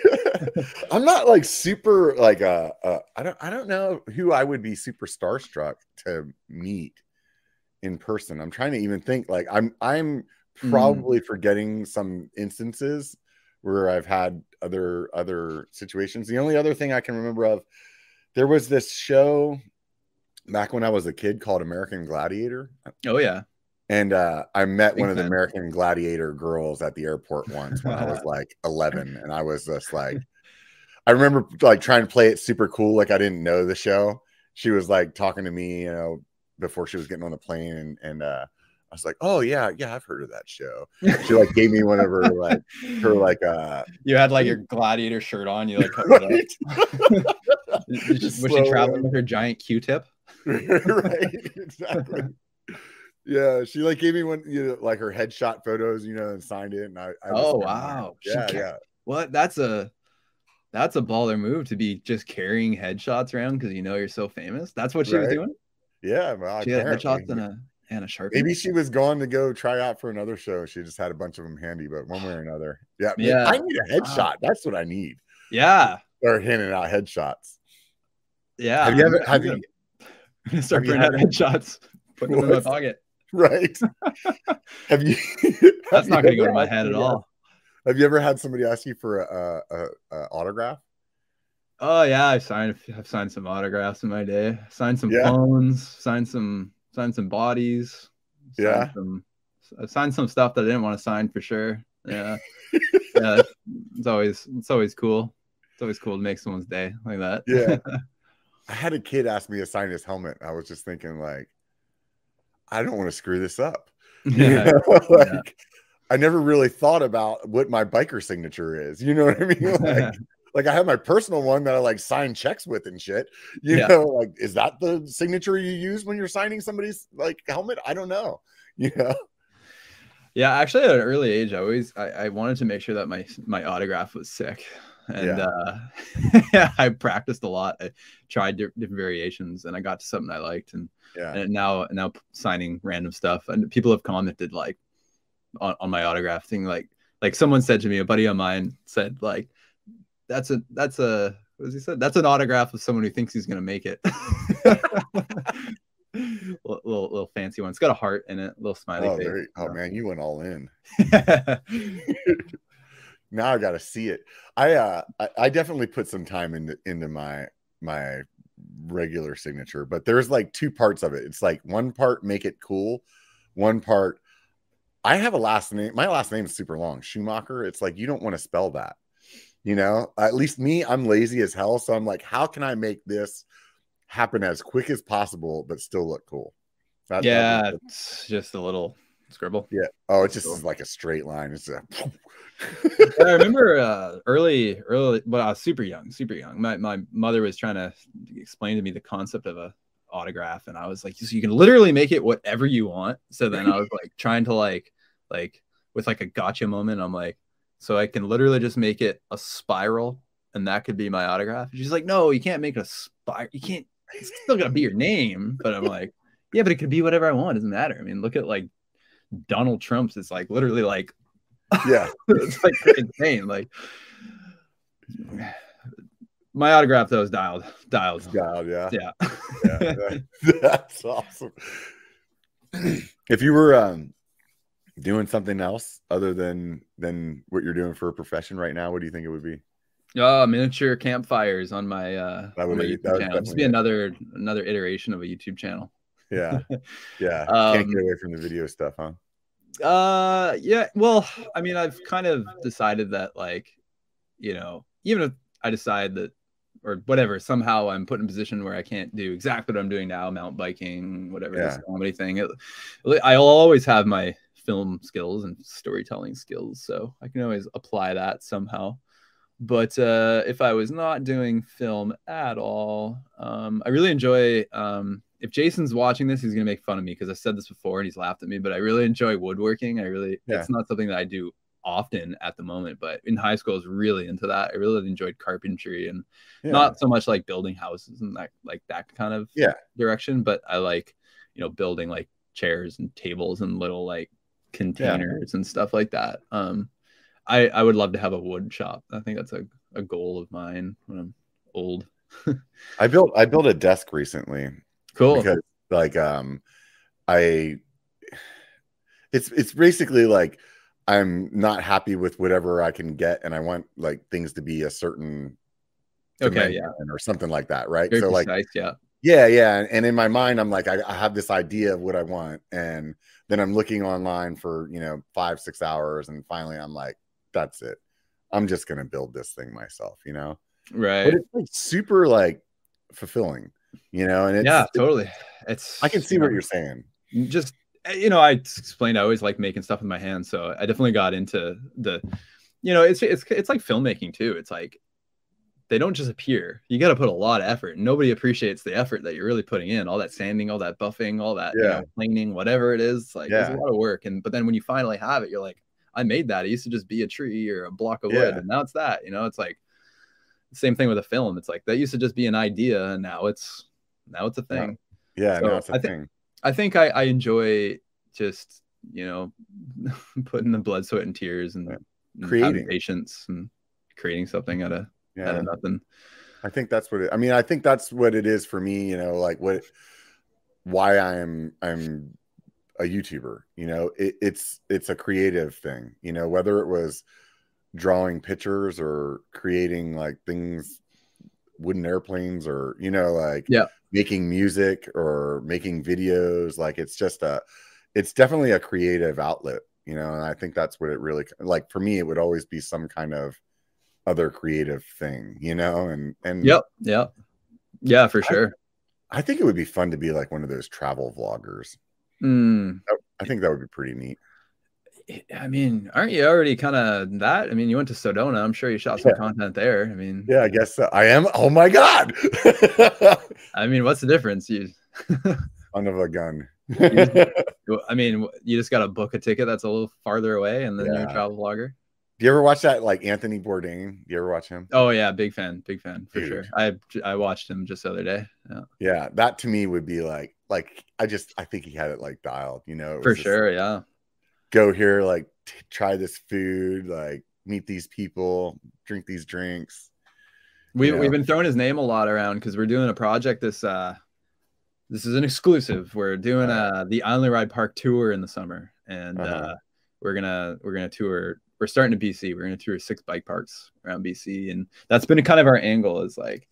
i'm not like super like uh, uh i don't i don't know who i would be super starstruck to meet in person i'm trying to even think like i'm i'm Hmm. probably forgetting some instances where i've had other other situations the only other thing i can remember of there was this show back when i was a kid called american gladiator oh yeah. and uh, I met Big one of the. American Gladiator girls at the airport once when I was (laughs) like 11, and I was just like, I remember like trying to play it super cool, like I didn't know the show. She was like talking to me, you know, before she was getting on the plane, and and uh, I was like, oh yeah, yeah, I've heard of that show. She like gave me one of her like her (laughs) like uh, you had like your gladiator shirt on. You like (laughs) right? (laughs) up. was Slow she traveling way. with her giant Q-tip? right, exactly. Yeah, she like gave me one, you know, like her headshot photos, you know, and signed it. And I, I Oh wow. Yeah, yeah, What? That's a that's a baller move to be just carrying headshots around because you know you're so famous. That's what she was doing. Yeah. Well, She had headshots and a and a sharpie. Maybe she was going to go try out for another show. She just had a bunch of them handy, but one way or another. Yeah, Yeah. I need a headshot. That's what I need. Yeah. Or handing out headshots. Yeah. Have you ever? Have you? Gonna (laughs) start printing out headshots, putting them in my pocket. (laughs) Right. (laughs) have you? That's have not gonna go to my head at all. Have you ever had somebody ask you for a, a, a, a autograph? Oh yeah, I've signed I've signed some autographs in my day. Signed some Yeah. phones, signed some signed some bodies. signed Yeah. Some, I signed some stuff that I didn't want to sign for sure. Yeah. (laughs) yeah. It's always it's always cool. It's always cool to make someone's day like that. Yeah. (laughs) I had a kid ask me to sign his helmet. I was just thinking, like, I don't want to screw this up. (laughs) Yeah. like, I never really thought about what my biker signature is. You know what I mean? Like, like I have my personal one that I like sign checks with and shit. You Yeah. know, like, is that the signature you use when you're signing somebody's like helmet? I don't know. (laughs) You know, Yeah, actually, at an early age, I always I, I wanted to make sure that my my autograph was sick, and uh, (laughs) I practiced a lot. I tried di- different variations, and I got to something I liked, and yeah, and now now signing random stuff, and people have commented like on, on my autograph thing, like like someone said to me, a buddy of mine said like that's a that's a what was he said that's an autograph of someone who thinks he's gonna make it. (laughs) little, little little fancy one. It's got a heart in it, little smiley oh, face. you- oh man, you went all in. (laughs) now I got to see it. I uh I, I definitely put some time into into my my regular signature, but there's like two parts of it. It's like one part make it cool, one part I have a last name. My last name is super long, Schumacher. It's like you don't want to spell that. You know, at least me, I'm lazy as hell. So I'm like, how can I make this happen as quick as possible, but still look cool? That- that it's just a little scribble. yeah. Oh, it's just like a straight line. It's a I (laughs) remember uh, early, early, but I was super young, super young. My my mother was trying to explain to me the concept of a autograph, and I was like, so you can literally make it whatever you want. So then I was like trying to like, like with like a gotcha moment. I'm like, so I can literally just make it a spiral, and that could be my autograph. She's like, no, you can't make it a spiral. You can't. It's still going to be your name. But I'm like, yeah, but it could be whatever I want. It doesn't matter. I mean, look at like Donald Trump's. It's like literally like yeah. (laughs) it's like insane. Like my autograph though is dialed. Dialed. dialed. yeah. Yeah. yeah, that- (laughs) that's awesome. (clears throat) if you were um doing something else other than than what you're doing for a profession right now, what do you think it would be? Oh, miniature campfires on my uh That would my be- that would channel. This be another another iteration of a YouTube channel. Yeah, (laughs) yeah. Can't Um, get away from the video stuff, huh? Uh yeah, well, I mean I've kind of decided that like, you know, even if I decide that or whatever, somehow I'm put in a position where I can't do exactly what I'm doing now, mountain biking, whatever this Yeah. comedy thing. It, I'll always have my film skills and storytelling skills, so I can always apply that somehow. But uh, if I was not doing film at all, um, I really enjoy. Um, if Jason's watching this, he's gonna make fun of me because I said this before and he's laughed at me. But I really enjoy woodworking. I really, Yeah. it's not something that I do often at the moment, but in high school, I was really into that. I really enjoyed carpentry and Yeah. not so much like building houses and that like that kind of Yeah. direction, but I like you know building like chairs and tables and little like containers and stuff like that. Um, I I would love to have a wood shop. I think that's a, a goal of mine when I'm old. (laughs) I built I built a desk recently Cool. because like um I it's it's basically like I'm not happy with whatever I can get and I want like things to be a certain Okay, yeah. or something like that, right? Very so like precise, yeah. Yeah, yeah. And in my mind, I'm like, I, I have this idea of what I want. And then I'm looking online for, you know, five, six hours. And finally, I'm like, that's it. I'm just going to build this thing myself, you know? Right. But it's like super like fulfilling, you know? And it's, yeah, totally. It's I can see you what you're saying. just eh, you know i explained i always like making stuff with my hands so i definitely got into the you know it's it's it's like filmmaking too it's like they don't just appear. You got to put a lot of effort. Nobody appreciates the effort that you're really putting in. All that sanding, all that buffing, all that Yeah. you know, planing, whatever it is. Like Yeah. it's a lot of work. And but then when you finally have it, you're like, I made that. It used to just be a tree or a block of wood, Yeah. and now it's that. You know, it's like same thing with a film. It's like that used to just be an idea, and now it's now it's a thing. Yeah, So, it's a I thi- thing. I think I, I enjoy just you know (laughs) putting the blood, sweat, and tears and Creating. patience and creating something out of out Yeah. of nothing. I think that's what it, I mean. I think that's what it is for me. You know, like what, why I'm I'm a YouTuber. You know, it, it's it's a creative thing. You know, whether it was drawing pictures or creating like things, wooden airplanes, or you know, like Yeah. making music or making videos. Like it's just a, it's definitely a creative outlet. You know, and I think that's what it really like for me. It would always be some kind of other creative thing, you know, and and Yep. Yep. Yeah, for sure. I think it would be fun to be like one of those travel vloggers. Mm, I think that would be pretty neat. I mean, aren't you already kind of that? I mean, you went to Sedona. I'm sure you shot some Yeah. content there. I mean, Yeah, I guess so. I am. Oh my god! (laughs) I mean, what's the difference? You, (laughs) Son of a gun. (laughs) I mean, you just got to book a ticket that's a little farther away, and then you're a travel vlogger. Do you ever watch that like Anthony Bourdain? Do you ever watch him? Oh yeah, big fan, big fan for Dude. sure. I I watched him just the other day. Yeah, Yeah, that to me would be like like I just I think he had it like dialed, you know. For sure. Yeah. Go here, like t- try this food, like meet these people, drink these drinks. We we've been throwing his name a lot around because we're doing a project this uh this is an exclusive. We're doing uh the Island Ride Park tour in the summer and uh Uh-huh. we're gonna we're gonna tour we're starting to BC. We're gonna tour six bike parks around BC and that's been kind of our angle is like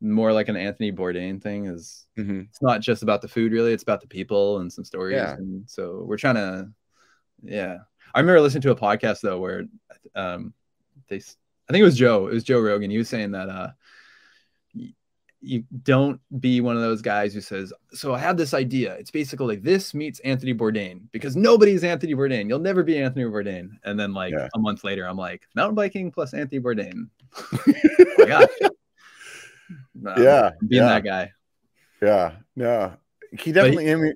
more like an Anthony Bourdain thing is it's not just about the food really, it's about the people and some stories. Yeah. And so we're trying to yeah. I remember listening to a podcast though where um they I think it was Joe. It was Joe Rogan. He was saying that uh you don't be one of those guys who says, "So I have this idea. It's basically like this meets Anthony Bourdain because nobody's Anthony Bourdain. You'll never be Anthony Bourdain." And then like Yeah. a month later, I'm like, "Mountain biking plus Anthony Bourdain." (laughs) You. Um, Yeah, being yeah. that guy. Yeah, yeah. he definitely. I mean,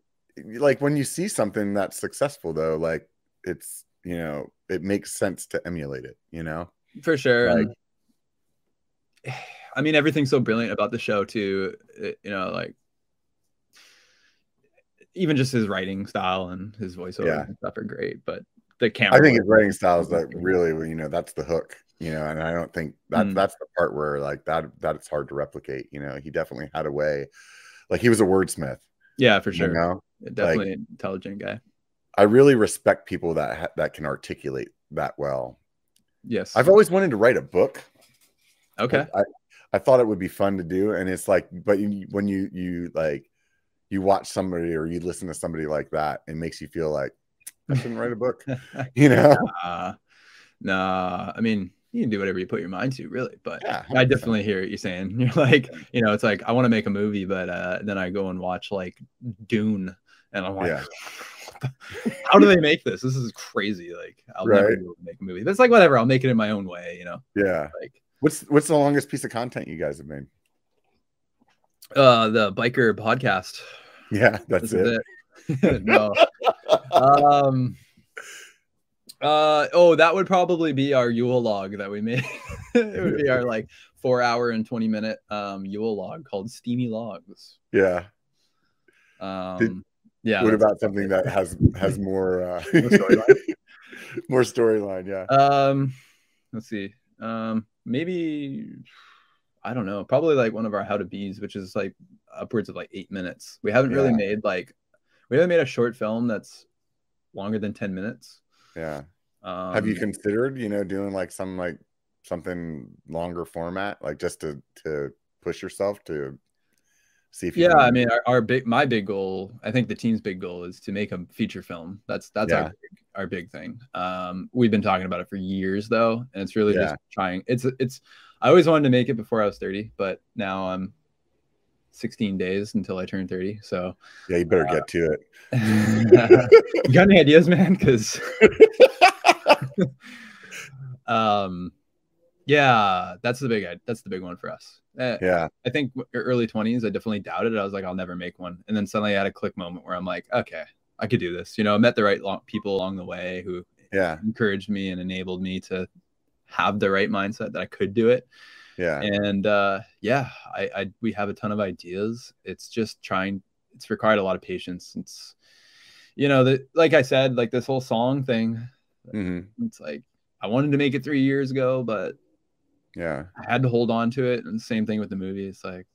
like when you see something that's successful, though, like it's you know, it makes sense to emulate it. You know, for sure. Like- (sighs) (sighs) I mean, everything's so brilliant about the show too. It- you know, like even just his writing style and his voiceover Yeah. and stuff are great. But the camera, I think his writing style is like really, you know, that's the hook. You know, and I don't think that Mm. that's the part where like that that's hard to replicate. You know, he definitely had a way. Like he was a wordsmith. yeah, for sure. You know, definitely an intelligent guy. I really respect people that ha- that can articulate that well. Yes. I've always wanted to write a book. okay. I, I thought it would be fun to do, and it's like, but you, when you you like you watch somebody or you listen to somebody like that, it makes you feel like I shouldn't write a book. (laughs) You know? uh, nah, I mean, you can do whatever you put your mind to, really. But Yeah, I definitely hear what you're saying. (laughs) You're like, you know, it's like I want to make a movie, but uh, then I go and watch like Dune, and I'm like, Yeah. (laughs) how do they make this? This is crazy. Like, I'll never be able to make a movie. But it's like whatever. I'll make it in my own way. You know, Yeah. like What's what's the longest piece of content you guys have made? uh, the biker podcast. Yeah, that's it. it. (laughs) no. (laughs) um. Uh oh, that would probably be our Yule log that we made. (laughs) it would be our like four hour and twenty minute um Yule log called Steamy Logs. Yeah. Um, yeah. what about something that has has more uh More storyline? more storyline? Yeah. Um, let's see. Um, maybe I don't know. Probably like one of our how to bees, which is like upwards of like eight minutes. We haven't really Yeah. made like we haven't made a short film that's longer than ten minutes. Yeah. Um, have you considered, you know, doing like some like something longer format, like just to to push yourself to see if you Yeah, I mean, our, our big, my big goal, I think the team's big goal is to make a feature film. That's that's Yeah. our big, our big thing. Um, we've been talking about it for years though, and it's really Yeah. just trying. It's it's. I always wanted to make it before I was thirty, but now I'm 16 days until I turn 30. So, yeah, you better get to it. (laughs) you got any ideas, man? Because, (laughs) (laughs) um, Yeah, that's the big that's the big one for us. Uh, Yeah. I think early 20s, I definitely doubted it. I was like, I'll never make one. And then suddenly I had a click moment where I'm like, okay, I could do this. You know, I met the right lo- people along the way who Yeah. encouraged me and enabled me to have the right mindset that I could do it. Yeah. And uh, yeah, I, I we have a ton of ideas. It's just trying. It's required a lot of patience. It's you know, the, like I said, like this whole song thing. hmm It's like I wanted to make it three years ago, but Yeah. I had to hold on to it. And same thing with the movie. It's like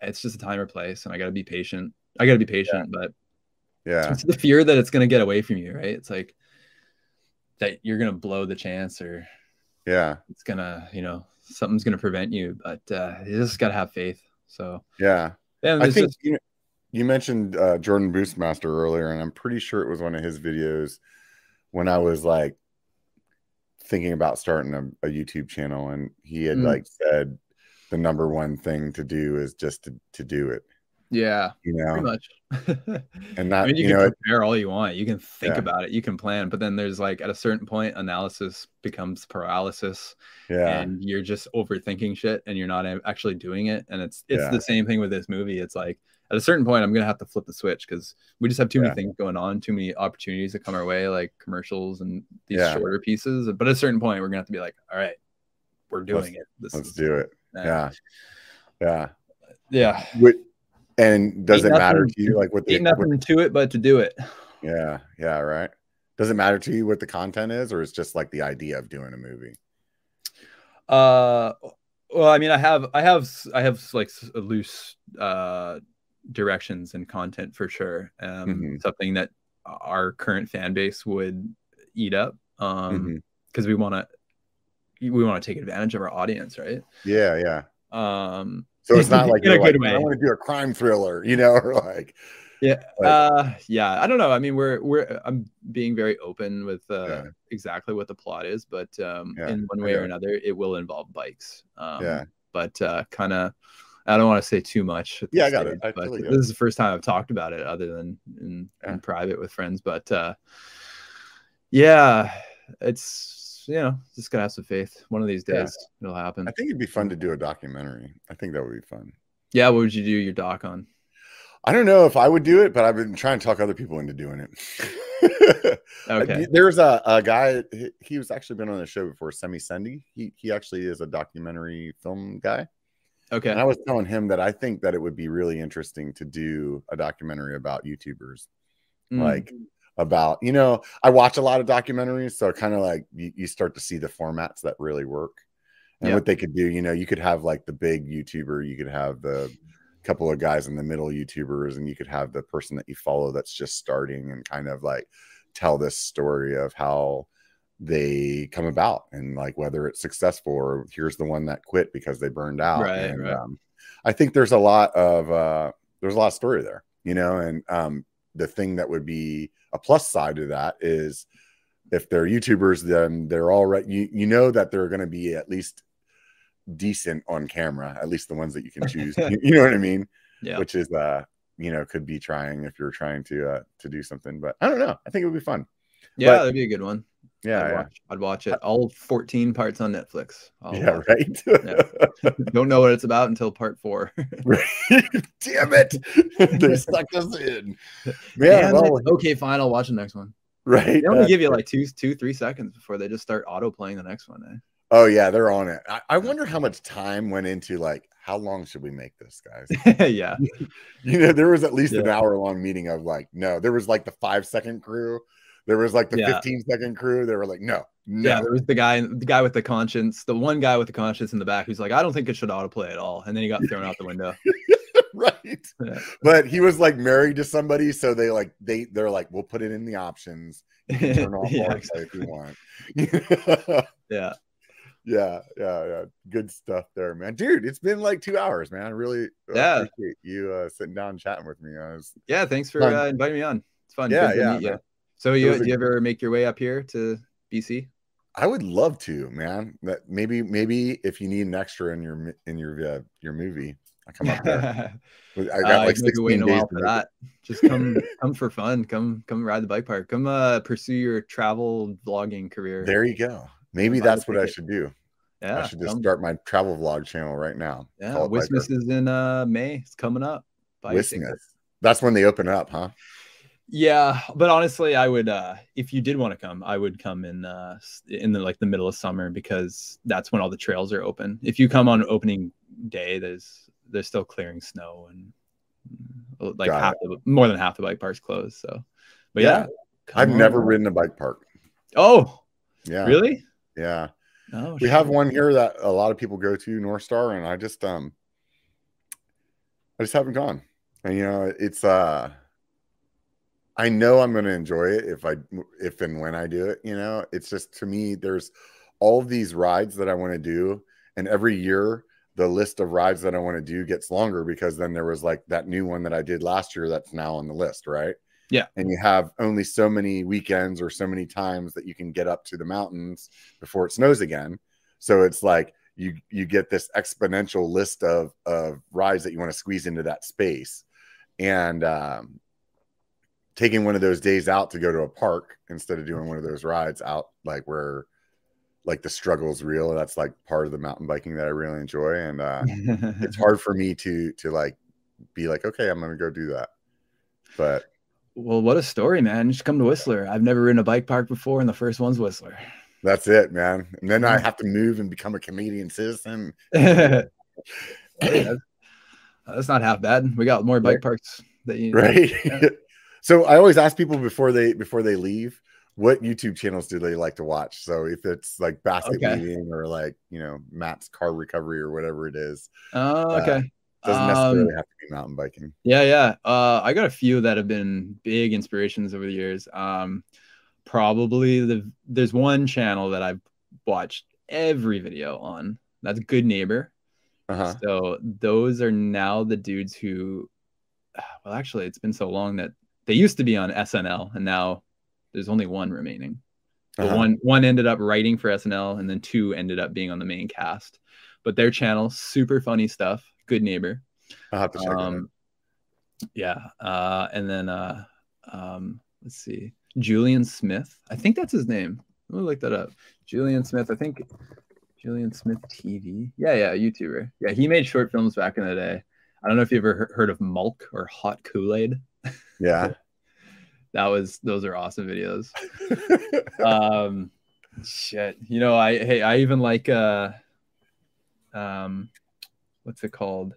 it's just a time or place, and I got to be patient. I got to be patient, but Yeah. it's the fear that it's to get away from you, right? It's like that you're to blow the chance, or Yeah. it's gonna, you know, something's to prevent you. But uh, you just got to have faith. So Yeah. and I think just you, you mentioned uh, Jordan Boostmaster earlier, and I'm pretty sure it was one of his videos when I was like thinking about starting a, a YouTube channel, and he had Mm. like said the number one thing to do is just to, to do it, yeah, you pretty know, much. and (laughs) I not mean, you, you can know, it, prepare all you want. You can think Yeah. about it. You can plan, but then there's like at a certain point, analysis becomes paralysis, yeah, and you're just overthinking shit, and you're not actually doing it. And it's it's Yeah. the same thing with this movie. It's like at a certain point, I'm gonna have to flip the switch because we just have too Yeah. many things going on, too many opportunities that come our way, like commercials and these Yeah. shorter pieces. But at a certain point, we're gonna have to be like, all right, we're doing it. This let's is do it. Yeah, yeah. yeah. Wait, and does Ain't it matter to you like what the Ain't what- nothing to it but to do it. yeah, yeah, right? Does it matter to you what the content is, or it's just like the idea of doing a movie? Uh, well, I mean, I have, I have, I have like s- loose uh directions and content for sure. Um, Mhm. something that our current fan base would eat up. Um, Mhm. because we want to, we want to take advantage of our audience, right? Yeah, yeah. Um, So it's not (laughs) like In a you're like, I want to do a crime thriller, you know, (laughs) or like yeah, Like- uh, yeah. I don't know. I mean, we're we're I'm being very open with uh Yeah. exactly what the plot is, but um, Yeah, in one way or another, it will involve bikes. Um, Yeah. But uh, kind of, I don't want to say too much. Yeah, I got it. stage, I but totally this it. is the first time I've talked about it, other than in, Yeah. in private with friends. But uh, yeah, it's you know just gotta have some faith. One of these Yeah. days it'll happen. I think it'd be fun to do a documentary. I think that would be fun. Yeah, what would you do your doc on? I don't know if I would do it, but I've been trying to talk other people into doing it. (laughs) Okay. There's a, a guy, he- he was actually been on the show before, Semi Sendy. He he actually is a documentary film guy. Okay. And I was telling him that I think that it would be really interesting to do a documentary about YouTubers. Mm. Like about, you know, I watch a lot of documentaries, so kind of like you, you start to see the formats that really work and Yeah. what they could do. You know, you could have like the big YouTuber, you could have the couple of guys in the middle YouTubers, and you could have the person that you follow that's just starting and kind of like tell this story of how they come about and like whether it's successful or here's the one that quit because they burned out. Right, and, right. Um, I think there's a lot of uh there's a lot of story there, you know, and um the thing that would be a plus side to that is if they're YouTubers, then they're all right. You you know that they're going to be at least decent on camera, at least the ones that you can choose. you, (laughs) you know what I mean? yeah. Which is uh you know could be trying if you're trying to uh to do something. But I don't know. I think it would be fun. Yeah, but- that'd be a good one. Yeah, I'd yeah. watch, I'd watch it. All 14 parts on Netflix. I'll yeah, right. it. (laughs) Don't know what it's about until part four. (laughs) (laughs) Damn it! they sucked us in. Man, well, okay, fine. I'll watch the next one. right. They only give you like two, two, three seconds before they just start auto playing the next one. oh yeah, they're on it. I, I wonder how much time went into like how long should we make this, guys? Eh? yeah. you know, there was at least an hour long meeting of like, no, there was like the five second crew, there was like the Yeah. 15 second crew. They were like, no, no, Yeah, there was the guy, the guy with the conscience, the one guy with the conscience in the back who's like, I don't think it should autoplay at all, and then he got thrown out the window. (laughs) right. Yeah. But he was like married to somebody, so they like they they're like, we'll put it in the options. (laughs) Turn off Yeah, autoplay if you want. (laughs) Yeah, yeah, yeah, yeah. Good stuff there, man. Dude, it's been like two hours, man. I really uh, Yeah. appreciate you uh, sitting down chatting with me. I was yeah. Thanks for uh, inviting me on. It's fun. Yeah, Good yeah, meet you. man. So you, do you ever make your way up here to BC? I would love to, man. That maybe maybe if you need an extra in your in your uh, your movie, I come up there. (laughs) I Uh, got like might be 16 days for that. Just come, come for fun. Come, come ride the bike park. Come uh, pursue your travel vlogging career. There you go. Maybe that's what I should do. Yeah, I should just come- start my travel vlog channel right now. Yeah, Call it Biker. Wismith is in uh May. It's coming up. Ticket. Wismith. That's when they open up, huh? Yeah, but honestly, I would uh if you did want to come, I would come in uh in the like the middle of summer because that's when all the trails are open. If you come on opening day, there's they're still clearing snow and mm, like Got half the, more than half the bike park's closed. So, but yeah, Yeah. I've on never ridden a bike park. Oh, Yeah. really? Yeah. Oh, we have one here that a lot of people go to north star and i just um i just haven't gone and you know it's uh i know i'm going to enjoy it if i if and when i do it you know? It's just to me there's all these rides that i want to do and every year the list of rides that i want to do gets longer because then there was like that new one that i did last year that's now on the list right? Yeah. and you have only so many weekends or so many times that you can get up to the mountains before it snows again. So it's like you you get this exponential list of of rides that you want to squeeze into that space, and um, taking one of those days out to go to a park instead of doing one of those rides out like where like the struggle's real. That's like part of the mountain biking that I really enjoy, and uh, it's (laughs) hard for me to to like be like, okay, I'm gonna go do that, but well, what a story, man! Should come to Whistler. I've never ridden a bike park before, and the first one's Whistler. that's it, man. And then I have to move and become a Canadian citizen. (laughs) Hey, that's, that's not half bad. We got more bike parks that you right Yeah. (laughs) so i always ask people before they before they leave what youtube channels do they like to watch so if it's like basket Okay. weaving or like you know matt's car recovery or whatever it is Oh, Uh, okay. doesn't Um, necessarily have to be mountain biking Yeah, yeah. Uh, I got a few that have been big inspirations over the years. Um, probably the there's one channel that I've watched every video on. That's Good Neighbor. uh-huh So those are now the dudes who, (sighs) well, actually, it's been so long that they used to be on SNL, and now there's only one remaining. Uh-huh. one one ended up writing for SNL, and then two ended up being on the main cast. But their channel, super funny stuff. Good Neighbor. i'll have to check it. Um, yeah, uh, and then uh, um, let's see, Julian Smith. I think that's his name. Let me look that up. Julian Smith. I think Julian Smith TV. Yeah, yeah, YouTuber. Yeah, he made short films back in the day. I don't know if you ever heard of Malk or Hot Kool Aid. Yeah (laughs) That was those are awesome videos. (laughs) um, shit. You know, I hey, I even like uh, um, what's it called?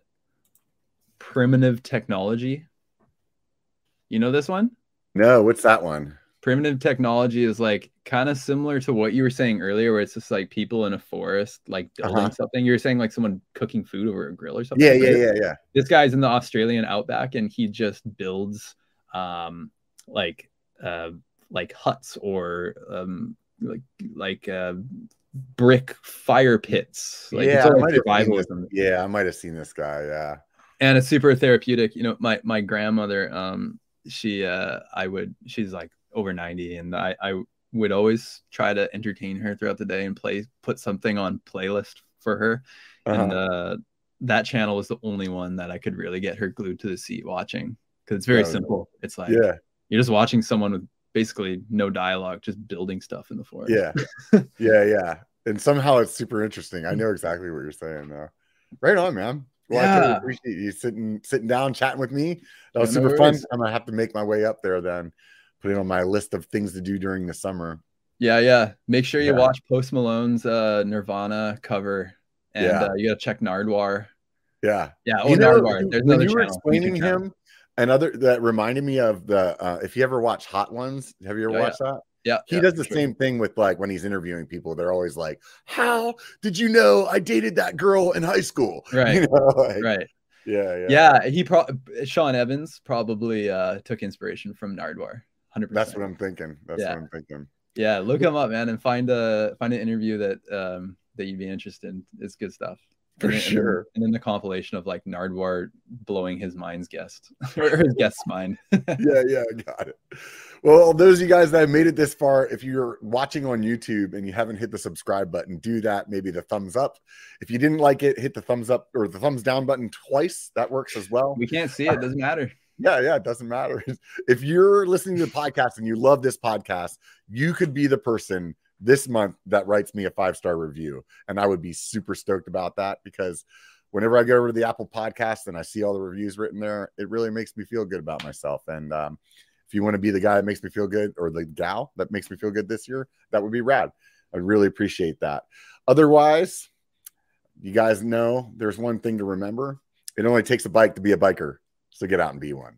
Primitive technology. You know this one? no what's that one Primitive technology is like kind of similar to what you were saying earlier, where it's just like people in a forest, like building Uh-huh. something. You were saying like someone cooking food over a grill or something. yeah yeah yeah yeah This guy's in the Australian outback and he just builds um like uh like huts or um like like uh brick fire pits. Like yeah, it's I might have seen this- survivalism. yeah i might have seen this guy yeah and it's super therapeutic you know my my grandmother um she uh i would she's like over 90 and i i would always try to entertain her throughout the day and play put something on playlist for her and Uh-huh. uh that channel was the only one that i could really get her glued to the seat watching because it's very Oh, simple. It's like yeah. you're just watching someone with basically no dialogue just building stuff in the forest. Yeah. (laughs) Yeah yeah. And somehow it's super interesting. I know exactly what you're saying though. Right on man. Well i totally Yeah. appreciate you sitting sitting down chatting with me. That was Yeah, no super fun. i'm gonna have to make my way up there then put it on my list of things to do during the summer. Yeah, yeah. Make sure you Yeah. watch Post Malone's uh, Nirvana cover, and Yeah. uh, you gotta check Nardwuar. yeah. Yeah, oh you know, Nardwuar. There's another you were channel, explaining him another that reminded me of the uh if you ever watch hot ones have you ever Oh, yeah. watched that Yeah, he yeah, does the sure. same thing with like when he's interviewing people they're always like how did you know i dated that girl in high school (laughs) Right, you know like, right. yeah yeah Yeah, he Sean Evans probably uh, took inspiration from Nardwuar. Hundred percent. That's what I'm thinking. That's Yeah. what I'm thinking. Yeah, look him up, man, and find a find an interview that um that you'd be interested in. It's good stuff. For and then, sure. And then the compilation of like Nardwuar blowing his mind's guest (laughs) or his guest's mind. (laughs) Yeah, yeah, got it. Well, those of you guys that have made it this far, if you're watching on YouTube and you haven't hit the subscribe button, do that. Maybe the thumbs up. If you didn't like it, hit the thumbs up or the thumbs down button twice. That works as well. we can't see it. Doesn't matter. (laughs) Yeah, yeah, it doesn't matter. If you're listening to the podcast and you love this podcast, you could be the person this month that writes me a five star review. And I would be super stoked about that because whenever I go over to the Apple podcast and I see all the reviews written there, it really makes me feel good about myself. And um, if you want to be the guy that makes me feel good or the gal that makes me feel good this year, that would be rad. I'd really appreciate that. Otherwise, you guys know there's one thing to remember it only takes a bike to be a biker. So get out and be one.